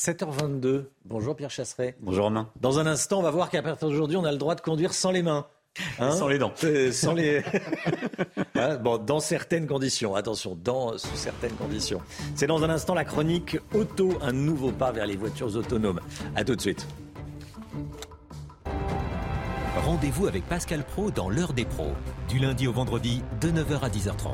7h22. Bonjour Pierre Chasseret. Bonjour Romain. Dans un instant, on va voir qu'à partir d'aujourd'hui, on a le droit de conduire sans les mains. Hein sans les dents. Euh, sans les... <laughs> <laughs> Hein, bon, dans certaines conditions. Attention, dans, sous certaines conditions. C'est dans un instant la chronique Auto, un nouveau pas vers les voitures autonomes. A tout de suite. Rendez-vous avec Pascal Pro dans l'heure des pros, du lundi au vendredi de 9h à 10h30.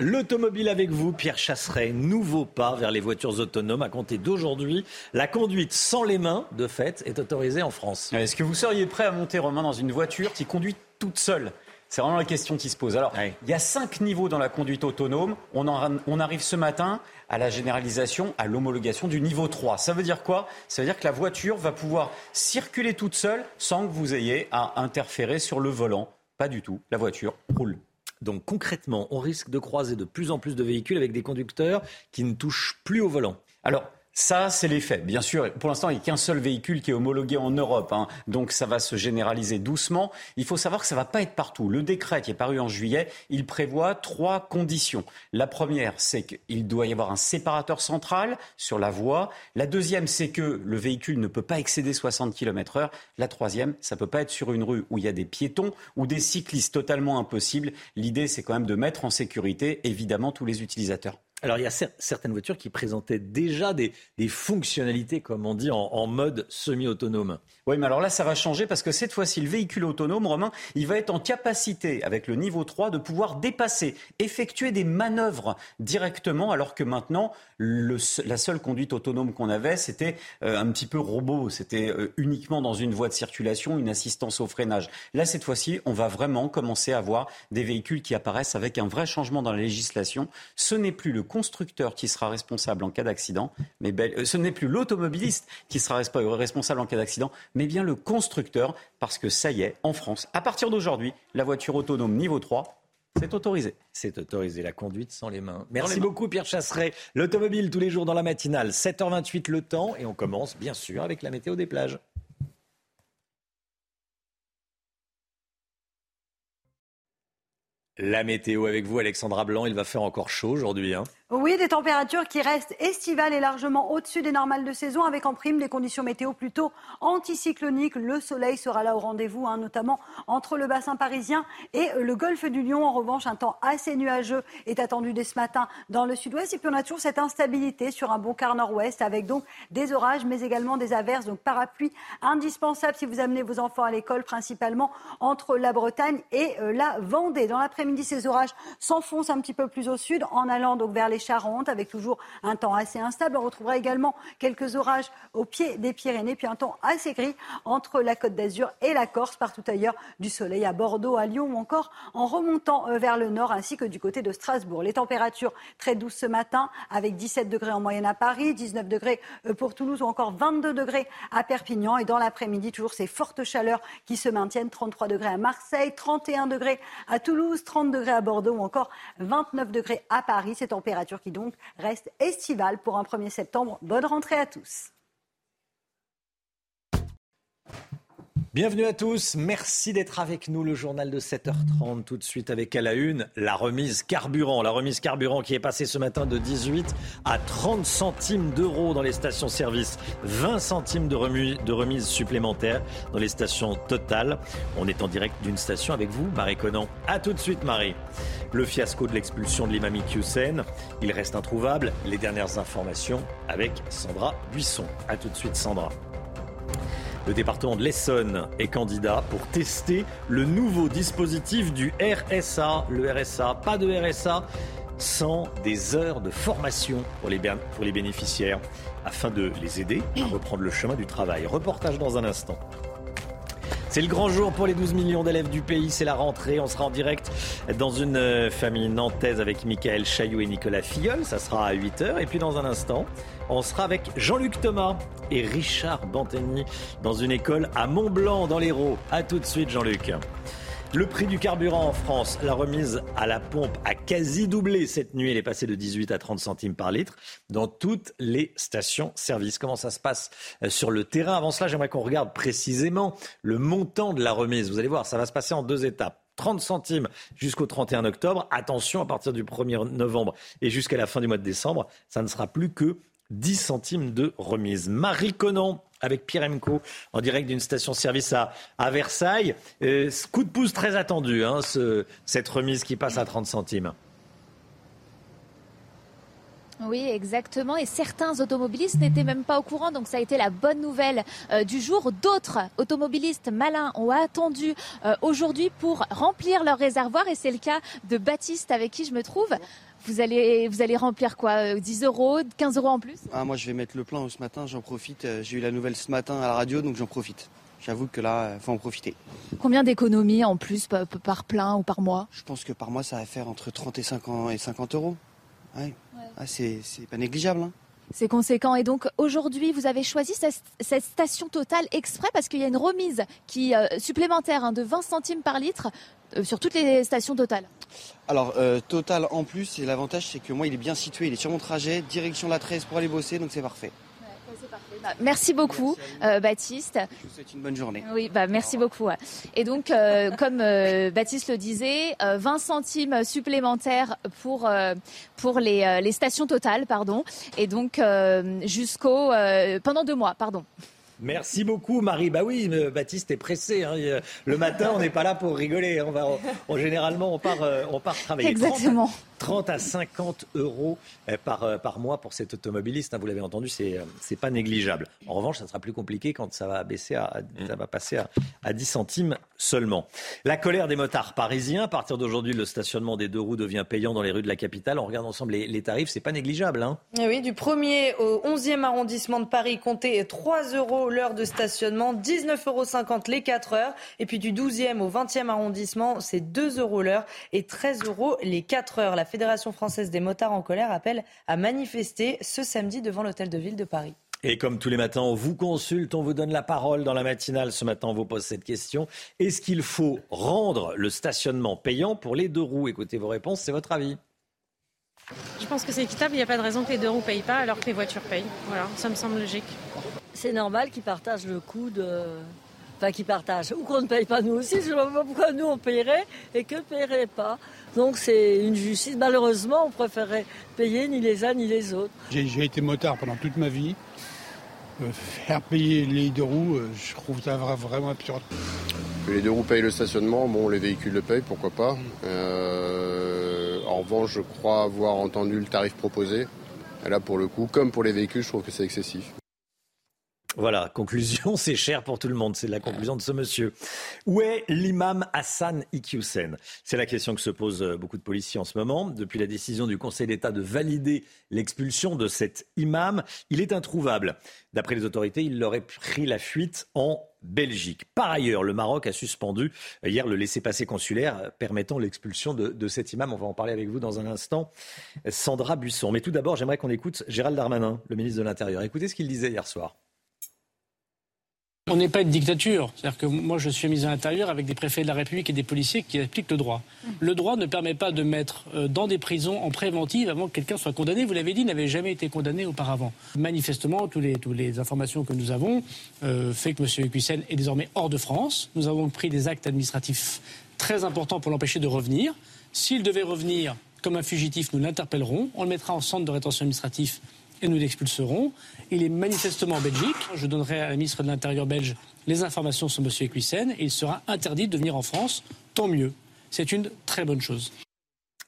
L'automobile avec vous, Pierre Chasseret. Nouveau pas vers les voitures autonomes à compter d'aujourd'hui. La conduite sans les mains, de fait, est autorisée en France. Est-ce que vous seriez prêt à monter, Romain, dans une voiture qui conduit toute seule? C'est vraiment la question qui se pose. Alors, il y a cinq niveaux dans la conduite autonome. On, on arrive ce matin à la généralisation, à l'homologation du niveau 3. Ça veut dire quoi? Ça veut dire que la voiture va pouvoir circuler toute seule sans que vous ayez à interférer sur le volant. Pas du tout. La voiture roule. Donc concrètement, on risque de croiser de plus en plus de véhicules avec des conducteurs qui ne touchent plus au volant. Alors, ça, c'est l'effet. Bien sûr, pour l'instant, il n'y a qu'un seul véhicule qui est homologué en Europe. Hein. donc, ça va se généraliser doucement. Il faut savoir que ça ne va pas être partout. Le décret qui est paru en juillet, il prévoit trois conditions. La première, c'est qu'il doit y avoir un séparateur central sur la voie. La deuxième, c'est que le véhicule ne peut pas excéder 60 km heure. La troisième, ça ne peut pas être sur une rue où il y a des piétons ou des cyclistes totalement impossible. L'idée, c'est quand même de mettre en sécurité, évidemment, tous les utilisateurs. Alors il y a certaines voitures qui présentaient déjà des, fonctionnalités, comme on dit, en mode semi-autonome. Oui, mais alors là, ça va changer parce que cette fois-ci, le véhicule autonome, Romain, il va être en capacité, avec le niveau 3, de pouvoir dépasser, effectuer des manœuvres directement, alors que maintenant, la seule conduite autonome qu'on avait, c'était euh, un petit peu robot. C'était euh, uniquement dans une voie de circulation, une assistance au freinage. Là, cette fois-ci, on va vraiment commencer à voir des véhicules qui apparaissent avec un vrai changement dans la législation. Ce n'est plus le constructeur qui sera responsable en cas d'accident, mais euh, ce n'est plus l'automobiliste qui sera responsable en cas d'accident, mais bien le constructeur, parce que ça y est, en France, à partir d'aujourd'hui, la voiture autonome niveau 3, c'est autorisé. C'est autorisé, la conduite sans les mains. Merci beaucoup Pierre Chasseret. L'automobile tous les jours dans la matinale, 7h28 le temps, et on commence bien sûr avec la météo des plages. La météo avec vous, Alexandra Blanc. Il va faire encore chaud aujourd'hui. Hein. Oui, des températures qui restent estivales et largement au-dessus des normales de saison, avec en prime des conditions météo plutôt anticycloniques. Le soleil sera là au rendez-vous, hein, notamment entre le bassin parisien et le golfe du Lion. En revanche, un temps assez nuageux est attendu dès ce matin dans le sud-ouest. Et puis on a toujours cette instabilité sur un bon quart nord-ouest, avec donc des orages, mais également des averses. Donc parapluie indispensable si vous amenez vos enfants à l'école, principalement entre la Bretagne et euh, la Vendée. Dans l'après-midi, ces orages s'enfoncent un petit peu plus au sud, en allant donc vers les Charente, avec toujours un temps assez instable. On retrouvera également quelques orages au pied des Pyrénées, puis un temps assez gris entre la Côte d'Azur et la Corse, partout ailleurs du soleil à Bordeaux, à Lyon ou encore en remontant euh, vers le nord, ainsi que du côté de Strasbourg. Les températures très douces ce matin, avec 17 degrés en moyenne à Paris, 19 degrés euh, pour Toulouse ou encore 22 degrés à Perpignan. Et dans l'après-midi, toujours ces fortes chaleurs qui se maintiennent, 33 degrés à Marseille, 31 degrés à Toulouse, 30 degrés à Bordeaux ou encore 29 degrés à Paris. Ces températures qui donc reste estivale pour un 1er septembre. Bonne rentrée à tous. Bienvenue à tous, merci d'être avec nous. Le journal de 7h30, tout de suite avec à la une, la remise carburant. La remise carburant qui est passée ce matin de 18 à 30 centimes d'euros dans les stations-service, 20 centimes de remise, supplémentaire dans les stations totales. On est en direct d'une station avec vous, Marie Conan. A tout de suite, Marie. Le fiasco de l'expulsion de l'imam Hussein, il reste introuvable. Les dernières informations avec Sandra Buisson. A tout de suite, Sandra. Le département de l'Essonne est candidat pour tester le nouveau dispositif du RSA. Le RSA, pas de RSA sans des heures de formation pour les, bénéficiaires afin de les aider à reprendre le chemin du travail. Reportage dans un instant. C'est le grand jour pour les 12 millions d'élèves du pays, c'est la rentrée. On sera en direct dans une euh, famille nantaise avec Michael Chaillot et Nicolas Filleul. Ça sera à 8h. Et puis dans un instant, on sera avec Jean-Luc Thomas et Richard Bantegny dans une école à Mont-Blanc dans l'Hérault. A tout de suite Jean-Luc. Le prix du carburant en France, la remise à la pompe a quasi doublé cette nuit. Elle est passée de 18 à 30 centimes par litre dans toutes les stations-service. Comment ça se passe euh, sur le terrain? Avant cela, j'aimerais qu'on regarde précisément le montant de la remise. Vous allez voir, ça va se passer en deux étapes. 30 centimes jusqu'au 31 octobre. Attention, à partir du 1er novembre et jusqu'à la fin du mois de décembre, ça ne sera plus que 10 centimes de remise. Marie Conan avec Pierre Emco en direct d'une station-service à, à, Versailles. Euh, coup de pouce très attendu, hein, ce, cette remise qui passe à 30 centimes. Oui, exactement. Et certains automobilistes n'étaient même pas au courant, donc ça a été la bonne nouvelle euh, du jour. D'autres automobilistes malins ont attendu euh, aujourd'hui pour remplir leur réservoir, et c'est le cas de Baptiste avec qui je me trouve. Vous allez, vous allez remplir quoi 10 euh, euros, 15 euros en plus? Ah, Moi, je vais mettre le plein ce matin, j'en profite. Euh, j'ai eu la nouvelle ce matin à la radio, donc j'en profite. J'avoue que là, il faut en profiter. Combien d'économies en plus par plein ou par mois? Je pense que par mois, ça va faire entre 30 et 50, euros. Ouais. Ah, c'est pas négligeable. Hein. C'est conséquent. Et donc aujourd'hui, vous avez choisi cette, station totale exprès parce qu'il y a une remise qui euh, supplémentaire hein, de 20 centimes par litre euh, sur toutes les stations Total Alors, euh, Total en plus, et l'avantage, c'est que moi, il est bien situé. Il est sur mon trajet, direction la 13 pour aller bosser, donc c'est parfait. Bah, merci beaucoup, euh, Baptiste. Je vous souhaite une bonne journée. Oui, bah, merci beaucoup. Et donc, <laughs> comme Baptiste le disait, 20 centimes supplémentaires pour, pour les, les stations totales, pardon. Et donc, jusqu'au. pendant deux mois, pardon. Merci beaucoup, Marie. Bah oui, Baptiste est pressé. Hein. Le matin, on n'est pas là pour rigoler. On va, généralement, on part, euh, on part travailler. Exactement. 30 à 50 euros euh, par, euh, par mois pour cet automobiliste. Hein, vous l'avez entendu, c'est n'est pas négligeable. En revanche, ça sera plus compliqué quand ça va baisser à, ça va passer à, à 10 centimes seulement. La colère des motards parisiens. À partir d'aujourd'hui, le stationnement des deux roues devient payant dans les rues de la capitale. On regarde ensemble les, les tarifs, c'est pas négligeable. Hein. Eh oui, du 1er au 11e arrondissement de Paris, comptez 3 euros l'heure de stationnement, 19,50 euros les 4 heures. Et puis du 12e au 20e arrondissement, c'est 2 euros l'heure et 13 euros les 4 heures. La Fédération française des motards en colère appelle à manifester ce samedi devant l'hôtel de ville de Paris. Et comme tous les matins, on vous consulte, on vous donne la parole dans la matinale. Ce matin, on vous pose cette question. Est-ce qu'il faut rendre le stationnement payant pour les deux roues? Écoutez vos réponses, c'est votre avis. Je pense que c'est équitable, il n'y a pas de raison que les deux roues ne payent pas alors que les voitures payent. Voilà, ça me semble logique. C'est normal qu'ils partagent le coût de. Enfin, qu'ils partagent. Ou qu'on ne paye pas nous aussi. Je ne vois pas pourquoi nous on payerait et que ne payerait pas. Donc c'est une justice. Malheureusement, on préférerait payer ni les uns ni les autres. J'ai été motard pendant toute ma vie. Euh, faire payer les deux roues, euh, je trouve ça vraiment absurde. Que les deux roues payent le stationnement, bon, les véhicules le payent, pourquoi pas. Euh, en revanche, je crois avoir entendu le tarif proposé. Et là, pour le coup, comme pour les véhicules, je trouve que c'est excessif. Voilà, conclusion, <laughs> c'est cher pour tout le monde. C'est la conclusion de ce monsieur. Où est l'imam Hassan Iqiyoussen? C'est la question que se posent euh, beaucoup de policiers en ce moment. Depuis la décision du Conseil d'État de valider l'expulsion de cet imam, il est introuvable. D'après les autorités, il aurait pris la fuite en Belgique. Par ailleurs, le Maroc a suspendu euh, hier le laissez-passer consulaire euh, permettant l'expulsion de, de, cet imam. On va en parler avec vous dans un instant. Sandra Buisson. Mais tout d'abord, j'aimerais qu'on écoute Gérald Darmanin, le ministre de l'Intérieur. Écoutez ce qu'il disait hier soir. On n'est pas une dictature. C'est-à-dire que moi, je suis mis à l'intérieur avec des préfets de la République et des policiers qui appliquent le droit. Le droit ne permet pas de mettre euh, dans des prisons en préventive avant que quelqu'un soit condamné. Vous l'avez dit, il n'avait jamais été condamné auparavant. Manifestement, toutes les, informations que nous avons euh, fait que M. Equissen est désormais hors de France. Nous avons pris des actes administratifs très importants pour l'empêcher de revenir. S'il devait revenir comme un fugitif, nous l'interpellerons. On le mettra en centre de rétention administrative et nous l'expulserons. Il est manifestement en Belgique. Je donnerai à la ministre de l'Intérieur belge les informations sur M. Et il sera interdit de venir en France. Tant mieux. C'est une très bonne chose.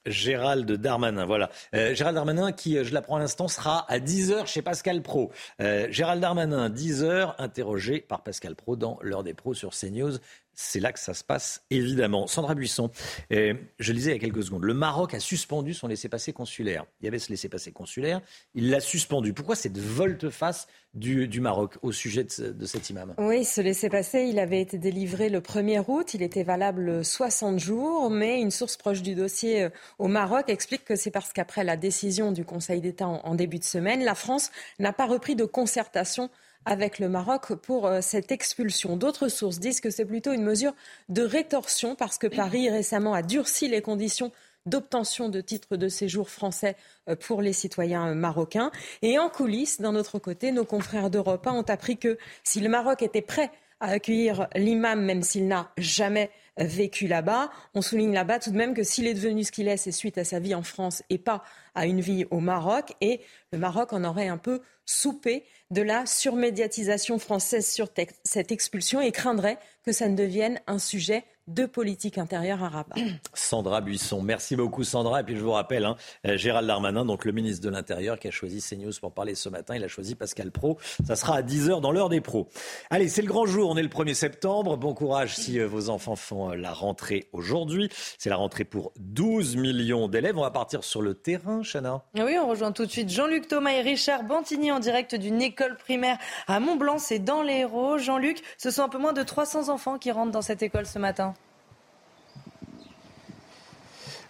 Gérald Darmanin, voilà. Euh, Gérald Darmanin qui, euh, je l'apprends à l'instant, sera à 10h chez Pascal Pro. Euh, Gérald Darmanin, 10h, interrogé par Pascal Pro dans l'heure des pros sur CNews. C'est là que ça se passe, évidemment. Sandra Buisson, euh, je le disais il y a quelques secondes, le Maroc a suspendu son laissez-passer consulaire. Il y avait ce laissez-passer consulaire, il l'a suspendu. Pourquoi cette volte-face du, Maroc au sujet de, cet imam? Oui, ce laissez-passer, il avait été délivré le 1er août, il était valable 60 jours, mais une source proche du dossier euh, au Maroc explique que c'est parce qu'après la décision du Conseil d'État en début de semaine, la France n'a pas repris de concertation avec le Maroc pour euh, cette expulsion. D'autres sources disent que c'est plutôt une mesure de rétorsion parce que Paris récemment a durci les conditions d'obtention de titres de séjour français euh, pour les citoyens euh, marocains. Et en coulisses, d'un autre côté, nos confrères d'Europe ont appris que si le Maroc était prêt à accueillir l'imam, même s'il n'a jamais vécu là-bas. On souligne là-bas tout de même que s'il est devenu ce qu'il est, c'est suite à sa vie en France et pas à une vie au Maroc. Et le Maroc en aurait un peu soupé de la surmédiatisation française sur cette expulsion et craindrait que ça ne devienne un sujet de politique intérieure arabe. <clears throat> Sandra Buisson, merci beaucoup Sandra. Et puis je vous rappelle, hein, euh, Gérald Darmanin, donc le ministre de l'Intérieur, qui a choisi CNews pour parler ce matin, il a choisi Pascal Pro. Ça sera à 10h dans l'heure des pros. Allez, c'est le grand jour, on est le 1er septembre. Bon courage si euh, vos enfants font euh, la rentrée aujourd'hui. C'est la rentrée pour 12 millions d'élèves. On va partir sur le terrain, Chana. Oui, on rejoint tout de suite Jean-Luc Thomas et Richard Bantigny en direct d'une école primaire à Montblanc. C'est dans les Hérault. Jean-Luc, ce sont un peu moins de 300 enfants qui rentrent dans cette école ce matin.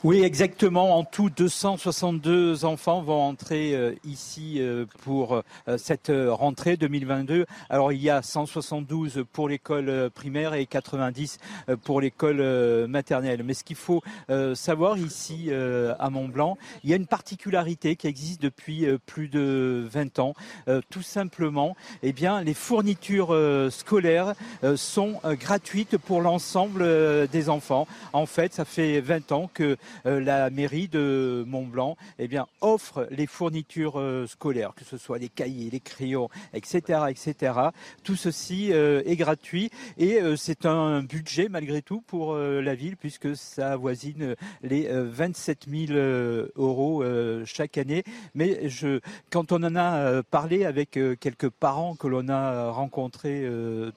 Oui, exactement. En tout, 262 enfants vont entrer euh, ici euh, pour euh, cette rentrée 2022. Alors, il y a 172 pour l'école primaire et 90 pour l'école maternelle. Mais ce qu'il faut savoir ici à Mont-Blanc, il y a une particularité qui existe depuis plus de 20 ans. Tout simplement, eh bien, les fournitures scolaires sont gratuites pour l'ensemble des enfants. En fait, ça fait 20 ans que la mairie de Mont-Blanc eh bien, offre les fournitures scolaires, que ce soit les cahiers, les crayons, etc. etc. Tout ceci est gratuit et c'est un budget malgré tout pour la ville puisque ça avoisine les 27 000 euros chaque année. Mais je, quand on en a parlé avec quelques parents que l'on a rencontrés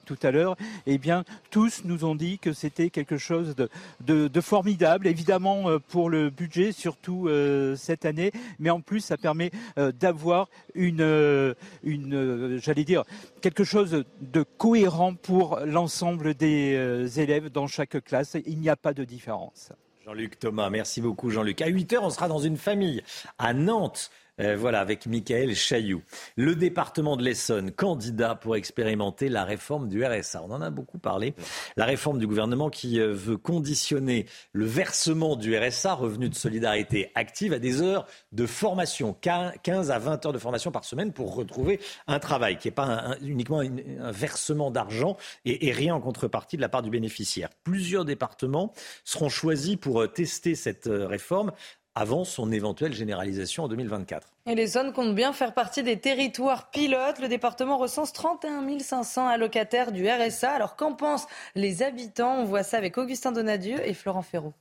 tout à l'heure, eh bien, tous nous ont dit que c'était quelque chose de, formidable, évidemment euh, pour le budget, surtout euh, cette année, mais en plus, ça permet euh, d'avoir une, une j'allais dire, quelque chose de cohérent pour l'ensemble des élèves dans chaque classe. Il n'y a pas de différence. Jean-Luc Thomas, merci beaucoup Jean-Luc. À 8 heures, on sera dans une famille à Nantes. Euh, voilà, avec Michael Chailloux. Le département de l'Essonne, candidat pour expérimenter la réforme du RSA. On en a beaucoup parlé. La réforme du gouvernement qui euh, veut conditionner le versement du RSA, revenu de solidarité active, à des heures de formation, 15 à 20 heures de formation par semaine pour retrouver un travail, qui n'est pas uniquement un versement d'argent et, rien en contrepartie de la part du bénéficiaire. Plusieurs départements seront choisis pour euh, tester cette réforme avant son éventuelle généralisation en 2024. Et les zones comptent bien faire partie des territoires pilotes. Le département recense 31 500 allocataires du RSA. Alors qu'en pensent les habitants? On voit ça avec Augustin Donadieu et Florent Ferraud.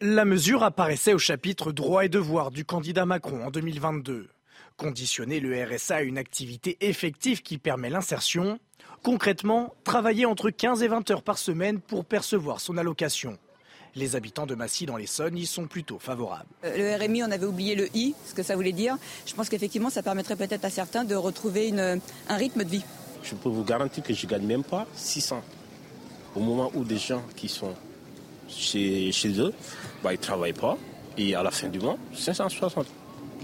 La mesure apparaissait au chapitre droits et devoirs du candidat Macron en 2022. Conditionner le RSA à une activité effective qui permet l'insertion. Concrètement, travailler entre 15 et 20 heures par semaine pour percevoir son allocation. Les habitants de Massy dans l'Essonne y sont plutôt favorables. Euh, le RMI, on avait oublié le I, ce que ça voulait dire. Je pense qu'effectivement, ça permettrait peut-être à certains de retrouver un rythme de vie. Je peux vous garantir que je ne gagne même pas 600. Au moment où des gens qui sont chez, eux, bah, ils ne travaillent pas. Et à la fin du mois, 560.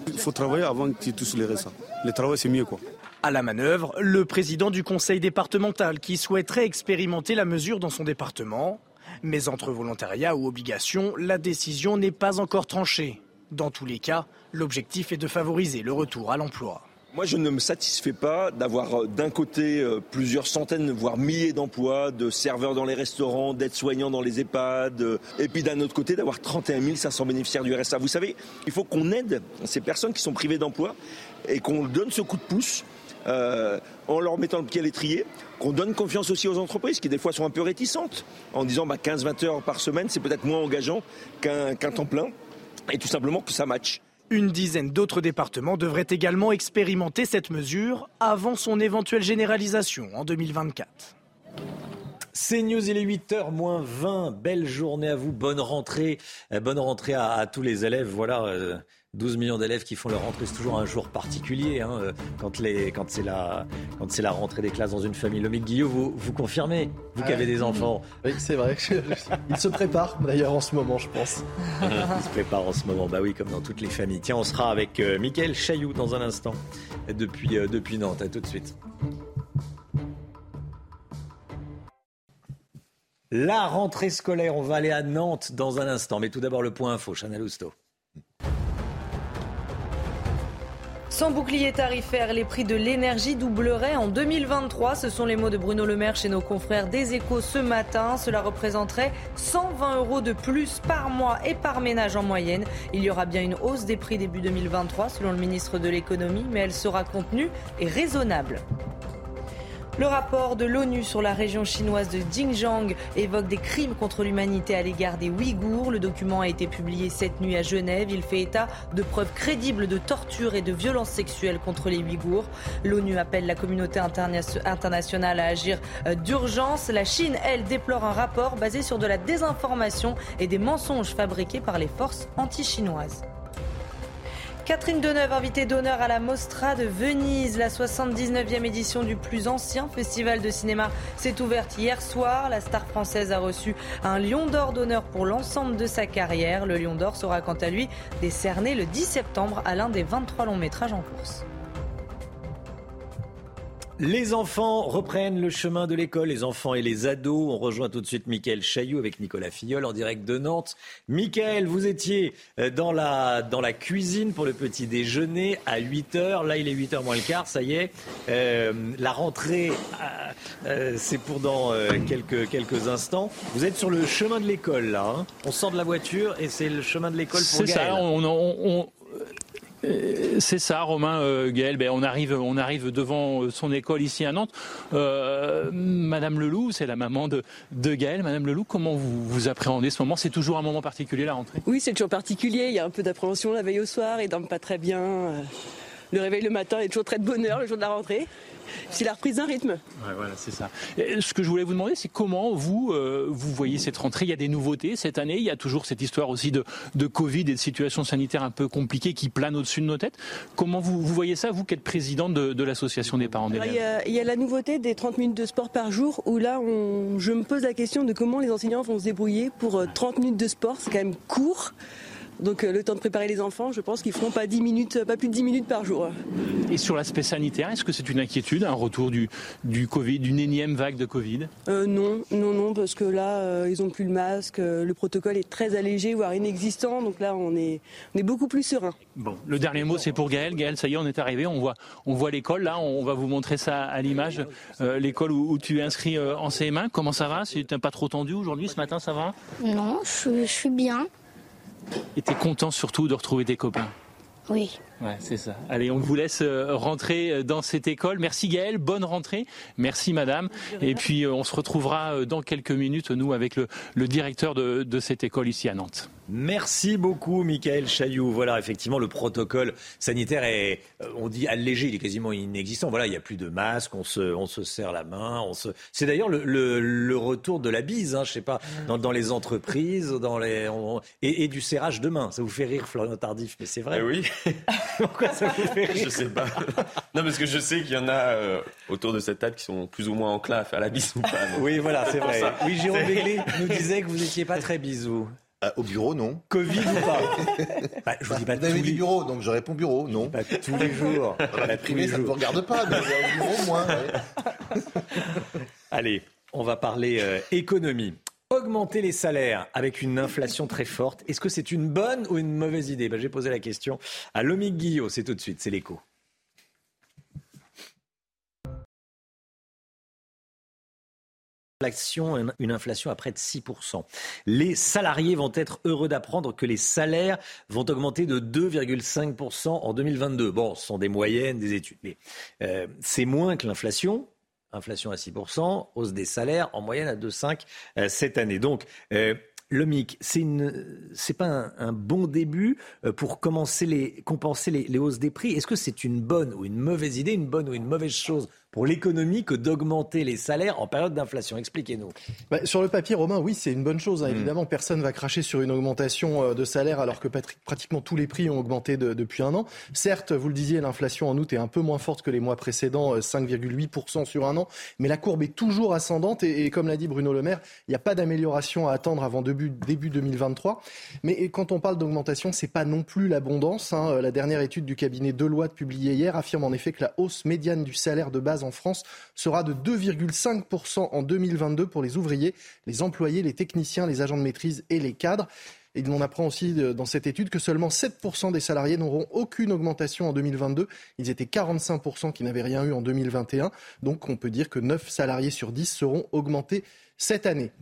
Il faut travailler avant qu'ils tous les restes. Le travail, c'est mieux. quoi. À la manœuvre, le président du conseil départemental qui souhaiterait expérimenter la mesure dans son département mais entre volontariat ou obligation, la décision n'est pas encore tranchée. Dans tous les cas, l'objectif est de favoriser le retour à l'emploi. Moi, je ne me satisfais pas d'avoir euh, d'un côté euh, plusieurs centaines, voire milliers d'emplois, de serveurs dans les restaurants, d'aides-soignants dans les EHPAD, euh, et puis d'un autre côté d'avoir 31 500 bénéficiaires du RSA. Vous savez, il faut qu'on aide ces personnes qui sont privées d'emploi et qu'on donne ce coup de pouce euh, en leur mettant le pied à l'étrier, qu'on donne confiance aussi aux entreprises qui des fois sont un peu réticentes en disant bah, 15-20 heures par semaine c'est peut-être moins engageant qu'un temps plein et tout simplement que ça matche. Une dizaine d'autres départements devraient également expérimenter cette mesure avant son éventuelle généralisation en 2024. C'est News, il est 8h moins 20. Belle journée à vous, bonne rentrée. Euh, bonne rentrée à, tous les élèves. Voilà. Euh, 12 millions d'élèves qui font leur rentrée, c'est toujours un jour particulier hein, euh, quand, les, quand c'est la, quand c'est la rentrée des classes dans une famille. Lomique Guillaume, vous, vous confirmez, vous qui avez des enfants Oui, c'est vrai. Il se prépare d'ailleurs en ce moment, je pense. <laughs> Il se prépare en ce moment, bah oui, comme dans toutes les familles. Tiens, on sera avec euh, Mickaël Chailloux dans un instant, depuis, euh, depuis Nantes. À tout de suite. La rentrée scolaire, on va aller à Nantes dans un instant. Mais tout d'abord le point info, Chanel Housteau. Sans bouclier tarifaire, les prix de l'énergie doubleraient en 2023. Ce sont les mots de Bruno Le Maire chez nos confrères des échos ce matin. Cela représenterait 120 euros de plus par mois et par ménage en moyenne. Il y aura bien une hausse des prix début 2023 selon le ministre de l'économie, mais elle sera contenue et raisonnable. Le rapport de l'ONU sur la région chinoise de Xinjiang évoque des crimes contre l'humanité à l'égard des Ouïghours. Le document a été publié cette nuit à Genève. Il fait état de preuves crédibles de torture et de violences sexuelles contre les Ouïghours. L'ONU appelle la communauté internationale à agir euh, d'urgence. La Chine, elle, déplore un rapport basé sur de la désinformation et des mensonges fabriqués par les forces anti-chinoises. Catherine Deneuve, invitée d'honneur à la Mostra de Venise. La 79e édition du plus ancien festival de cinéma s'est ouverte hier soir. La star française a reçu un Lion d'Or d'honneur pour l'ensemble de sa carrière. Le Lion d'Or sera quant à lui décerné le 10 septembre à l'un des 23 longs métrages en course. Les enfants reprennent le chemin de l'école, les enfants et les ados. On rejoint tout de suite Mickaël Chailloux avec Nicolas Fillol en direct de Nantes. Mickaël, vous étiez euh, dans la, dans la cuisine pour le petit déjeuner à 8h. Là, il est 8h moins le quart, ça y est. Euh, la rentrée, euh, c'est pour dans euh, quelques, quelques instants. Vous êtes sur le chemin de l'école, là. hein. on sort de la voiture et c'est le chemin de l'école pour C'est ça, on, on- on- c'est ça, Romain euh, Gaël. Ben, on arrive, on arrive devant euh, son école ici à Nantes. Euh, Madame Leloup, c'est la maman de, de Gaël. Madame Leloup, comment vous, vous appréhendez ce moment? C'est toujours un moment particulier la rentrée? Oui, c'est toujours particulier. Il y a un peu d'appréhension la veille au soir, ils dorment pas très bien. Euh, Le réveil le matin est toujours très de bonne heure le jour de la rentrée. C'est la reprise d'un rythme. Ouais, voilà, c'est ça. Et ce que je voulais vous demander, c'est comment vous, euh, vous voyez cette rentrée Il y a des nouveautés cette année. Il y a toujours cette histoire aussi de, de Covid et de situation sanitaire un peu compliquée qui plane au-dessus de nos têtes. Comment vous, vous voyez ça, vous qui êtes présidente de, de l'association des parents il, d'élèves a, il y a la nouveauté des 30 minutes de sport par jour où là, on- je me pose la question de comment les enseignants vont se débrouiller pour euh, 30 minutes de sport. C'est quand même court. Donc euh, le temps de préparer les enfants, je pense qu'ils feront pas 10 minutes, pas plus de 10 minutes par jour. Et sur l'aspect sanitaire, est-ce que c'est une inquiétude, un retour du, du Covid, d'une énième vague de Covid? Euh, non, non, non, parce que là, euh, ils ont plus le masque, euh, le protocole est très allégé, voire inexistant, donc là, on est, on est beaucoup plus serein. Bon, le dernier mot, c'est pour Gaël. Gaël, ça y est, on est arrivé. On voit, on voit l'école. Là, on va vous montrer ça à l'image. Euh, l'école où, où tu es inscrit euh, en CM1. Comment ça va? C'est pas trop tendu aujourd'hui Ce matin, ça va? Non, je, je suis bien. Et t'es content surtout de retrouver tes copains Oui. Ouais, c'est ça. Allez, on vous laisse euh, rentrer euh, dans cette école. Merci Gaël, bonne rentrée. Merci madame. Et puis euh, on se retrouvera dans quelques minutes, nous, avec le, le directeur de, de cette école ici à Nantes. Merci beaucoup, Michael Chailloux. Voilà, effectivement, le protocole sanitaire est, on dit allégé, il est quasiment inexistant. Voilà, il n'y a plus de masque, on se, on se serre la main. On se... C'est d'ailleurs le, le- le retour de la bise, hein, je sais pas, dans, dans les entreprises, dans les, on- et, et du serrage de main. Ça vous fait rire, Florian Tardif, mais c'est vrai. Eh oui. <laughs> Pourquoi ça vous fait rire Je sais pas. Non, parce que je sais qu'il y en a euh, autour de cette table qui sont plus ou moins enclins à faire la bise ou pas. donc Oui, voilà, c'est vrai. ça. Oui, Jérôme Béglé nous disait que vous n'étiez pas très bisous. au bureau, non. Covid ou pas <laughs> Bah, Je vous dis pas Vous avez tous dit les- bureau, donc je réponds bureau, non. Pas tous les <laughs> jours. Dans la privée, ça ne vous regarde pas, mais au bureau, moins. ouais. <laughs> Allez, on va parler euh, économie. Augmenter les salaires avec une inflation très forte, est-ce que c'est une bonne ou une mauvaise idée? Ben, J'ai posé la question à Lomique Guillot, c'est tout de suite, c'est l'écho. Une inflation à près de 6%. Les salariés vont être heureux d'apprendre que les salaires vont augmenter de 2,5% en 2022. Bon, ce sont des moyennes, des études, mais euh, c'est moins que l'inflation. Inflation à 6%, hausse des salaires en moyenne à 2,5% euh, cette année. Donc, euh, le MIC, c'est pas un, bon début euh, pour commencer les, compenser les hausses des prix. Est-ce que c'est une bonne ou une mauvaise idée, une bonne ou une mauvaise chose pour l'économie que d'augmenter les salaires en période d'inflation Expliquez-nous. Bah, sur le papier, Romain, oui, c'est une bonne chose. hein. Évidemment, personne va cracher sur une augmentation euh, de salaire alors que pratiquement tous les prix ont augmenté de- depuis un an. Certes, vous le disiez, l'inflation en août est un peu moins forte que les mois précédents, euh, 5,8% sur un an, mais la courbe est toujours ascendante et, et comme l'a dit Bruno Le Maire, il n'y a pas d'amélioration à attendre avant début, début 2023. Mais quand on parle d'augmentation, c'est pas non plus l'abondance. hein. La dernière étude du cabinet Deloitte publiée hier affirme en effet que la hausse médiane du salaire de base en France sera de 2,5% en 2022 pour les ouvriers, les employés, les techniciens, les agents de maîtrise et les cadres. Et on apprend aussi euh, dans cette étude que seulement 7% des salariés n'auront aucune augmentation en 2022. Ils étaient 45% qui n'avaient rien eu en 2021. Donc on peut dire que 9 salariés sur 10 seront augmentés cette année.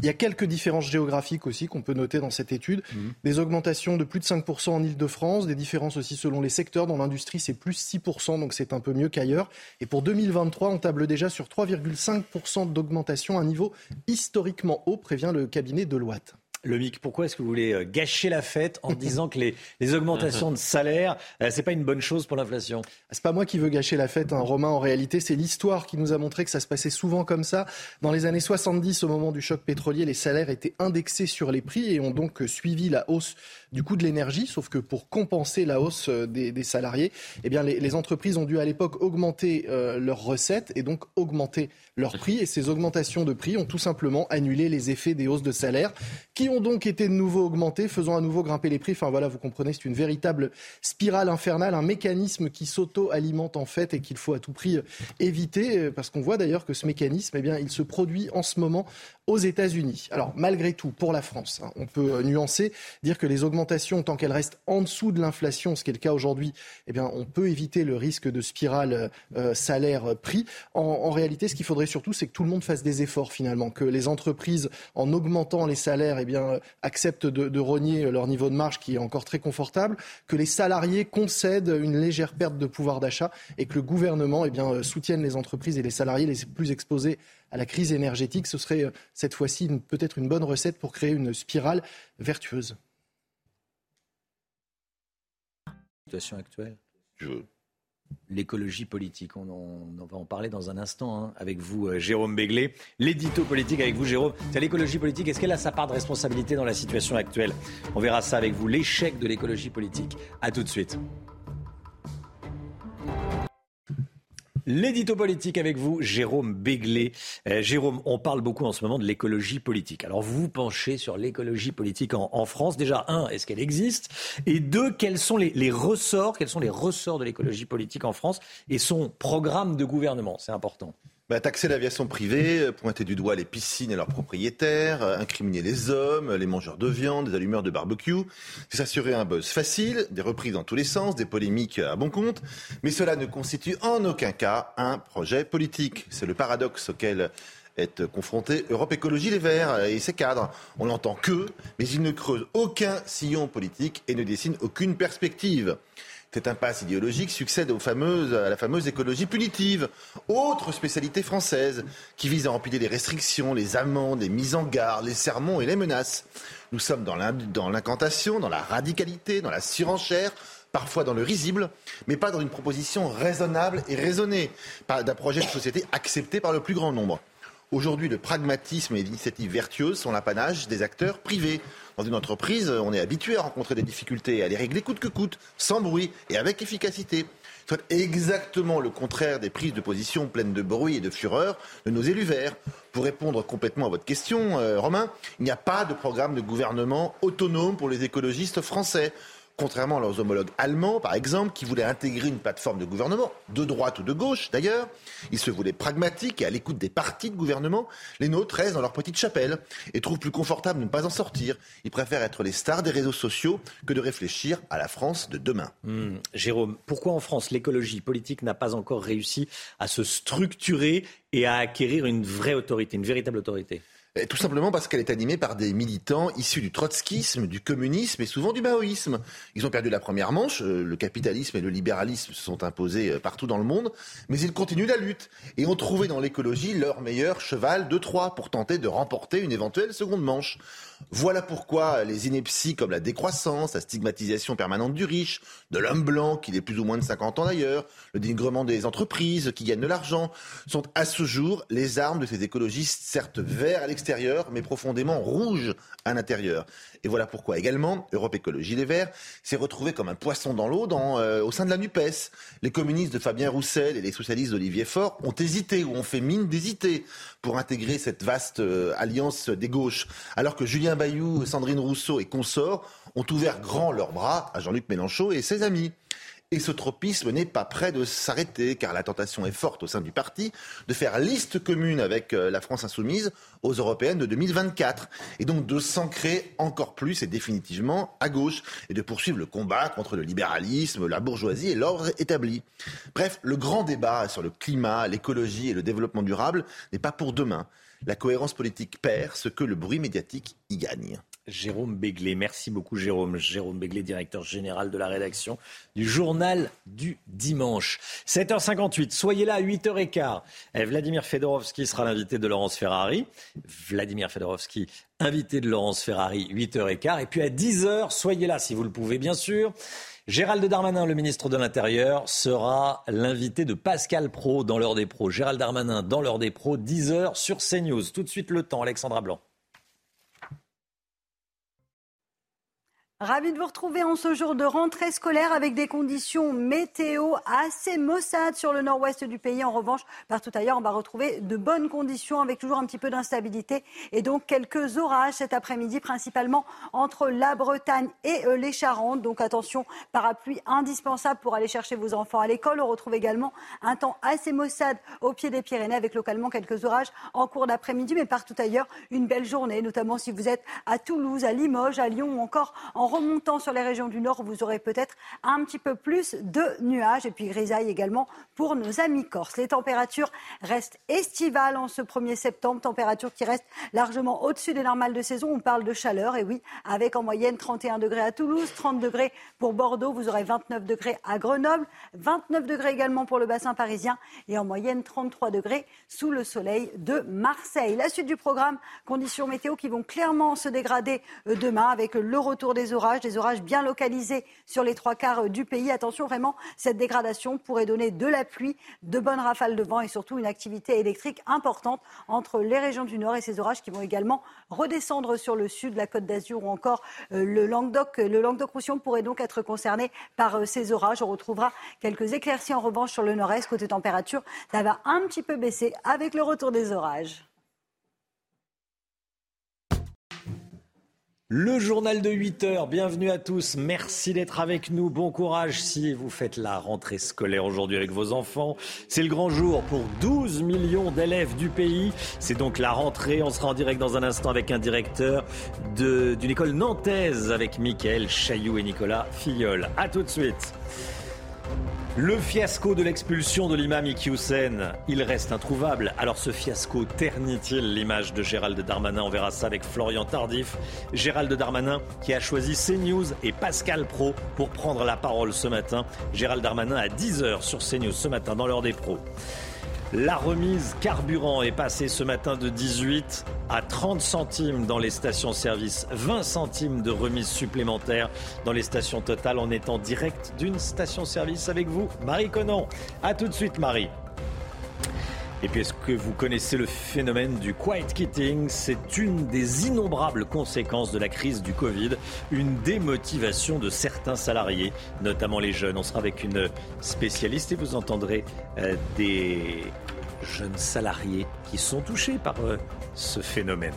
Il y a quelques différences géographiques aussi qu'on peut noter dans cette étude. Des augmentations de plus de 5% en Ile-de-France, des différences aussi selon les secteurs. Dans l'industrie, c'est plus 6%, donc c'est un peu mieux qu'ailleurs. Et pour 2023, on table déjà sur 3,5% d'augmentation, un niveau historiquement haut, prévient le cabinet Deloitte. Le MIC, pourquoi est-ce que vous voulez euh, gâcher la fête en <laughs> disant que les, les augmentations de salaire, euh, c'est pas une bonne chose pour l'inflation? C'est pas moi qui veux gâcher la fête, hein, Romain. En réalité, c'est l'histoire qui nous a montré que ça se passait souvent comme ça. Dans les années 70, au moment du choc pétrolier, les salaires étaient indexés sur les prix et ont donc euh, suivi la hausse du coût de l'énergie, sauf que pour compenser la hausse euh, des, des salariés, eh bien les, les, entreprises ont dû à l'époque augmenter euh, leurs recettes et donc augmenter leurs prix. Et ces augmentations de prix ont tout simplement annulé les effets des hausses de salaire, qui ont donc été de nouveau augmentées, faisant à nouveau grimper les prix. Enfin voilà, vous comprenez, c'est une véritable spirale infernale, un mécanisme qui s'auto-alimente en fait et qu'il faut à tout prix éviter, parce qu'on voit d'ailleurs que ce mécanisme, eh bien, il se produit en ce moment aux États-Unis. Alors malgré tout, pour la France, hein, on peut nuancer, dire que les augmentations, tant qu'elles restent en dessous de l'inflation, ce qui est le cas aujourd'hui, eh bien, on peut éviter le risque de spirale euh, salaire-prix. En, réalité, ce qu'il faudrait surtout, c'est que tout le monde fasse des efforts finalement, que les entreprises, en augmentant les salaires, eh bien, acceptent de, de rogner leur niveau de marge qui est encore très confortable, que les salariés concèdent une légère perte de pouvoir d'achat et que le gouvernement eh bien, soutienne les entreprises et les salariés les plus exposés à la crise énergétique. Ce serait euh, cette fois-ci peut-être une bonne recette pour créer une spirale vertueuse. Situation actuelle L'écologie politique, on, on, on, va en parler dans un instant hein, avec vous, euh, Jérôme Béglé. L'édito politique avec vous, Jérôme. C'est l'écologie politique. Est-ce qu'elle a sa part de responsabilité dans la situation actuelle? On verra ça avec vous. L'échec de l'écologie politique. À tout de suite. L'édito politique avec vous, Jérôme Béglé. Euh, Jérôme, on parle beaucoup en ce moment de l'écologie politique. Alors vous vous penchez sur l'écologie politique en, en, France. Déjà, un, est-ce qu'elle existe? Et deux, quels sont les, les, ressorts, quels sont les ressorts de l'écologie politique en France et son programme de gouvernement? C'est important. Bah, taxer l'aviation privée, pointer du doigt les piscines et leurs propriétaires, incriminer les hommes, les mangeurs de viande, les allumeurs de barbecue, c'est s'assurer un buzz facile, des reprises dans tous les sens, des polémiques à bon compte, mais cela ne constitue en aucun cas un projet politique. C'est le paradoxe auquel est confronté Europe Écologie Les Verts et ses cadres. On n'entend que, mais ils ne creusent aucun sillon politique et ne dessinent aucune perspective. Cette impasse idéologique succède à la fameuse écologie punitive, autre spécialité française qui vise à empiler les restrictions, les amendes, les mises en garde, les sermons et les menaces. Nous sommes dans l'incantation, dans la radicalité, dans la surenchère, parfois dans le risible, mais pas dans une proposition raisonnable et raisonnée, d'un projet de société accepté par le plus grand nombre. Aujourd'hui, le pragmatisme et l'initiative vertueuse sont l'apanage des acteurs privés. Dans une entreprise, on est habitué à rencontrer des difficultés, à les régler coûte que coûte, sans bruit et avec efficacité. Soit exactement le contraire des prises de position pleines de bruit et de fureur de nos élus verts. Pour répondre complètement à votre question, euh, Romain, il n'y a pas de programme de gouvernement autonome pour les écologistes français contrairement à leurs homologues allemands, par exemple, qui voulaient intégrer une plateforme de gouvernement, de droite ou de gauche d'ailleurs. Ils se voulaient pragmatiques et à l'écoute des partis de gouvernement. Les nôtres restent dans leur petite chapelle et trouvent plus confortable de ne pas en sortir. Ils préfèrent être les stars des réseaux sociaux que de réfléchir à la France de demain. Mmh. Jérôme, pourquoi en France l'écologie politique n'a pas encore réussi à se structurer et à acquérir une vraie autorité, une véritable autorité? Tout simplement parce qu'elle est animée par des militants issus du trotskisme, du communisme et souvent du maoïsme. Ils ont perdu la première manche, le capitalisme et le libéralisme se sont imposés partout dans le monde, mais ils continuent la lutte et ont trouvé dans l'écologie leur meilleur cheval de Troie pour tenter de remporter une éventuelle seconde manche. Voilà pourquoi les inepties comme la décroissance, la stigmatisation permanente du riche, de l'homme blanc, qui est plus ou moins de 50 ans d'ailleurs, le dénigrement des entreprises qui gagnent de l'argent, sont à ce jour les armes de ces écologistes, certes verts à l'extérieur, mais profondément rouges à l'intérieur. Et voilà pourquoi également Europe Écologie Les Verts s'est retrouvé comme un poisson dans l'eau euh, au sein de la NUPES. Les communistes de Fabien Roussel et les socialistes d'Olivier Faure ont hésité ou ont fait mine d'hésiter pour intégrer cette vaste euh, alliance des gauches, alors que Julien Bayou, Sandrine Rousseau et consorts ont ouvert grand leurs bras à Jean-Luc Mélenchon et ses amis. Et ce tropisme n'est pas prêt de s'arrêter, car la tentation est forte au sein du parti de faire liste commune avec la France insoumise aux européennes de 2024, et donc de s'ancrer encore plus et définitivement à gauche, et de poursuivre le combat contre le libéralisme, la bourgeoisie et l'ordre établi. Bref, le grand débat sur le climat, l'écologie et le développement durable n'est pas pour demain. La cohérence politique perd ce que le bruit médiatique y gagne. Jérôme Béglé. Merci beaucoup Jérôme. Jérôme Béglé, directeur général de la rédaction du journal du dimanche. 7h58, soyez là à 8h15. Et Vladimir Fedorovski sera l'invité de Laurence Ferrari. Vladimir Fedorovski, invité de Laurence Ferrari, 8h15. Et puis à 10h, soyez là si vous le pouvez bien sûr. Gérald Darmanin, le ministre de l'Intérieur, sera l'invité de Pascal Pro dans l'heure des pros. Gérald Darmanin dans l'heure des pros, 10h sur CNews. Tout de suite le temps, Alexandra Blanc. Ravi de vous retrouver en ce jour de rentrée scolaire avec des conditions météo assez maussades sur le nord-ouest du pays. En revanche, partout ailleurs, on va retrouver de bonnes conditions avec toujours un petit peu d'instabilité et donc quelques orages cet après-midi, principalement entre la Bretagne et euh, les Charentes. Donc attention, parapluie indispensable pour aller chercher vos enfants à l'école. On retrouve également un temps assez maussade au pied des Pyrénées avec localement quelques orages en cours d'après-midi, mais partout ailleurs, une belle journée, notamment si vous êtes à Toulouse, à Limoges, à Lyon ou encore en remontant sur les régions du nord, vous aurez peut-être un petit peu plus de nuages et puis grisaille également pour nos amis corses. Les températures restent estivales en ce 1er septembre, températures qui restent largement au-dessus des normales de saison. On parle de chaleur et oui, avec en moyenne 31 degrés à Toulouse, 30 degrés pour Bordeaux, vous aurez 29 degrés à Grenoble, 29 degrés également pour le bassin parisien et en moyenne 33 degrés sous le soleil de Marseille. La suite du programme, conditions météo qui vont clairement se dégrader euh, demain avec le retour des des orages bien localisés sur les trois quarts euh, du pays. Attention vraiment, cette dégradation pourrait donner de la pluie, de bonnes rafales de vent et surtout une activité électrique importante entre les régions du nord et ces orages qui vont également redescendre sur le sud, la Côte d'Azur ou encore euh, le Languedoc. Le Languedoc-Roussillon pourrait donc être concerné par euh, ces orages. On retrouvera quelques éclaircies en revanche sur le nord-est. Côté température, ça va un petit peu baisser avec le retour des orages. Le journal de 8 heures, bienvenue à tous, merci d'être avec nous, bon courage si vous faites la rentrée scolaire aujourd'hui avec vos enfants. C'est le grand jour pour 12 millions d'élèves du pays, c'est donc la rentrée, on sera en direct dans un instant avec un directeur d'une école nantaise avec Mickaël Chailloux et Nicolas Filleul. A tout de suite. Le fiasco de l'expulsion de l'imam Iqiyoussen, il reste introuvable. Alors ce fiasco ternit-il l'image de Gérald Darmanin? On verra ça avec Florian Tardif. Gérald Darmanin qui a choisi CNews et Pascal Pro pour prendre la parole ce matin. Gérald Darmanin à 10h sur CNews ce matin dans l'heure des pros. La remise carburant est passée ce matin de 18 à 30 centimes dans les stations-service, 20 centimes de remise supplémentaire dans les stations totales en étant direct d'une station-service avec vous, Marie Conan. A tout de suite, Marie. Et puis, est-ce que vous connaissez le phénomène du quiet quitting? C'est une des innombrables conséquences de la crise du Covid, une démotivation de certains salariés, notamment les jeunes. On sera avec une spécialiste et vous entendrez euh, des jeunes salariés qui sont touchés par euh, ce phénomène.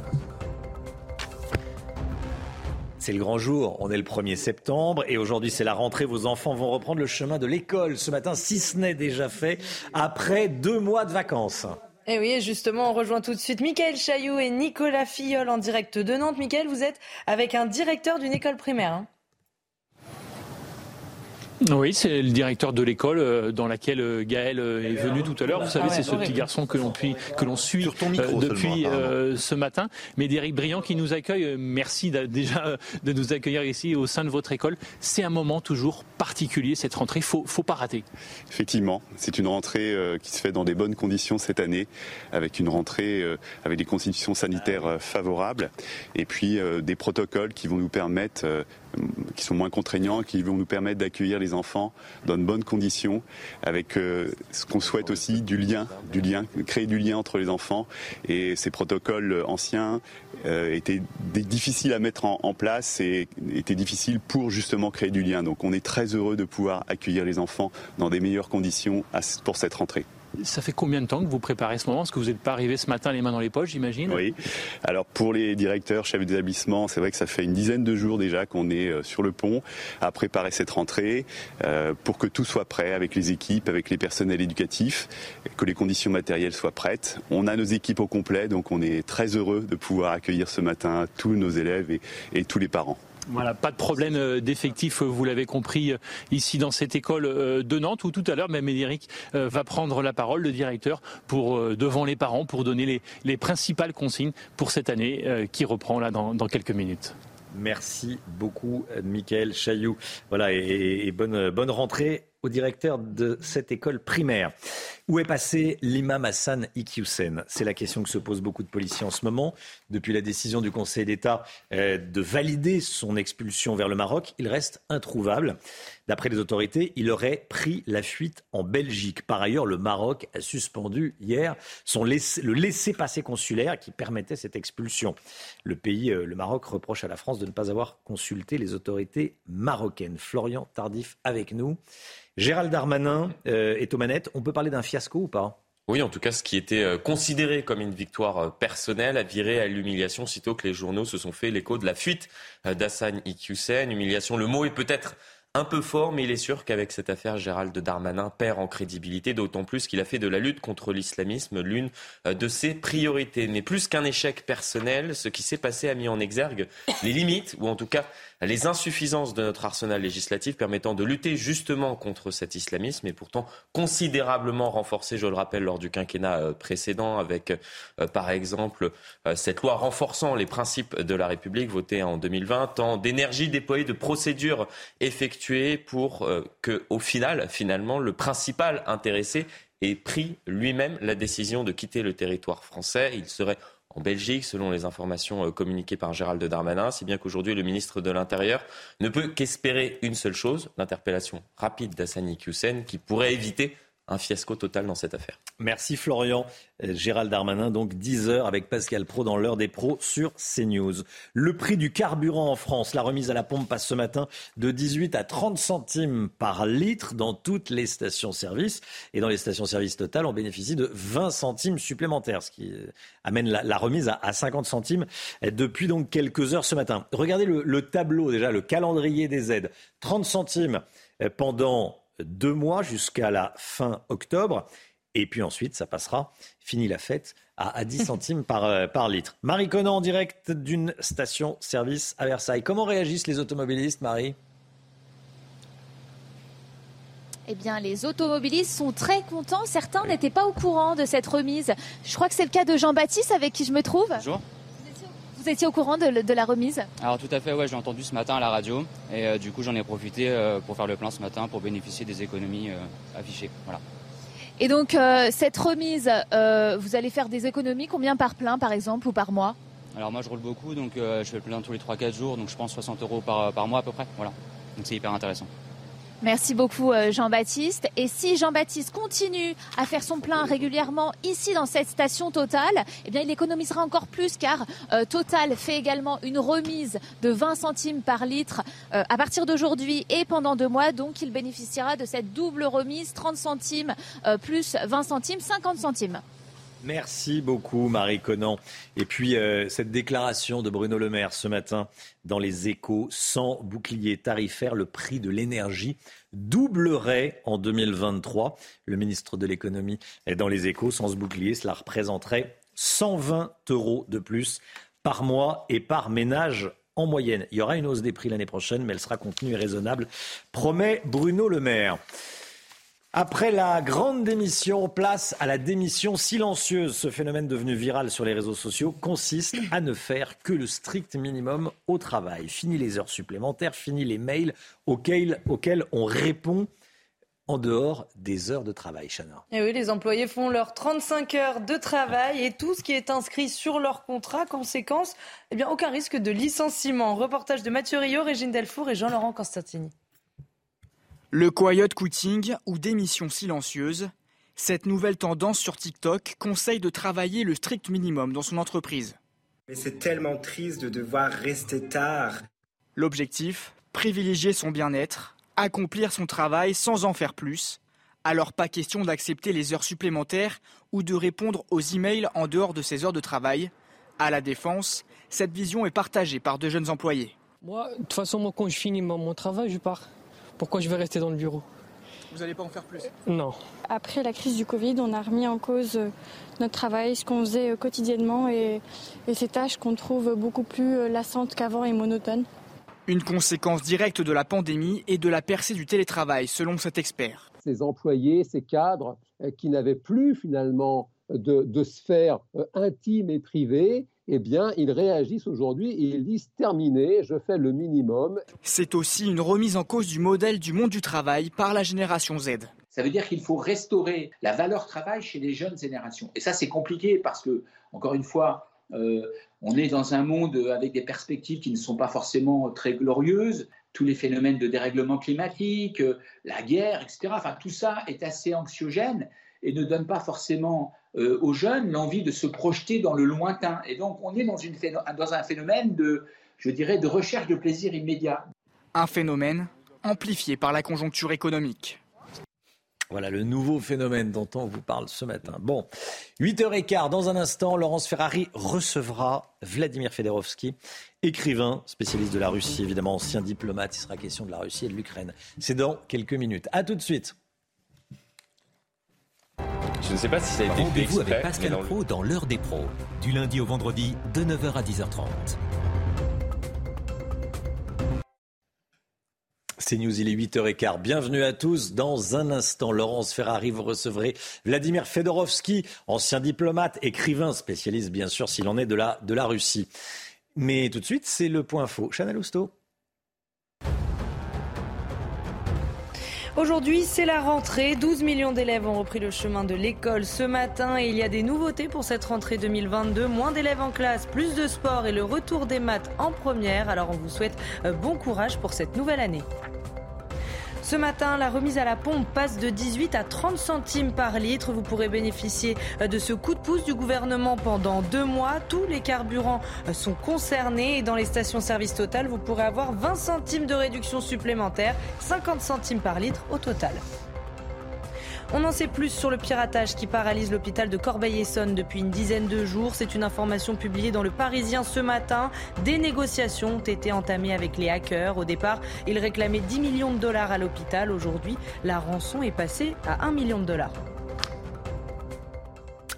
C'est le grand jour, on est le 1er septembre et aujourd'hui c'est la rentrée, vos enfants vont reprendre le chemin de l'école ce matin, si ce n'est déjà fait, après deux mois de vacances. Et eh oui, justement, on rejoint tout de suite Mickaël Chailloux et Nicolas Filleul en direct de Nantes. Mickaël, vous êtes avec un directeur d'une école primaire. Hein. Oui, c'est le directeur de l'école euh, dans laquelle euh, Gaël euh, est venu tout à l'heure. Vous savez, c'est ce petit garçon que l'on que l'on suit depuis ce matin. Mais Déric Briand qui nous accueille. Merci déjà de nous accueillir ici au sein de votre école. C'est un moment toujours particulier cette rentrée. Faut faut pas rater. Effectivement, c'est une rentrée qui se fait dans des bonnes conditions cette année, avec une rentrée avec des conditions sanitaires favorables et puis des protocoles qui vont nous permettre qui sont moins contraignants, qui vont nous permettre d'accueillir les enfants dans de bonnes conditions, avec euh, ce qu'on souhaite aussi du lien, du lien, créer du lien entre les enfants. Et ces protocoles anciens euh, étaient difficiles à mettre en, en, place et étaient difficiles pour justement créer du lien. Donc on est très heureux de pouvoir accueillir les enfants dans des meilleures conditions pour cette rentrée. Ça fait combien de temps que vous préparez ce moment? Est-ce que vous n'êtes pas arrivé ce matin les mains dans les poches, j'imagine Oui. Alors pour les directeurs, chefs d'établissement, c'est vrai que ça fait une dizaine de jours déjà qu'on est euh, sur le pont à préparer cette rentrée euh, pour que tout soit prêt avec les équipes, avec les personnels éducatifs, que les conditions matérielles soient prêtes. On a nos équipes au complet, donc on est très heureux de pouvoir accueillir ce matin tous nos élèves et tous les parents. Voilà, pas de problème euh, d'effectif, euh, vous l'avez compris, euh, ici dans cette école de Nantes, où tout à l'heure, même Médéric va prendre la parole, le directeur, pour devant les parents, pour donner les, principales consignes pour cette année qui reprend là dans, quelques minutes. Merci beaucoup, Michael Chailloux. Voilà, et, bonne, bonne rentrée au directeur de cette école primaire. Où est passé l'imam Hassan Iqiyoussen? C'est la question que se posent beaucoup de policiers en ce moment. Depuis la décision du Conseil d'État euh, de valider son expulsion vers le Maroc, il reste introuvable. D'après les autorités, il aurait pris la fuite en Belgique. Par ailleurs, le Maroc a suspendu hier son le laissez-passer consulaire qui permettait cette expulsion. Le pays, euh, le Maroc, reproche à la France de ne pas avoir consulté les autorités marocaines. Florian Tardif avec nous. Gérald Darmanin euh, est aux manettes. On peut parler d'un fiasco ou pas? Oui, en tout cas, ce qui était euh, considéré comme une victoire personnelle a viré à l'humiliation sitôt que les journaux se sont fait l'écho de la fuite d'Hassan Iqiyoussen. Humiliation, le mot est peut-être un peu fort, mais il est sûr qu'avec cette affaire, Gérald Darmanin perd en crédibilité, d'autant plus qu'il a fait de la lutte contre l'islamisme l'une euh, de ses priorités. Mais plus qu'un échec personnel, ce qui s'est passé a mis en exergue les limites, ou en tout cas les insuffisances de notre arsenal législatif permettant de lutter justement contre cet islamisme et pourtant considérablement renforcé, je le rappelle, lors du quinquennat euh, précédent avec euh, par exemple cette loi renforçant les principes de la République votée en 2020, tant d'énergie déployée, de procédures effectuées pour euh, que, au final, finalement, le principal intéressé ait pris lui-même la décision de quitter le territoire français. Il serait en Belgique, selon les informations euh, communiquées par Gérald Darmanin, si bien qu'aujourd'hui le ministre de l'Intérieur ne peut qu'espérer une seule chose, l'interpellation rapide d'Assani Hussein, qui pourrait éviter un fiasco total dans cette affaire. Merci Florian. Euh, Gérald Darmanin, donc 10 heures avec Pascal Pro dans l'heure des pros sur CNews. Le prix du carburant en France, la remise à la pompe passe ce matin de 18 à 30 centimes par litre dans toutes les stations-service. Et dans les stations-service totales, on bénéficie de 20 centimes supplémentaires, ce qui euh, amène la, remise à, 50 centimes euh, depuis donc quelques heures ce matin. Regardez le tableau déjà, le calendrier des aides. 30 centimes pendant deux mois jusqu'à la fin octobre. Et puis ensuite, ça passera, fini la fête, à, 10 <laughs> centimes par, euh, par litre. Marie Conan en direct d'une station-service à Versailles. Comment réagissent les automobilistes, Marie? Eh bien, les automobilistes sont très contents. Certains n'étaient pas au courant de cette remise. Je crois que c'est le cas de Jean-Baptiste avec qui je me trouve. Bonjour. Vous étiez au courant de, la remise Alors tout à fait, ouais, j'ai entendu ce matin à la radio et euh, du coup j'en ai profité euh, pour faire le plein ce matin pour bénéficier des économies euh, affichées. Voilà. Et donc cette remise, vous allez faire des économies combien par plein par exemple ou par mois? Alors moi je roule beaucoup donc je fais le plein tous les 3-4 jours donc je pense 60 euros par, par mois à peu près. Voilà. Donc c'est hyper intéressant. Merci beaucoup euh, Jean-Baptiste. Et si Jean-Baptiste continue à faire son plein régulièrement ici dans cette station Total, eh bien il économisera encore plus car euh, Total fait également une remise de 20 centimes par litre euh, à partir d'aujourd'hui et pendant deux mois. Donc il bénéficiera de cette double remise 30 centimes plus 20 centimes, 50 centimes. Merci beaucoup, Marie Conan. Et puis, euh, cette déclaration de Bruno Le Maire ce matin dans les échos, sans bouclier tarifaire, le prix de l'énergie doublerait en 2023. Le ministre de l'économie est dans les échos, sans ce bouclier, cela représenterait 120 euros de plus par mois et par ménage en moyenne. Il y aura une hausse des prix l'année prochaine, mais elle sera contenue et raisonnable, promet Bruno Le Maire. Après la grande démission, place à la démission silencieuse. Ce phénomène devenu viral sur les réseaux sociaux consiste à ne faire que le strict minimum au travail. Fini les heures supplémentaires, fini les mails auxquels, on répond en dehors des heures de travail, Chana. Et oui, les employés font leurs 35 heures de travail et tout ce qui est inscrit sur leur contrat. Conséquence, eh bien, aucun risque de licenciement. Reportage de Mathieu Rio, Régine Delfour et Jean-Laurent Constantini. Le quiet quitting ou démission silencieuse, cette nouvelle tendance sur TikTok conseille de travailler le strict minimum dans son entreprise. Mais c'est tellement triste de devoir rester tard. L'objectif, privilégier son bien-être, accomplir son travail sans en faire plus. Alors pas question d'accepter les heures supplémentaires ou de répondre aux emails en dehors de ses heures de travail. À la défense, cette vision est partagée par de jeunes employés. Moi, de toute façon, moi, quand je finis mon travail, je pars. Pourquoi je vais rester dans le bureau Vous n'allez pas en faire plus Non. Après la crise du Covid, on a remis en cause euh, notre travail, ce qu'on faisait euh, quotidiennement et, ces tâches qu'on trouve beaucoup plus euh, lassantes qu'avant et monotones. Une conséquence directe de la pandémie et de la percée du télétravail, selon cet expert. Ces employés, ces cadres qui n'avaient plus finalement de, de sphère intime et privée eh bien, ils réagissent aujourd'hui et ils disent terminé, je fais le minimum. C'est aussi une remise en cause du modèle du monde du travail par la génération Z. Ça veut dire qu'il faut restaurer la valeur travail chez les jeunes générations. Et ça, c'est compliqué parce que, encore une fois, euh, on est dans un monde avec des perspectives qui ne sont pas forcément très glorieuses. tous les phénomènes de dérèglement climatique, la guerre, etc. Enfin, tout ça est assez anxiogène et ne donne pas forcément aux jeunes l'envie de se projeter dans le lointain. Et donc, on est dans, une, dans un phénomène de, je dirais, de recherche de plaisir immédiat. Un phénomène amplifié par la conjoncture économique. Voilà le nouveau phénomène dont on vous parle ce matin. Bon, 8h15, dans un instant, Laurence Ferrari recevra Vladimir Fedorovski, écrivain, spécialiste de la Russie, évidemment ancien diplomate. Il sera question de la Russie et de l'Ukraine. C'est dans quelques minutes. À tout de suite. Je ne sais pas si ça a été Rendez-vous avec Pascal Pro dans l'heure des pros, du lundi au vendredi de 9h à 10h30. C'est News, il est 8h15. Bienvenue à tous. Dans un instant, Laurence Ferrari, vous recevrez Vladimir Fedorovski, ancien diplomate, écrivain, spécialiste bien sûr s'il en est de la, de la Russie. Mais tout de suite, c'est le point faux. Chanel Housteau. Aujourd'hui, c'est la rentrée. 12 millions d'élèves ont repris le chemin de l'école ce matin et il y a des nouveautés pour cette rentrée 2022. Moins d'élèves en classe, plus de sport et le retour des maths en première. Alors on vous souhaite euh, bon courage pour cette nouvelle année. Ce matin, la remise à la pompe passe de 18 à 30 centimes par litre. Vous pourrez bénéficier de ce coup de pouce du gouvernement pendant deux mois. Tous les carburants sont concernés et dans les stations-service Total, vous pourrez avoir 20 centimes de réduction supplémentaire, 50 centimes par litre au total. On en sait plus sur le piratage qui paralyse l'hôpital de Corbeil-Essonne depuis une dizaine de jours. C'est une information publiée dans le Parisien ce matin. Des négociations ont été entamées avec les hackers. Au départ, ils réclamaient 10 millions de dollars à l'hôpital. Aujourd'hui, la rançon est passée à 1 million de dollars.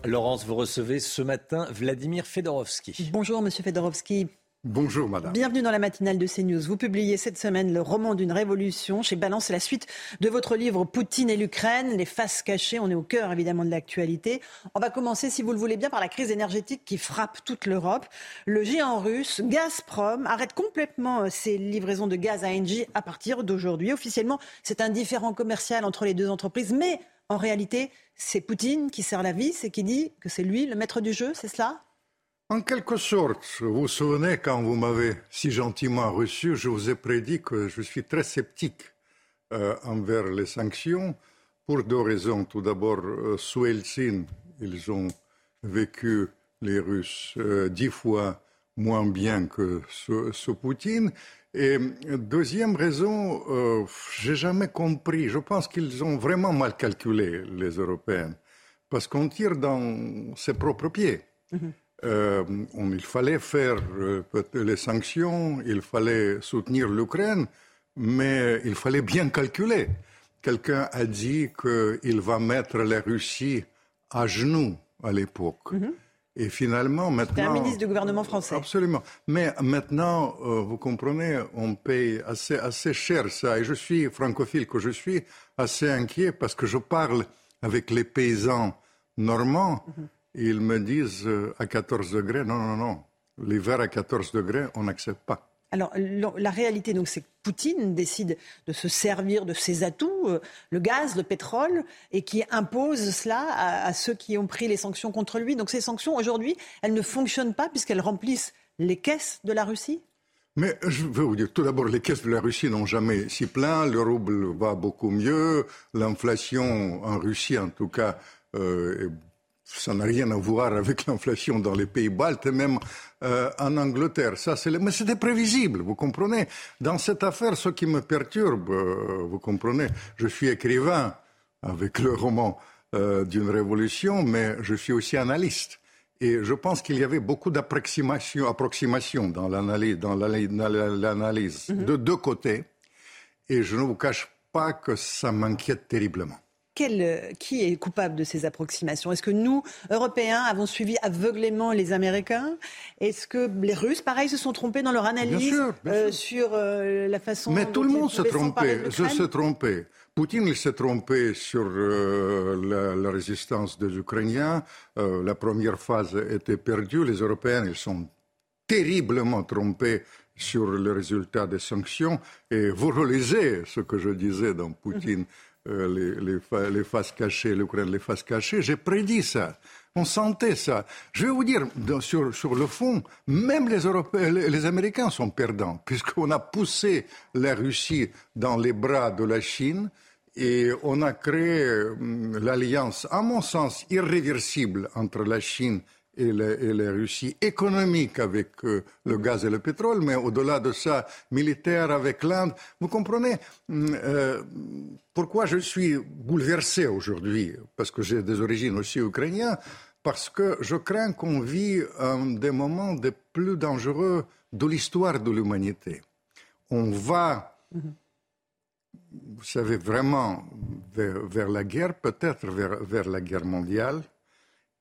Laurence, vous recevez ce matin Vladimir Fedorovski. Bonjour, monsieur Fedorovski. Bonjour madame. Bienvenue dans la matinale de CNews. Vous publiez cette semaine le roman d'une révolution chez Balance. La suite de votre livre Poutine et l'Ukraine, les faces cachées. On est au cœur évidemment de l'actualité. On va commencer, si vous le voulez bien, par la crise énergétique qui frappe toute l'Europe. Le géant russe Gazprom arrête complètement euh, ses livraisons de gaz à Engie à partir d'aujourd'hui. Officiellement, c'est un différend commercial entre les deux entreprises, mais en réalité, c'est Poutine qui sert la vis et qui dit que c'est lui le maître du jeu, c'est cela? En quelque sorte, vous vous souvenez, quand vous m'avez si gentiment reçu, je vous ai prédit que je suis très sceptique euh, envers les sanctions pour deux raisons. Tout d'abord, euh, sous Helsinki, ils ont vécu, les Russes, euh, dix fois moins bien que sous, Poutine. Et deuxième raison, j'ai jamais compris. Je pense qu'ils ont vraiment mal calculé, les Européens, parce qu'on tire dans ses propres pieds. Mm-hmm. Euh, il fallait faire euh, les sanctions, il fallait soutenir l'Ukraine, mais il fallait bien calculer. Quelqu'un a dit qu'il va mettre la Russie à genoux à l'époque. Mhm. Et finalement, maintenant. un ministre du gouvernement français. Absolument. Mais maintenant, euh, vous comprenez, on paye assez, assez cher ça. Et je suis, francophile que je suis, assez inquiet parce que je parle avec les paysans normands. Ils me disent euh, à 14 degrés, non, non, non, l'hiver à 14 degrés, on n'accepte pas. Alors la réalité, donc, c'est que Poutine décide de se servir de ses atouts, euh, le gaz, le pétrole, et qui impose cela à, ceux qui ont pris les sanctions contre lui. Donc ces sanctions, aujourd'hui, elles ne fonctionnent pas puisqu'elles remplissent les caisses de la Russie? Mais je veux vous dire, tout d'abord, les caisses de la Russie n'ont jamais si plein, le rouble va beaucoup mieux, l'inflation en Russie, en tout cas, euh, est ça n'a rien à voir avec <laughs> l'inflation dans les pays baltes et même euh, en Angleterre. Ça, c'est Mais c'était prévisible, vous comprenez. Dans cette affaire, ce qui me perturbe, euh, vous comprenez, je suis écrivain avec le roman euh, d'une révolution, mais je suis aussi analyste. Et je pense qu'il y avait beaucoup d'approximations approximation dans l'analyse, dans l'analyse mm-hmm. de deux côtés. Et je ne vous cache pas que ça m'inquiète terriblement. Euh, qui est coupable de ces approximations? Est-ce que nous, Européens, avons suivi aveuglément les Américains? Est-ce que les Russes, pareil, se sont trompés dans leur analyse euh, sur euh, la façon Mais tout le monde s'est trompé. Je. Poutine s'est trompé sur la, la, résistance des Ukrainiens. la première phase était perdue. Les Européens, ils sont terriblement trompés sur le résultat des sanctions. Et vous relisez ce que je disais dans Poutine. Les, les, les, faces cachées, l'Ukraine, les faces cachées. J'ai prédit ça. On sentait ça. Je vais vous dire, sur, sur le fond, même les, Européens, les Américains sont perdants, puisqu'on a poussé la Russie dans les bras de la Chine et on a créé l'alliance, à mon sens, irréversible entre la Chine et la, Russie, économique avec euh, le gaz et le pétrole, mais au-delà de ça, militaire avec l'Inde. Vous comprenez euh, pourquoi je suis bouleversé aujourd'hui, parce que j'ai des origines aussi ukrainiennes, parce que je crains qu'on vit un des moments les plus dangereux de l'histoire de l'humanité. On va, vous savez, vraiment vers, la guerre, peut-être vers la guerre mondiale,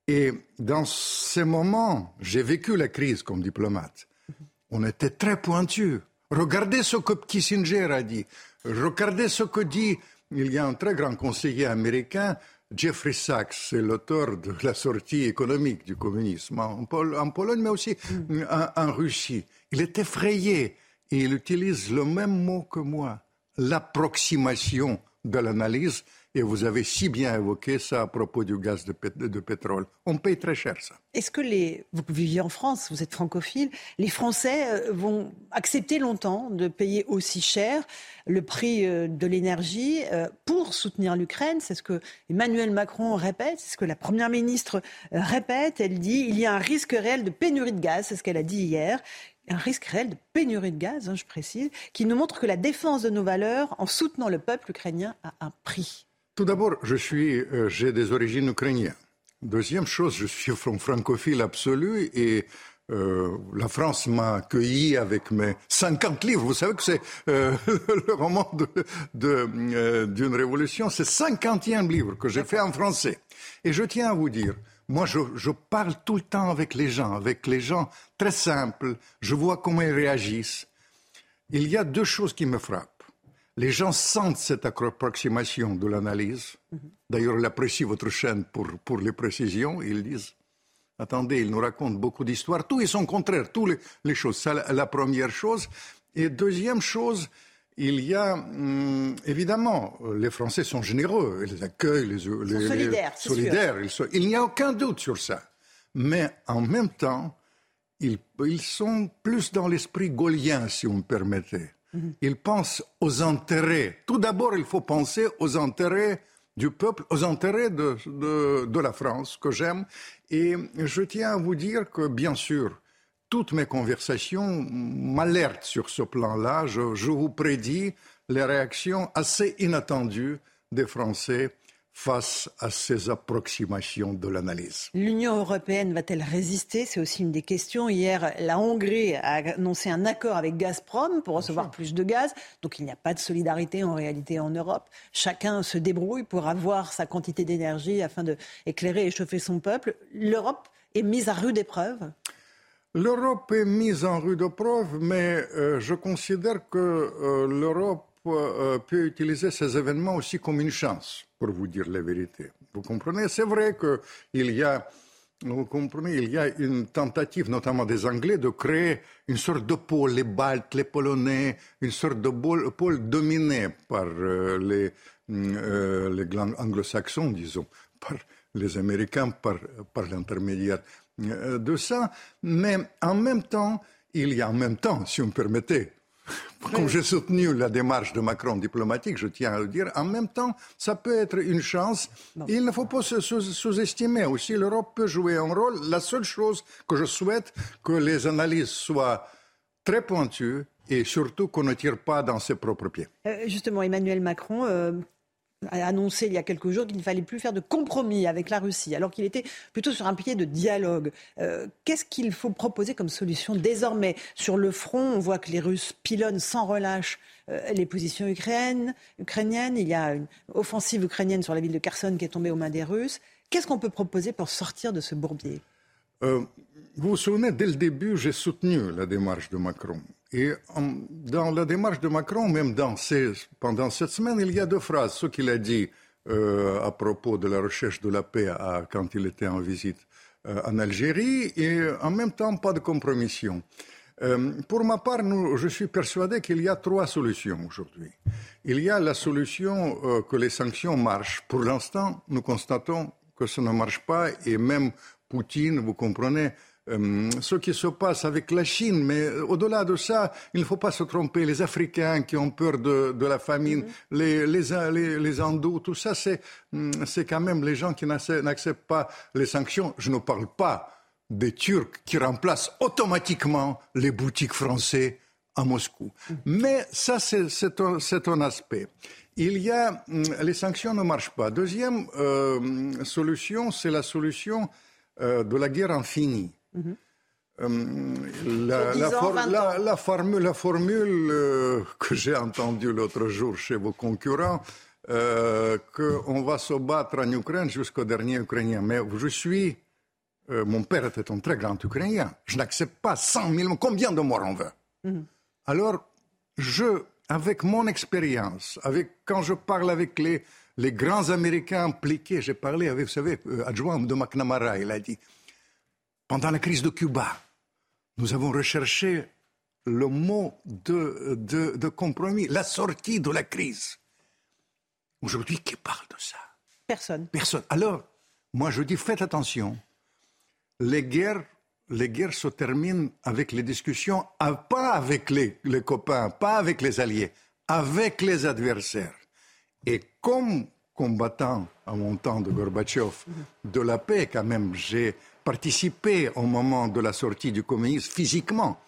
et dans ces moments, j'ai vécu la crise comme diplomate. On était très pointu. Regardez ce que Kissinger a dit. Regardez ce que dit, il y a un très grand conseiller américain, Jeffrey Sachs, c'est l'auteur de la sortie économique du communisme en, Pologne, mais aussi en, Russie. Il est effrayé et il utilise le même mot que moi, l'approximation de l'analyse et vous avez si bien évoqué ça à propos du gaz de, pétrole. On paye très cher ça. Est-ce que les... Vous vivez en France, vous êtes francophile. Les Français euh, vont accepter longtemps de payer aussi cher le prix euh, de l'énergie euh, pour soutenir l'Ukraine? C'est ce que Emmanuel Macron répète, c'est ce que la Première ministre répète. Elle dit il y a un risque réel de pénurie de gaz, c'est ce qu'elle a dit hier un risque réel de pénurie de gaz, hein, je précise, qui nous montre que la défense de nos valeurs en soutenant le peuple ukrainien a un prix. Tout d'abord, je suis, euh, j'ai des origines ukrainiennes. Deuxième chose, je suis francophile absolu et euh, la France m'a accueilli avec mes 50 livres. Vous savez que c'est euh, <laughs> le roman d'une révolution, c'est 50e livre que j'ai fait en français. Et je tiens à vous dire, moi, je, parle tout le temps avec les gens, avec les gens très simples. Je vois comment ils réagissent. Il y a deux choses qui me frappent les gens sentent cette approximation de l'analyse. D'ailleurs, ils apprécient votre chaîne pour, pour les précisions. Ils disent Attendez, ils nous racontent beaucoup d'histoires. Tout est son contraire, toutes les, choses. C'est la, première chose. Et deuxième chose, il y a, hum, évidemment, les Français sont généreux, ils accueillent les, les, solidaires. solidaires il n'y a aucun doute sur ça. Mais en même temps, ils, ils sont plus dans l'esprit gaulien, si vous me permettez. Mhm. Il pense aux intérêts. Tout d'abord, il faut penser aux intérêts du peuple, aux intérêts de, la France, que j'aime. Et je tiens à vous dire que, bien sûr, toutes mes conversations m'alertent sur ce plan-là. Je, je vous prédis les réactions assez inattendues des Français face à ces approximations de l'analyse. L'Union européenne va-t-elle résister? C'est aussi une des questions. Hier, la Hongrie a annoncé un accord avec Gazprom pour recevoir plus de gaz. Donc il n'y a pas de solidarité en réalité en Europe. Chacun se débrouille pour avoir sa quantité d'énergie afin d'éclairer et chauffer son peuple. L'Europe est mise à rude épreuve L'Europe est mise en rude épreuve, mais euh, je considère que euh, l'Europe euh, peut utiliser ces événements aussi comme une chance pour vous dire la vérité. Vous comprenez? C'est vrai qu'il y a, vous comprenez, il y a une tentative, notamment des Anglais, de créer une sorte de pôle, les Baltes, les Polonais, une sorte de pôle, dominé par euh, les, euh, les anglo-saxons, disons, par les Américains, par, par l'intermédiaire euh, de ça. Mais en même temps, il y a en même temps, si vous me permettez, <laughs> comme j'ai soutenu la démarche de Macron diplomatique, je tiens à le dire, en même temps, ça peut être une chance. Il ne faut pas se sous-estimer aussi. L'Europe peut jouer un rôle. La seule chose que je souhaite, que les analyses soient très pointues et surtout qu'on ne tire pas dans ses propres pieds. Euh, justement, Emmanuel Macron, euh, a annoncé il y a quelques jours qu'il ne fallait plus faire de compromis avec la Russie, alors qu'il était plutôt sur un pied de dialogue. Euh, qu'est-ce qu'il faut proposer comme solution désormais? Sur le front, on voit que les Russes pilonnent sans relâche euh, les positions ukrainiennes. Il y a une offensive ukrainienne sur la ville de Kherson qui est tombée aux mains des Russes. Qu'est-ce qu'on peut proposer pour sortir de ce bourbier? Euh, Vous vous souvenez, dès le début, j'ai soutenu la démarche de Macron. Et dans la démarche de Macron, même pendant cette semaine, il y a deux phrases. Ce qu'il a dit euh, à propos de la recherche de la paix quand il était en visite euh, en Algérie, et en même temps pas de compromission. Euh, pour ma part, je suis persuadé qu'il y a trois solutions aujourd'hui. Il y a la solution que les sanctions marchent. Pour l'instant, nous constatons que ça ne marche pas et même Poutine, vous comprenez, euh, ce qui se passe avec la Chine, mais au-delà de ça, il ne faut pas se tromper. Les Africains qui ont peur de, de la famine, mm-hmm. les, les, les, les, hindous, tout ça, mm, c'est quand même les gens qui n'acceptent pas les sanctions. Je ne parle pas des Turcs qui remplacent automatiquement les boutiques françaises à Moscou. Mm-hmm. Mais ça, c'est un, un, aspect. Il y a, mm, les sanctions ne marchent pas. Deuxième euh, solution, c'est la solution euh, de la guerre infinie. Mhm. la, la, formule, euh, que j'ai entendue l'autre jour chez vos concurrents, euh, qu'on va se battre en Ukraine jusqu'au dernier Ukrainien. Mais je suis, euh, mon père était un très grand Ukrainien. Je n'accepte pas 100 000, combien de morts on veut mhm. Alors, je, avec mon expérience, avec, quand je parle avec les, les grands Américains impliqués, j'ai parlé avec, vous savez, adjoint de McNamara, il a dit, pendant la crise de Cuba, nous avons recherché le mot de, de, compromis, la sortie de la crise. Aujourd'hui, qui parle de ça? Personne. Personne. Alors, moi je dis, faites attention. Les guerres, les guerres se terminent avec les discussions, ah, pas avec les, les copains, pas avec les alliés, avec les adversaires. Et comme combattant à mon temps de Gorbatchev de la paix, quand même, j'ai participé au moment de la sortie du communisme physiquement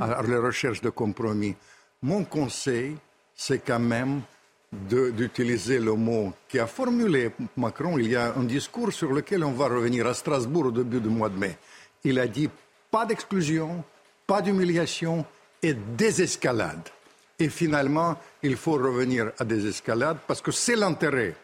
à la recherche de compromis. Mon conseil, c'est quand même d'utiliser le mot qui a formulé Macron. Il y a un discours sur lequel on va revenir à Strasbourg au début du mois de mai. Il a dit pas d'exclusion, pas d'humiliation et désescalade. Et finalement, il faut revenir à des escalades parce que c'est l'intérêt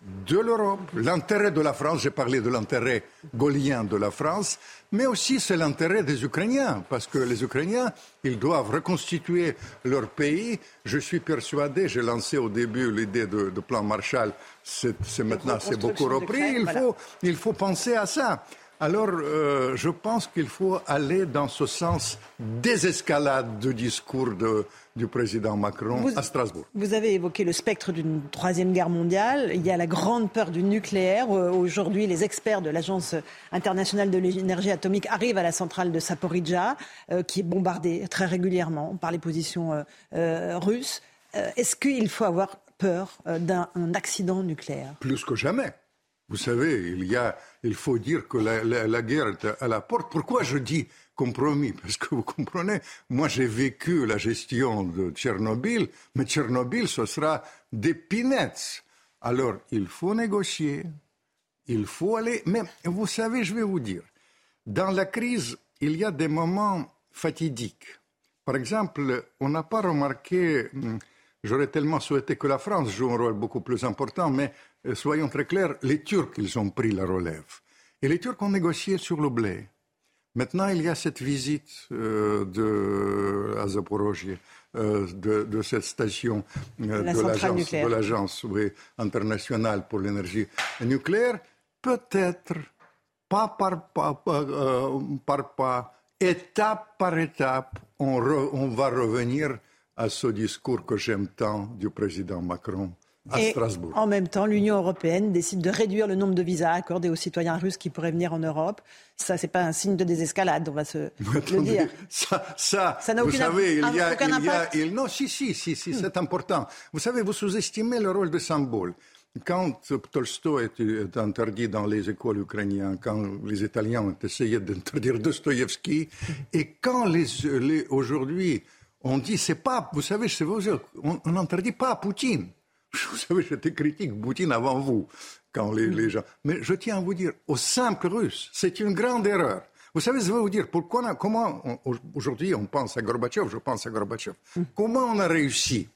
de l'Europe, l'intérêt de la France, j'ai parlé de l'intérêt gaulien de la France, mais aussi c'est l'intérêt des Ukrainiens, parce que les Ukrainiens, ils doivent reconstituer leur pays. Je suis persuadé, j'ai lancé au début l'idée de, plan Marshall, c'est maintenant c'est beaucoup repris, il, faut, il faut penser à ça. Alors, euh, je pense qu'il faut aller dans ce sens désescalade du discours de, du président Macron à Strasbourg. Vous avez évoqué le spectre d'une troisième guerre mondiale. Il y a la grande peur du nucléaire. Euh, aujourd'hui, les experts de l'Agence internationale de l'énergie atomique arrivent à la centrale de Saporidja, euh, qui est bombardée très régulièrement par les positions russes. Est-ce qu'il faut avoir peur d'un accident nucléaire? Plus que jamais. Vous savez, il, y a, il faut dire que la, guerre est à la porte. Pourquoi je dis compromis? Parce que vous comprenez, moi j'ai vécu la gestion de Tchernobyl, mais Tchernobyl, ce sera des peanuts. Alors, il faut négocier, il faut aller. Mais vous savez, je vais vous dire, dans la crise, il y a des moments fatidiques. Par exemple, on n'a pas remarqué, hum, j'aurais tellement souhaité que la France joue un rôle beaucoup plus important, mais soyons très clairs, les Turcs, ils ont pris la relève. Et les Turcs ont négocié sur le blé. Maintenant, il y a cette visite euh, de, à euh, de, cette station de l'agence internationale pour l'énergie nucléaire. Peut-être, pas par pas, par pas, étape par étape, on, on va revenir à ce discours que j'aime tant du président Macron et En même temps, l'Union européenne décide de réduire le nombre de visas accordés aux citoyens russes qui pourraient venir en Europe. Ça, c'est pas un signe de désescalade, on va se <laughs> le dire. Ça, ça, ça n'a aucun, savez, il y a, aucun il y a, il, non, si, si, si, si c'est important. Vous savez, vous sous-estimez le rôle de symbole. Quand Tolstoï est interdit dans les écoles ukrainiennes, quand les Italiens ont essayé d'interdire Dostoïevski, <laughs> et quand les, les aujourd'hui on dit c'est pas, vous savez, on n'interdit pas Poutine. Vous savez, j'étais critique Poutine avant vous, quand les, les, gens. Mais je tiens à vous dire, au simple russe, c'est une grande erreur. Vous savez, je vais vous dire pourquoi, comment aujourd'hui on pense à Gorbatchev, je pense à Gorbatchev. Mm. Comment on a réussi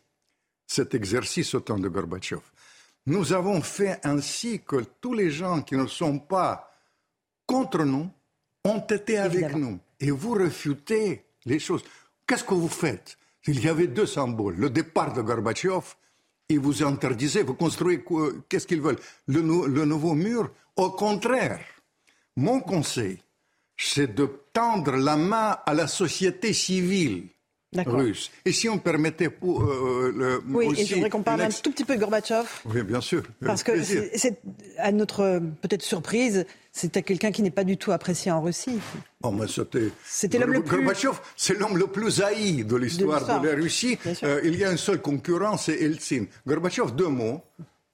cet exercice au temps de Gorbatchev? Nous avons fait ainsi que tous les gens qui ne sont pas contre nous ont été avec nous. Et vous refutez les choses. Qu'est-ce que vous faites? Il y avait deux symboles. Le départ de Gorbatchev et vous interdisez, vous construisez, qu'est-ce qu'ils veulent. Le, nouveau mur Au contraire, mon conseil, c'est de tendre la main à la société civile russe. Et si on permettait pour, euh, le, oui, aussi et j'aimerais qu'on parle un tout petit peu de Gorbatchev. Oui, bien sûr. Parce que c'est à notre peut-être surprise, c'était quelqu'un qui n'est pas du tout apprécié en Russie. Oh, mais c'était. C'était l'homme le plus. Gorbatchev, c'est l'homme le plus haï de l'histoire de, la Russie. Euh, il y a un seul concurrent, c'est Eltsine. Gorbatchev, deux mots.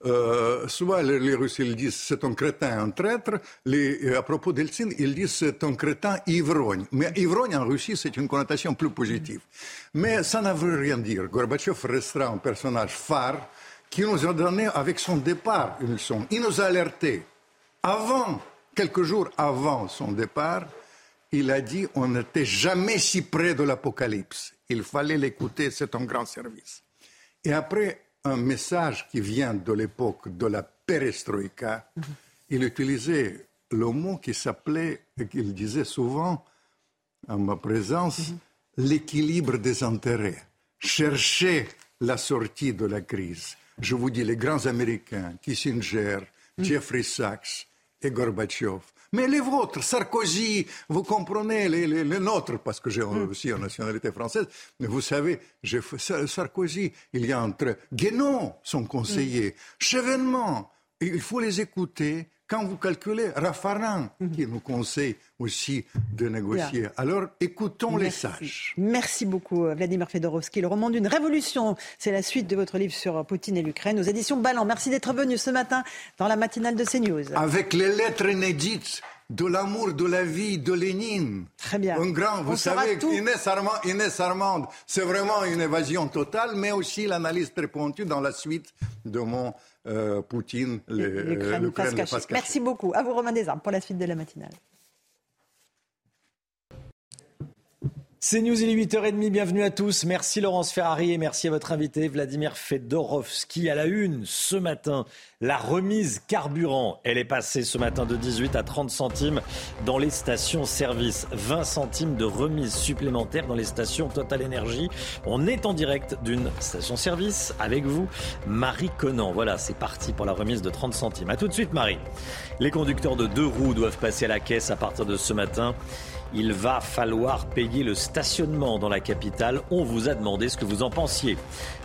Euh, soit les, Russes disent c'est un crétin, un traître. Euh, à propos d'Eltsine, ils disent c'est un crétin ivrogne. Mais ivrogne en Russie, c'est une connotation plus positive. Mais ça ne veut rien dire. Gorbatchev restera un personnage phare qui nous a donné avec son départ une leçon. Il nous a alertés. Avant, quelques jours avant son départ, il a dit on n'était jamais si près de l'apocalypse. Il fallait l'écouter, c'est un grand service. Et après, un message qui vient de l'époque de la perestroïka, il utilisait le mot qui s'appelait, et qu'il disait souvent en ma présence, l'équilibre des intérêts. Chercher la sortie de la crise. Je vous dis, les grands Américains, Kissinger, Jeffrey Sachs et Gorbatchev, mais les vôtres, Sarkozy, vous comprenez, les, les, nôtres, parce que j'ai hmm. aussi une nationalité française, mais vous savez, Sarkozy, il y a entre Guénon, son conseiller, mm. Chevènement, il faut les écouter, quand vous calculez, Raffarin, mhm. qui nous conseille aussi de négocier. Alors, écoutons les sages. Merci beaucoup, euh, Vladimir Fedorovski. Le roman d'une révolution, c'est la suite de votre livre sur Poutine et l'Ukraine aux éditions Ballant. Merci d'être venu ce matin dans la matinale de CNews. Avec les lettres inédites de l'amour de la vie de Lénine. Très bien. Un grand, vous savez, Inès, Armand, Inès c'est vraiment une évasion totale, mais aussi l'analyse très pointue dans la suite de mon euh, Poutine, l'Ukraine, Merci beaucoup. À vous, Romain Desarmes, pour la suite de la matinale. C'est News, il est 8h30, bienvenue à tous. Merci Laurence Ferrari et merci à votre invité Vladimir Fedorovski à la une ce matin. La remise carburant, elle est passée ce matin de 18 à 30 centimes dans les stations-service. 20 centimes de remise supplémentaire dans les stations Total Energy. On est en direct d'une station-service avec vous, Marie Conan. Voilà, c'est parti pour la remise de 30 centimes. A tout de suite Marie. Les conducteurs de deux roues doivent passer à la caisse à partir de ce matin. Il va falloir payer le stationnement dans la capitale. On vous a demandé ce que vous en pensiez.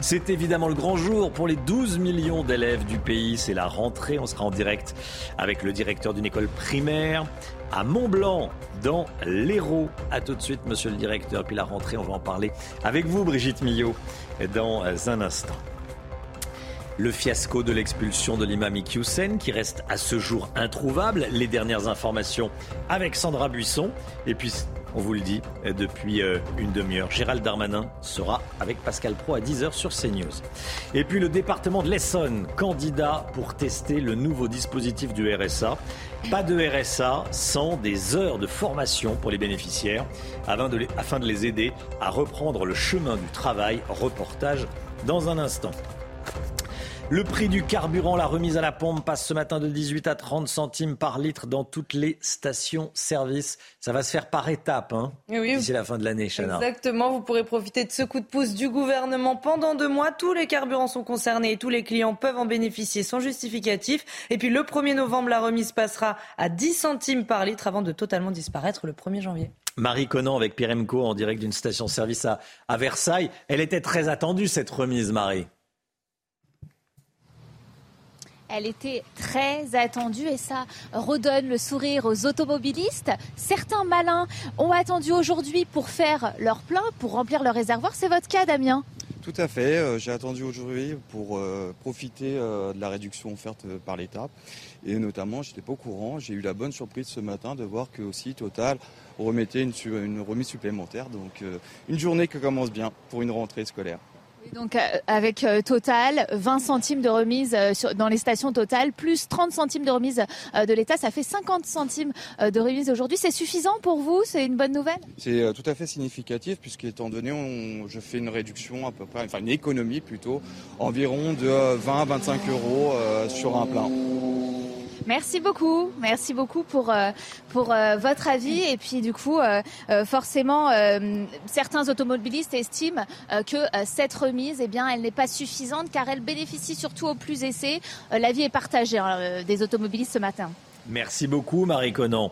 C'est évidemment le grand jour pour les 12 millions d'élèves du pays. C'est la rentrée. On sera en direct avec le directeur d'une école primaire à Mont-Blanc, dans l'Hérault. A tout de suite, monsieur le directeur. Puis la rentrée, on va en parler avec vous, Brigitte Millot, dans un instant. Le fiasco de l'expulsion de l'imam Iqiyoussen qui reste à ce jour introuvable. Les dernières informations avec Sandra Buisson. Et puis, on vous le dit depuis euh, une demi-heure, Gérald Darmanin sera avec Pascal Pro à 10h sur CNews. Et puis le département de l'Essonne, candidat pour tester le nouveau dispositif du RSA. Pas de RSA sans des heures de formation pour les bénéficiaires afin de les, afin de les aider à reprendre le chemin du travail. Reportage dans un instant. Le prix du carburant, la remise à la pompe passe ce matin de 18 à 30 centimes par litre dans toutes les stations-service. Ça va se faire par étapes hein, oui, d'ici la fin de l'année, Chana. Exactement, vous pourrez profiter de ce coup de pouce du gouvernement pendant deux mois. Tous les carburants sont concernés et tous les clients peuvent en bénéficier sans justificatif. Et puis le 1er novembre, la remise passera à 10 centimes par litre avant de totalement disparaître le 1er janvier. Marie Conan avec Pierre Emco en direct d'une station-service à, à Versailles. Elle était très attendue, cette remise, Marie. Elle était très attendue et ça redonne le sourire aux automobilistes. Certains malins ont attendu aujourd'hui pour faire leur plein, pour remplir leur réservoir. C'est votre cas, Damien tout à fait. Euh, j'ai attendu aujourd'hui pour euh, profiter euh, de la réduction offerte par l'État. Et notamment, je n'étais pas au courant. J'ai eu la bonne surprise ce matin de voir que aussi Total remettait une, une remise supplémentaire. Donc une journée qui commence bien pour une rentrée scolaire. Donc euh, avec euh, Total, 20 centimes de remise euh, dans les stations Total, plus 30 centimes de remise de l'État, ça fait 50 centimes de remise aujourd'hui. C'est suffisant pour vous? C'est une bonne nouvelle? C'est tout à fait significatif puisqu'étant donné, on, je fais une réduction à peu près, enfin une économie plutôt, environ de 20 à 25 euros sur un plein. Merci beaucoup, merci beaucoup pour pour votre avis. Et puis du coup forcément certains automobilistes estiment que cette remise eh bien elle n'est pas suffisante car elle bénéficie surtout aux plus aisés. L'avis est partagé hein, des automobilistes ce matin. Merci beaucoup Marie Conan.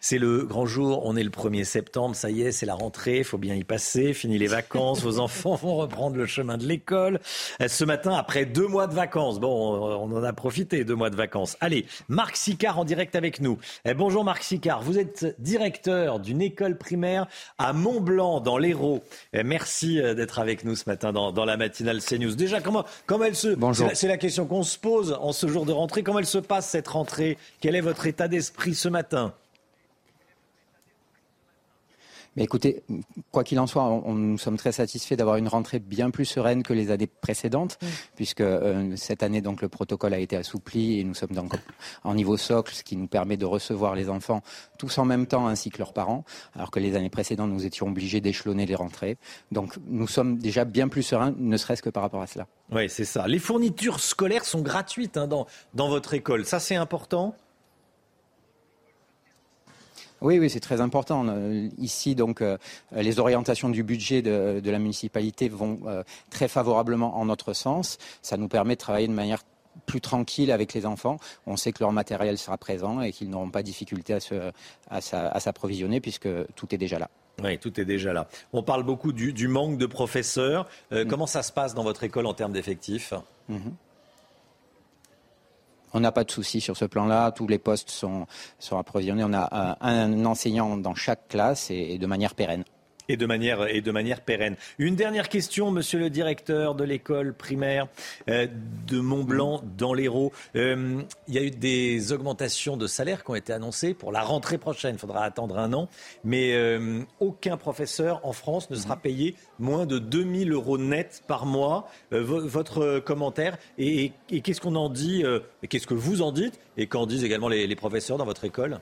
C'est le grand jour, on est le 1er septembre, ça y est, c'est la rentrée, il faut bien y passer, fini les vacances, vos enfants vont reprendre le chemin de l'école. Ce matin, après deux mois de vacances, bon, on en a profité, deux mois de vacances. Allez, Marc Sicard en direct avec nous. Eh, bonjour Marc Sicard, vous êtes directeur d'une école primaire à Mont-Blanc, dans l'Hérault. Eh, merci euh, d'être avec nous ce matin dans, la matinale CNews. Déjà, comment, comment elle se... C'est la, la question qu'on se pose en ce jour de rentrée. Comment elle se passe cette rentrée? Quel est votre état d'esprit ce matin? Écoutez, quoi qu'il en soit, on, nous sommes très satisfaits d'avoir une rentrée bien plus sereine que les années précédentes, puisque euh, cette année, donc, le protocole a été assoupli et nous sommes donc en niveau socle, ce qui nous permet de recevoir les enfants tous en même temps ainsi que leurs parents, alors que les années précédentes, nous étions obligés d'échelonner les rentrées. Donc, nous sommes déjà bien plus sereins, ne serait-ce que par rapport à cela. Oui, c'est ça. Les fournitures scolaires sont gratuites hein, dans, dans votre école. Ça, c'est important? Oui, oui, c'est très important. Euh, ici, donc, euh, les orientations du budget de, la municipalité vont euh, très favorablement en notre sens. Ça nous permet de travailler de manière plus tranquille avec les enfants. On sait que leur matériel sera présent et qu'ils n'auront pas de difficulté à, s'approvisionner puisque tout est déjà là. Oui, tout est déjà là. On parle beaucoup du, manque de professeurs. Mm. Comment ça se passe dans votre école en termes d'effectifs? Mm-hmm. On n'a pas de souci sur ce plan-là. Tous les postes sont, sont approvisionnés. On a un, enseignant dans chaque classe et de manière pérenne et de manière, et de manière pérenne. Une dernière question, monsieur le directeur de l'école primaire euh, de Montblanc dans l'Hérault. Euh, il y a eu des augmentations de salaire qui ont été annoncées pour la rentrée prochaine. Il faudra attendre un an. Mais euh, aucun professeur en France ne sera mhm. payé moins de 2000 euros net par mois. votre commentaire et, qu'est-ce qu'on en dit qu'est-ce que vous en dites et qu'en disent également les professeurs dans votre école?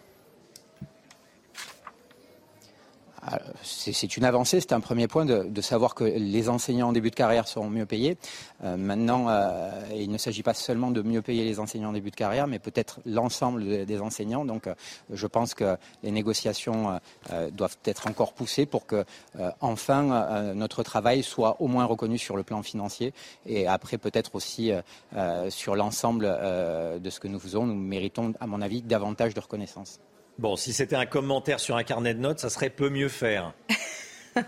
C'est une avancée, c'est un premier point de, savoir que les enseignants en début de carrière seront mieux payés. Euh, maintenant, euh, il ne s'agit pas seulement de mieux payer les enseignants en début de carrière, mais peut-être l'ensemble des enseignants. Donc, euh, je pense que les négociations doivent être encore poussées pour que, enfin, notre travail soit au moins reconnu sur le plan financier et après peut-être aussi sur l'ensemble de ce que nous faisons. Nous méritons, à mon avis, davantage de reconnaissance. Bon, si c'était un commentaire sur un carnet de notes, ça serait peu mieux faire. <laughs>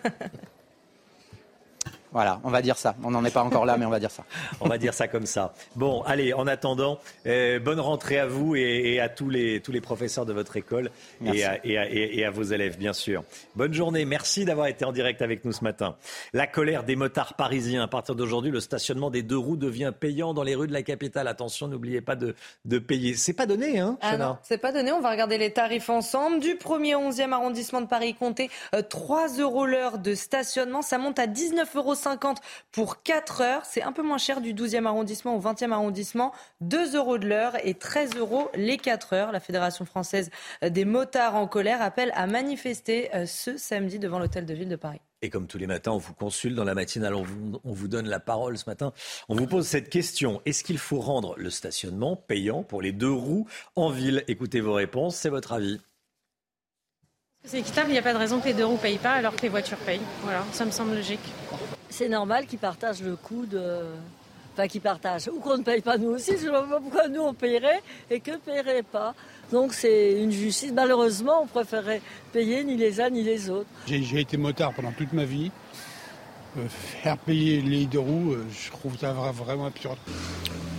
Voilà, on va dire ça. On n'en est pas encore là, mais on va dire ça. <laughs> on va dire ça comme ça. Bon, allez, en attendant, euh, bonne rentrée à vous et, à tous les, tous les professeurs de votre école et à, et, à, vos élèves, bien sûr. Bonne journée. Merci d'avoir été en direct avec nous ce matin. La colère des motards parisiens. À partir d'aujourd'hui, le stationnement des deux roues devient payant dans les rues de la capitale. Attention, n'oubliez pas de, de payer. C'est pas donné, hein, ah non, c'est pas donné. On va regarder les tarifs ensemble. Du 1er au 11e arrondissement de Paris, comptez 3 euh, euros l'heure de stationnement. Ça monte à 19 euros pour 4 heures. C'est un peu moins cher du 12e arrondissement au 20e arrondissement. 2 euros de l'heure et 13 euros les 4 heures. La Fédération française des motards en colère appelle à manifester euh, ce samedi devant l'hôtel de ville de Paris. Et comme tous les matins, on vous consulte dans la matinale, on vous, on vous, donne la parole ce matin. On vous pose cette question. Est-ce qu'il faut rendre le stationnement payant pour les deux roues en ville? Écoutez vos réponses, c'est votre avis. C'est équitable, il n'y a pas de raison que les deux roues ne payent pas alors que les voitures payent. Voilà, ça me semble logique c'est normal qu'ils partagent le coût de. Enfin, qu'ils partagent. Ou qu'on ne paye pas nous aussi. Je ne vois pas pourquoi nous on payerait et que ne payerait pas. Donc c'est une justice. Malheureusement, on préférait payer ni les uns ni les autres. J'ai été motard pendant toute ma vie. Euh, faire payer les deux roues, euh, je trouve ça vraiment absurde.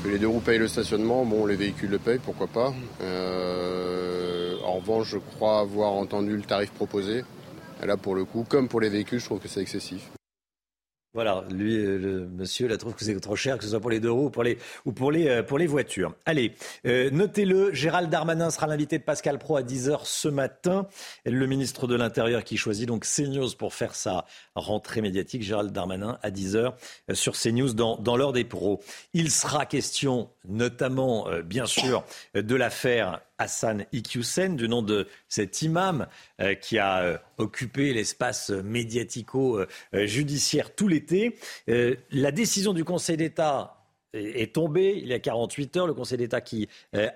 Que les deux roues payent le stationnement, bon, les véhicules le payent, pourquoi pas. Euh, en revanche, je crois avoir entendu le tarif proposé. Là, pour le coup, comme pour les véhicules, je trouve que c'est excessif. Voilà, lui, euh, le monsieur, là, trouve que c'est trop cher, que ce soit pour les deux roues ou pour les, ou pour les, euh, pour les voitures. Allez, euh, notez-le, Gérald Darmanin sera l'invité de Pascal Pro à 10h ce matin. Le ministre de l'Intérieur qui choisit donc CNews pour faire sa rentrée médiatique. Gérald Darmanin à 10h sur CNews dans, dans l'heure des pros. Il sera question notamment, bien sûr, de l'affaire Hassan Iqiyoussen, du nom de cet imam euh, qui a euh, occupé l'espace médiatico-judiciaire tout l'été. Euh, la décision du Conseil d'État est tombée il y a 48 heures. Le Conseil d'État qui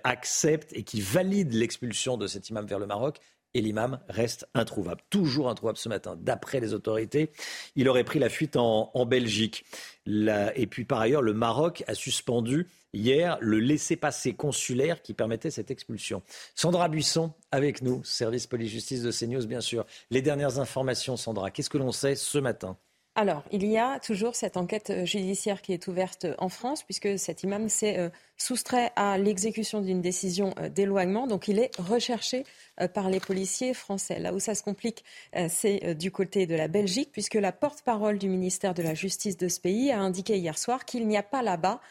accepte et qui valide l'expulsion de cet imam vers le Maroc. Et l'imam reste introuvable, toujours introuvable ce matin. D'après les autorités, il aurait pris la fuite en, Belgique. et puis par ailleurs, le Maroc a suspendu hier le laissez-passer consulaire qui permettait cette expulsion. Sandra Buisson avec nous, service police-justice de CNews bien sûr. Les dernières informations, Sandra, qu'est-ce que l'on sait ce matin? Alors, il y a toujours cette enquête euh, judiciaire qui est ouverte en France, puisque cet imam s'est euh, soustrait à l'exécution d'une décision euh, d'éloignement. Donc, il est recherché par les policiers français. Là où ça se complique, c'est du côté de la Belgique, puisque la porte-parole du ministère de la Justice de ce pays a indiqué hier soir qu'il n'y a pas là-bas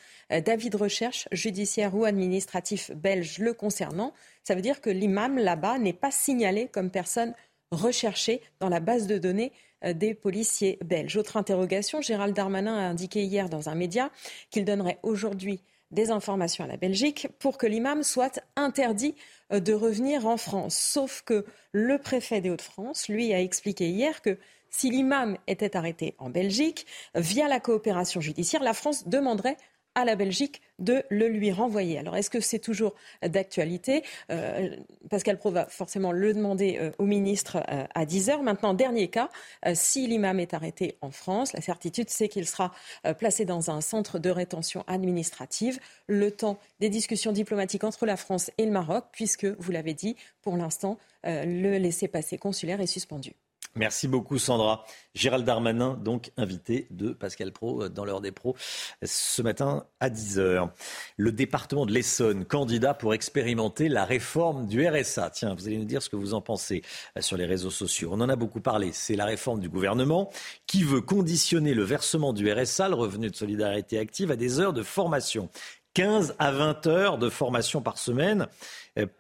d'avis de recherche judiciaire ou administratif belge le concernant. Ça veut dire que l'imam là-bas n'est pas signalé comme personne recherchée dans la base de données euh, des policiers belges. Autre interrogation, Gérald Darmanin a indiqué hier dans un média qu'il donnerait aujourd'hui des informations à la Belgique pour que l'imam soit interdit euh, de revenir en France. Sauf que le préfet des Hauts-de-France, lui, a expliqué hier que si l'imam était arrêté en Belgique, via la coopération judiciaire, la France demanderait à la Belgique de le lui renvoyer. Alors, est-ce que c'est toujours d'actualité? Euh, Pascal Pro va forcément le demander euh, au ministre euh, à 10 heures. Maintenant, dernier cas, si l'imam est arrêté en France, la certitude, c'est qu'il sera placé dans un centre de rétention administrative le temps des discussions diplomatiques entre la France et le Maroc, puisque, vous l'avez dit, pour l'instant, le laissez-passer consulaire est suspendu. Merci beaucoup Sandra. Gérald Darmanin, donc invité de Pascal Pro euh, dans l'heure des pros ce matin à 10h. Le département de l'Essonne, candidat pour expérimenter la réforme du RSA. Tiens, vous allez nous dire ce que vous en pensez euh, sur les réseaux sociaux. On en a beaucoup parlé. C'est la réforme du gouvernement qui veut conditionner le versement du RSA, le revenu de solidarité active, à des heures de formation. 15 à 20 heures de formation par semaine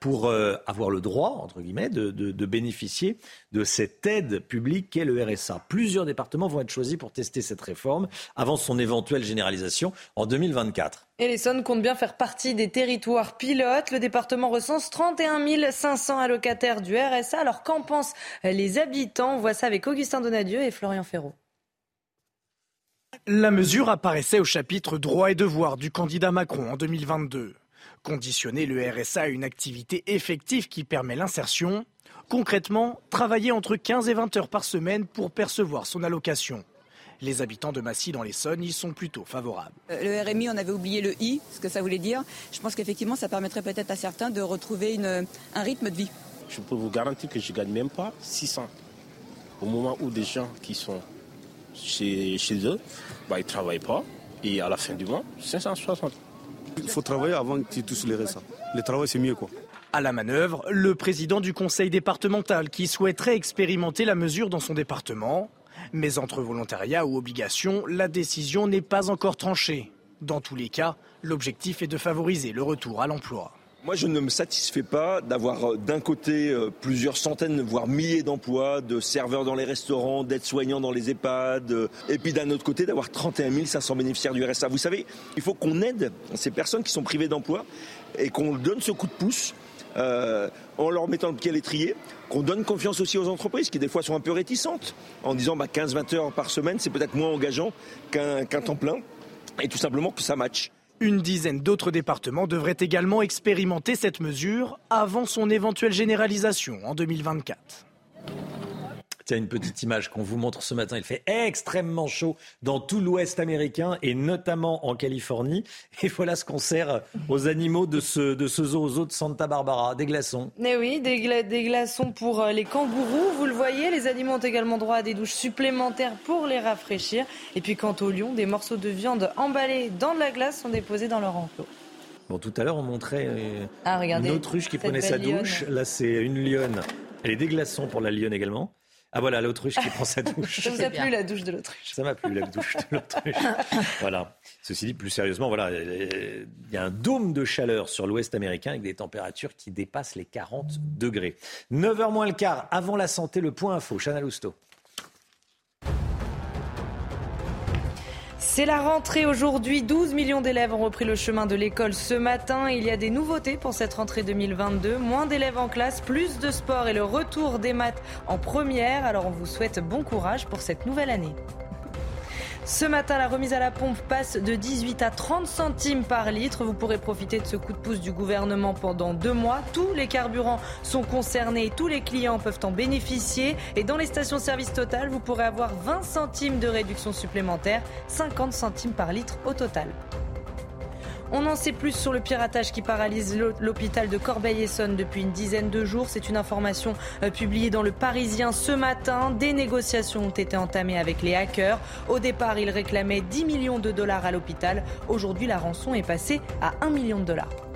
pour euh, avoir le droit, entre guillemets, de, de, bénéficier de cette aide publique qu'est le RSA. Plusieurs départements vont être choisis pour tester cette réforme avant son éventuelle généralisation en 2024. Et l'Essonne compte bien faire partie des territoires pilotes. Le département recense 31 500 allocataires du RSA. Alors qu'en pensent les habitants? On voit ça avec Augustin Donadieu et Florian Ferraud. La mesure apparaissait au chapitre droits et devoirs du candidat Macron en 2022. Conditionner le RSA à une activité effective qui permet l'insertion. Concrètement, travailler entre 15 et 20 heures par semaine pour percevoir son allocation. Les habitants de Massy dans l'Essonne y sont plutôt favorables. Euh, le RMI, on avait oublié le I, ce que ça voulait dire. Je pense qu'effectivement, ça permettrait peut-être à certains de retrouver un rythme de vie. Je peux vous garantir que je ne gagne même pas 600. Au moment où des gens qui sont chez, eux, bah, ils ne travaillent pas. Et à la fin du mois, 560. Il faut travailler avant qu'ils touchent les restes. Le travail, c'est mieux. quoi. À la manœuvre, le président du conseil départemental qui souhaiterait expérimenter la mesure dans son département. Mais entre volontariat ou obligation, la décision n'est pas encore tranchée. Dans tous les cas, l'objectif est de favoriser le retour à l'emploi. Moi, je ne me satisfais pas d'avoir euh, d'un côté euh, plusieurs centaines, voire milliers d'emplois, de serveurs dans les restaurants, d'aides-soignants dans les EHPAD, euh, et puis d'un autre côté d'avoir 31 500 bénéficiaires du RSA. Vous savez, il faut qu'on aide ces personnes qui sont privées d'emploi et qu'on donne ce coup de pouce en leur mettant le pied à l'étrier, qu'on donne confiance aussi aux entreprises qui des fois sont un peu réticentes en disant bah, 15-20 heures par semaine, c'est peut-être moins engageant qu'un temps plein, et tout simplement que ça matche. Une dizaine d'autres départements devraient également expérimenter cette mesure avant son éventuelle généralisation en 2024. Tiens, une petite image qu'on vous montre ce matin. Il fait extrêmement chaud dans tout l'ouest américain et notamment en Californie. Et voilà ce qu'on sert aux animaux de ce, de ce zoo, zoo de Santa Barbara. Des glaçons. Mais oui, des, des, glaçons pour euh, les kangourous. Vous le voyez, les animaux ont également droit à des douches supplémentaires pour les rafraîchir. Et puis quant aux lions, des morceaux de viande emballés dans de la glace sont déposés dans leur enclos. Bon, tout à l'heure, on montrait euh, ah, une autruche qui prenait sa douche. Là, c'est une lionne. Elle est des glaçons pour la lionne également. Ah voilà, l'autruche qui prend sa douche. Ça vous a plu la douche de l'autruche Ça m'a plu la douche de l'autruche. voilà. Ceci dit, plus sérieusement, voilà, il y a un dôme de chaleur sur l'ouest américain avec des températures qui dépassent les 40 degrés. 9h moins le quart, avant la santé, le point info. Chana Lousteau. C'est la rentrée aujourd'hui. 12 millions d'élèves ont repris le chemin de l'école ce matin. Il y a des nouveautés pour cette rentrée 2022. Moins d'élèves en classe, plus de sport et le retour des maths en première. Alors on vous souhaite bon courage pour cette nouvelle année. Ce matin, la remise à la pompe passe de 18 à 30 centimes par litre. Vous pourrez profiter de ce coup de pouce du gouvernement pendant deux mois. Tous les carburants sont concernés, tous les clients peuvent en bénéficier. Et dans les stations-service total, vous pourrez avoir 20 centimes de réduction supplémentaire, 50 centimes par litre au total. On en sait plus sur le piratage qui paralyse l'hôpital de Corbeil-Essonne depuis une dizaine de jours. C'est une information euh, publiée dans le Parisien ce matin. Des négociations ont été entamées avec les hackers. Au départ, ils réclamaient 10 millions de dollars à l'hôpital. Aujourd'hui, la rançon est passée à 1 million de dollars.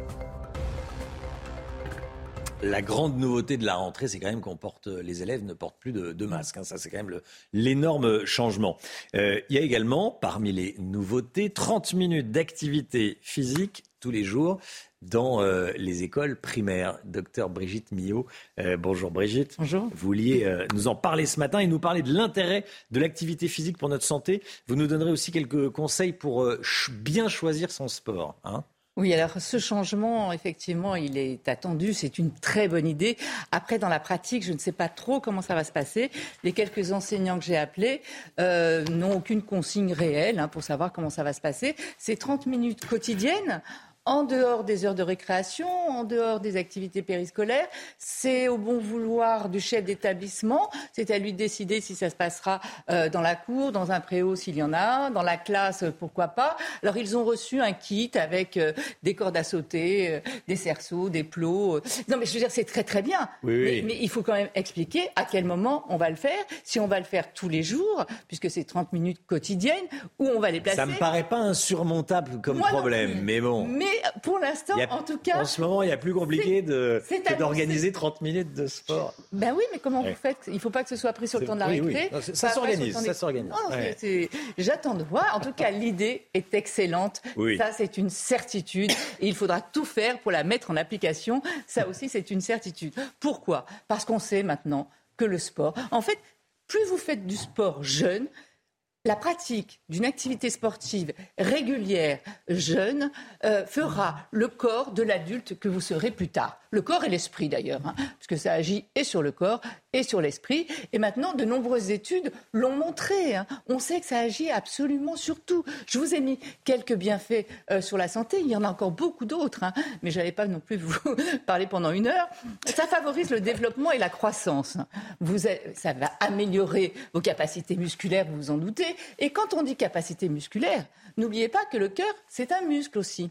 La grande nouveauté de la rentrée, c'est quand même qu'on porte, les élèves ne portent plus de, de masque. Hein. Ça, c'est quand même l'énorme changement. Euh, il y a également, parmi les nouveautés, 30 minutes d'activité physique tous les jours dans euh, les écoles primaires. Docteur Brigitte Millot, euh, bonjour Brigitte. Bonjour. Vous vouliez nous en parler ce matin et nous parler de l'intérêt de l'activité physique pour notre santé. Vous nous donnerez aussi quelques conseils pour bien choisir son sport. Hein oui, alors ce changement, effectivement, il est attendu. C'est une très bonne idée. Après, dans la pratique, je ne sais pas trop comment ça va se passer. Les quelques enseignants que j'ai appelés euh, n'ont aucune consigne réelle hein, pour savoir comment ça va se passer. C'est 30 minutes quotidiennes en dehors des heures de récréation, en dehors des activités périscolaires. C'est au bon vouloir du chef d'établissement. C'est à lui de décider si ça se passera euh, dans la cour, dans un préau s'il y en a un, dans la classe, pourquoi pas. Alors ils ont reçu un kit avec euh, des cordes à sauter, euh, des cerceaux, des plots. Non mais je veux dire, c'est très très bien. mais, mais, il faut quand même expliquer à quel moment on va le faire. Si on va le faire tous les jours, puisque c'est 30 minutes quotidiennes, où on va les placer. Ça me paraît pas insurmontable comme problème, mais bon. Mais pour l'instant, en tout cas. En ce moment, il y a plus compliqué de, d'organiser 30 minutes de sport. Ben oui, mais comment vous faites? Il ne faut pas que ce soit pris sur le temps de la récré. ça s'organise, ça s'organise. J'attends de voir. En tout cas, <laughs> l'idée est excellente. Ça, c'est une certitude. Et il faudra tout faire pour la mettre en application. Ça <laughs> aussi, c'est une certitude. Pourquoi? Parce qu'on sait maintenant que le sport, en fait, plus vous faites du sport jeune, la pratique d'une activité sportive régulière, jeune, euh, fera le corps de l'adulte que vous serez plus tard. Le corps et l'esprit d'ailleurs, hein, parce que ça agit et sur le corps et sur l'esprit. Et maintenant, de nombreuses études l'ont montré. Hein. On sait que ça agit absolument sur tout. Je vous ai mis quelques bienfaits euh, sur la santé. Il y en a encore beaucoup d'autres, hein, mais je n'allais pas non plus vous <laughs> parler pendant une heure. Ça favorise le développement et la croissance. Ça va améliorer vos capacités musculaires, vous vous en doutez. Et quand on dit capacité musculaire, n'oubliez pas que le cœur, c'est un muscle aussi.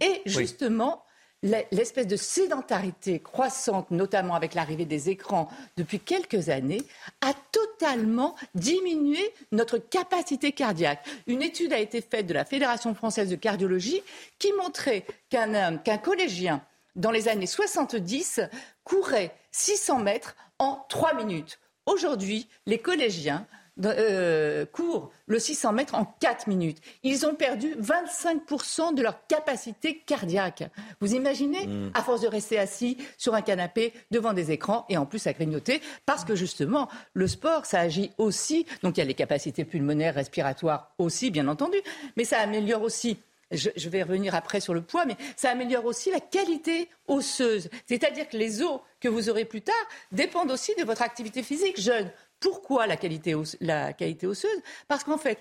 Et justement, l'espèce de sédentarité croissante, notamment avec l'arrivée des écrans depuis quelques années, a totalement diminué notre capacité cardiaque. Une étude a été faite de la Fédération française de cardiologie qui montrait qu'un qu'un collégien, dans les années 70, courait 600 mètres en 3 minutes. Aujourd'hui, les collégiens euh, courent le 600 mètres en 4 minutes. Ils ont perdu 25% de leur capacité cardiaque. Vous imaginez mm. À force de rester assis sur un canapé devant des écrans et en plus à grignoter, parce que justement, le sport, ça agit aussi. Donc il y a les capacités pulmonaires, respiratoires aussi, bien entendu, mais ça améliore aussi je, vais revenir après sur le poids, mais ça améliore aussi la qualité osseuse. C'est-à-dire que les os que vous aurez plus tard dépendent aussi de votre activité physique jeune. Pourquoi la qualité, osseuse? Parce qu'en fait,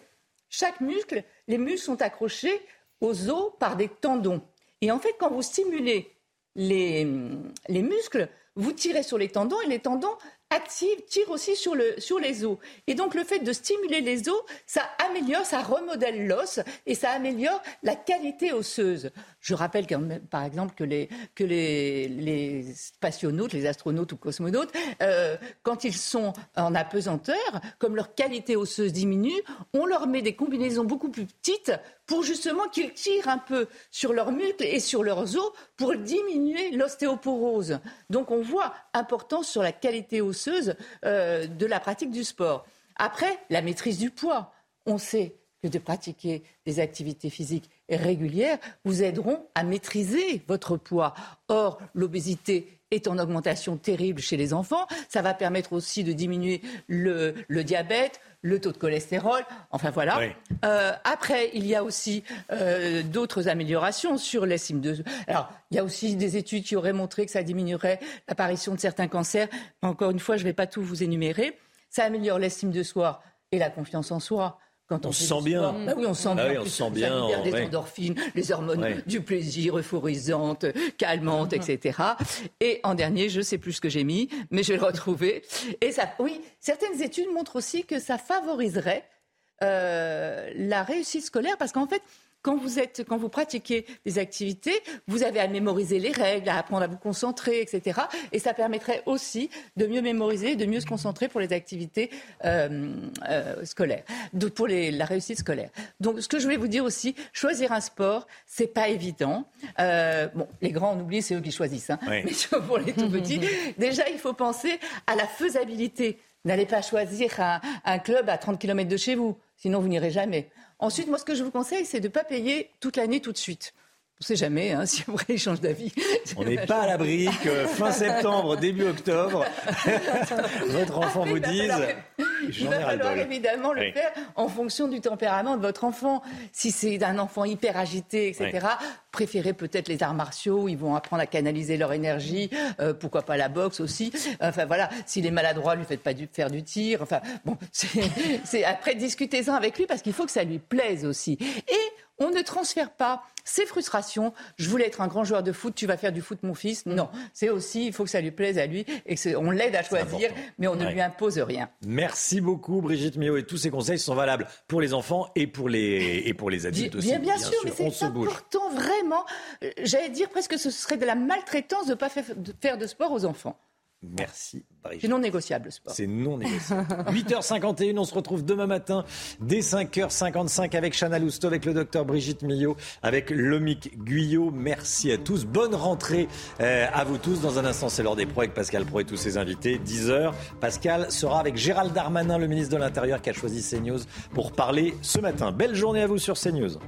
chaque muscle, les muscles sont accrochés aux os par des tendons. Et en fait, quand vous stimulez les, les muscles, vous tirez sur les tendons et les tendons active tire aussi sur, le, sur les os. Et donc le fait de stimuler les os, ça améliore, ça remodèle l'os et ça améliore la qualité osseuse. Je rappelle par exemple que les, que les, les spationautes, les astronautes ou cosmonautes, euh, quand ils sont en apesanteur, comme leur qualité osseuse diminue, on leur met des combinaisons beaucoup plus petites pour justement qu'ils tirent un peu sur leurs muscles et sur leurs os pour diminuer l'ostéoporose. Donc on voit importance sur la qualité osseuse euh, de la pratique du sport. Après, la maîtrise du poids. On sait que de pratiquer des activités physiques régulières vous aideront à maîtriser votre poids. Or, l'obésité est en augmentation terrible chez les enfants. Ça va permettre aussi de diminuer le, diabète, le taux de cholestérol. Enfin voilà. Euh, après, il y a aussi euh, d'autres améliorations sur l'estime de. Alors, il y a aussi des études qui auraient montré que ça diminuerait l'apparition de certains cancers. Encore une fois, je ne vais pas tout vous énumérer. Ça améliore l'estime de soi et la confiance en soi on, se sent bien. Bah oui, on sent ah bien. on sent bien. Ça des endorphines, les hormones du plaisir, euphorisantes, calmantes, etc. Et en dernier, je sais plus ce que j'ai mis, mais je vais le retrouver. Et ça, oui, certaines études montrent aussi que ça favoriserait euh, la réussite scolaire parce qu'en fait, quand vous, êtes, quand vous pratiquez des activités, vous avez à mémoriser les règles, à apprendre à vous concentrer, etc. Et ça permettrait aussi de mieux mémoriser, de mieux se concentrer pour les activités euh, euh, scolaires, de, pour les, la réussite scolaire. Donc, ce que je voulais vous dire aussi, choisir un sport, c'est pas évident. Euh, bon, les grands, on oublie, c'est eux qui choisissent. Hein. Mais <laughs> pour les tout petits, <laughs> déjà, il faut penser à la faisabilité. N'allez pas choisir un, un club à 30 km de chez vous, sinon vous n'irez jamais. Ensuite, moi, ce que je vous conseille, c'est de ne pas payer toute l'année tout de suite. On ne sait jamais hein, <laughs> si après il change d'avis. <laughs> On n'est pas à l'abri que fin <laughs> septembre, début octobre, votre enfant vous dise. Il va falloir évidemment le faire en fonction du tempérament de votre enfant. Si c'est un enfant hyper agité, etc., préférez peut-être les arts martiaux, ils vont apprendre à canaliser leur énergie, euh, pourquoi pas la boxe aussi. Enfin voilà, s'il est maladroit, lui faites pas du, faire du tir. Enfin bon, c'est après discutez-en avec lui parce qu'il faut que ça lui plaise aussi. Et on ne transfère pas ses frustrations. Je voulais être un grand joueur de foot, tu vas faire du foot, mon fils. Non, c'est aussi, il faut que ça lui plaise à lui et qu'on l'aide à choisir, mais on ne lui impose rien. Merci beaucoup, Brigitte Mio. Et tous ces conseils sont valables pour les enfants et pour les, et pour les adultes aussi. Bien, bien, sûr, mais c'est important, vraiment. Euh, j'allais dire presque que ce serait de la maltraitance de ne pas faire de sport aux enfants. Merci C'est non négociable le sport. C'est non négociable. <laughs> 8h51, on se retrouve demain matin dès 5h55 avec Chana Lousteau, avec le docteur Brigitte Millot, avec Lomic Guyot. Merci à tous. Bonne rentrée euh, à vous tous. Dans un instant, c'est l'heure des pros avec Pascal Pro et tous ses invités. 10h, Pascal sera avec Gérald Darmanin, le ministre de l'Intérieur qui a choisi CNews pour parler ce matin. Belle journée à vous sur CNews.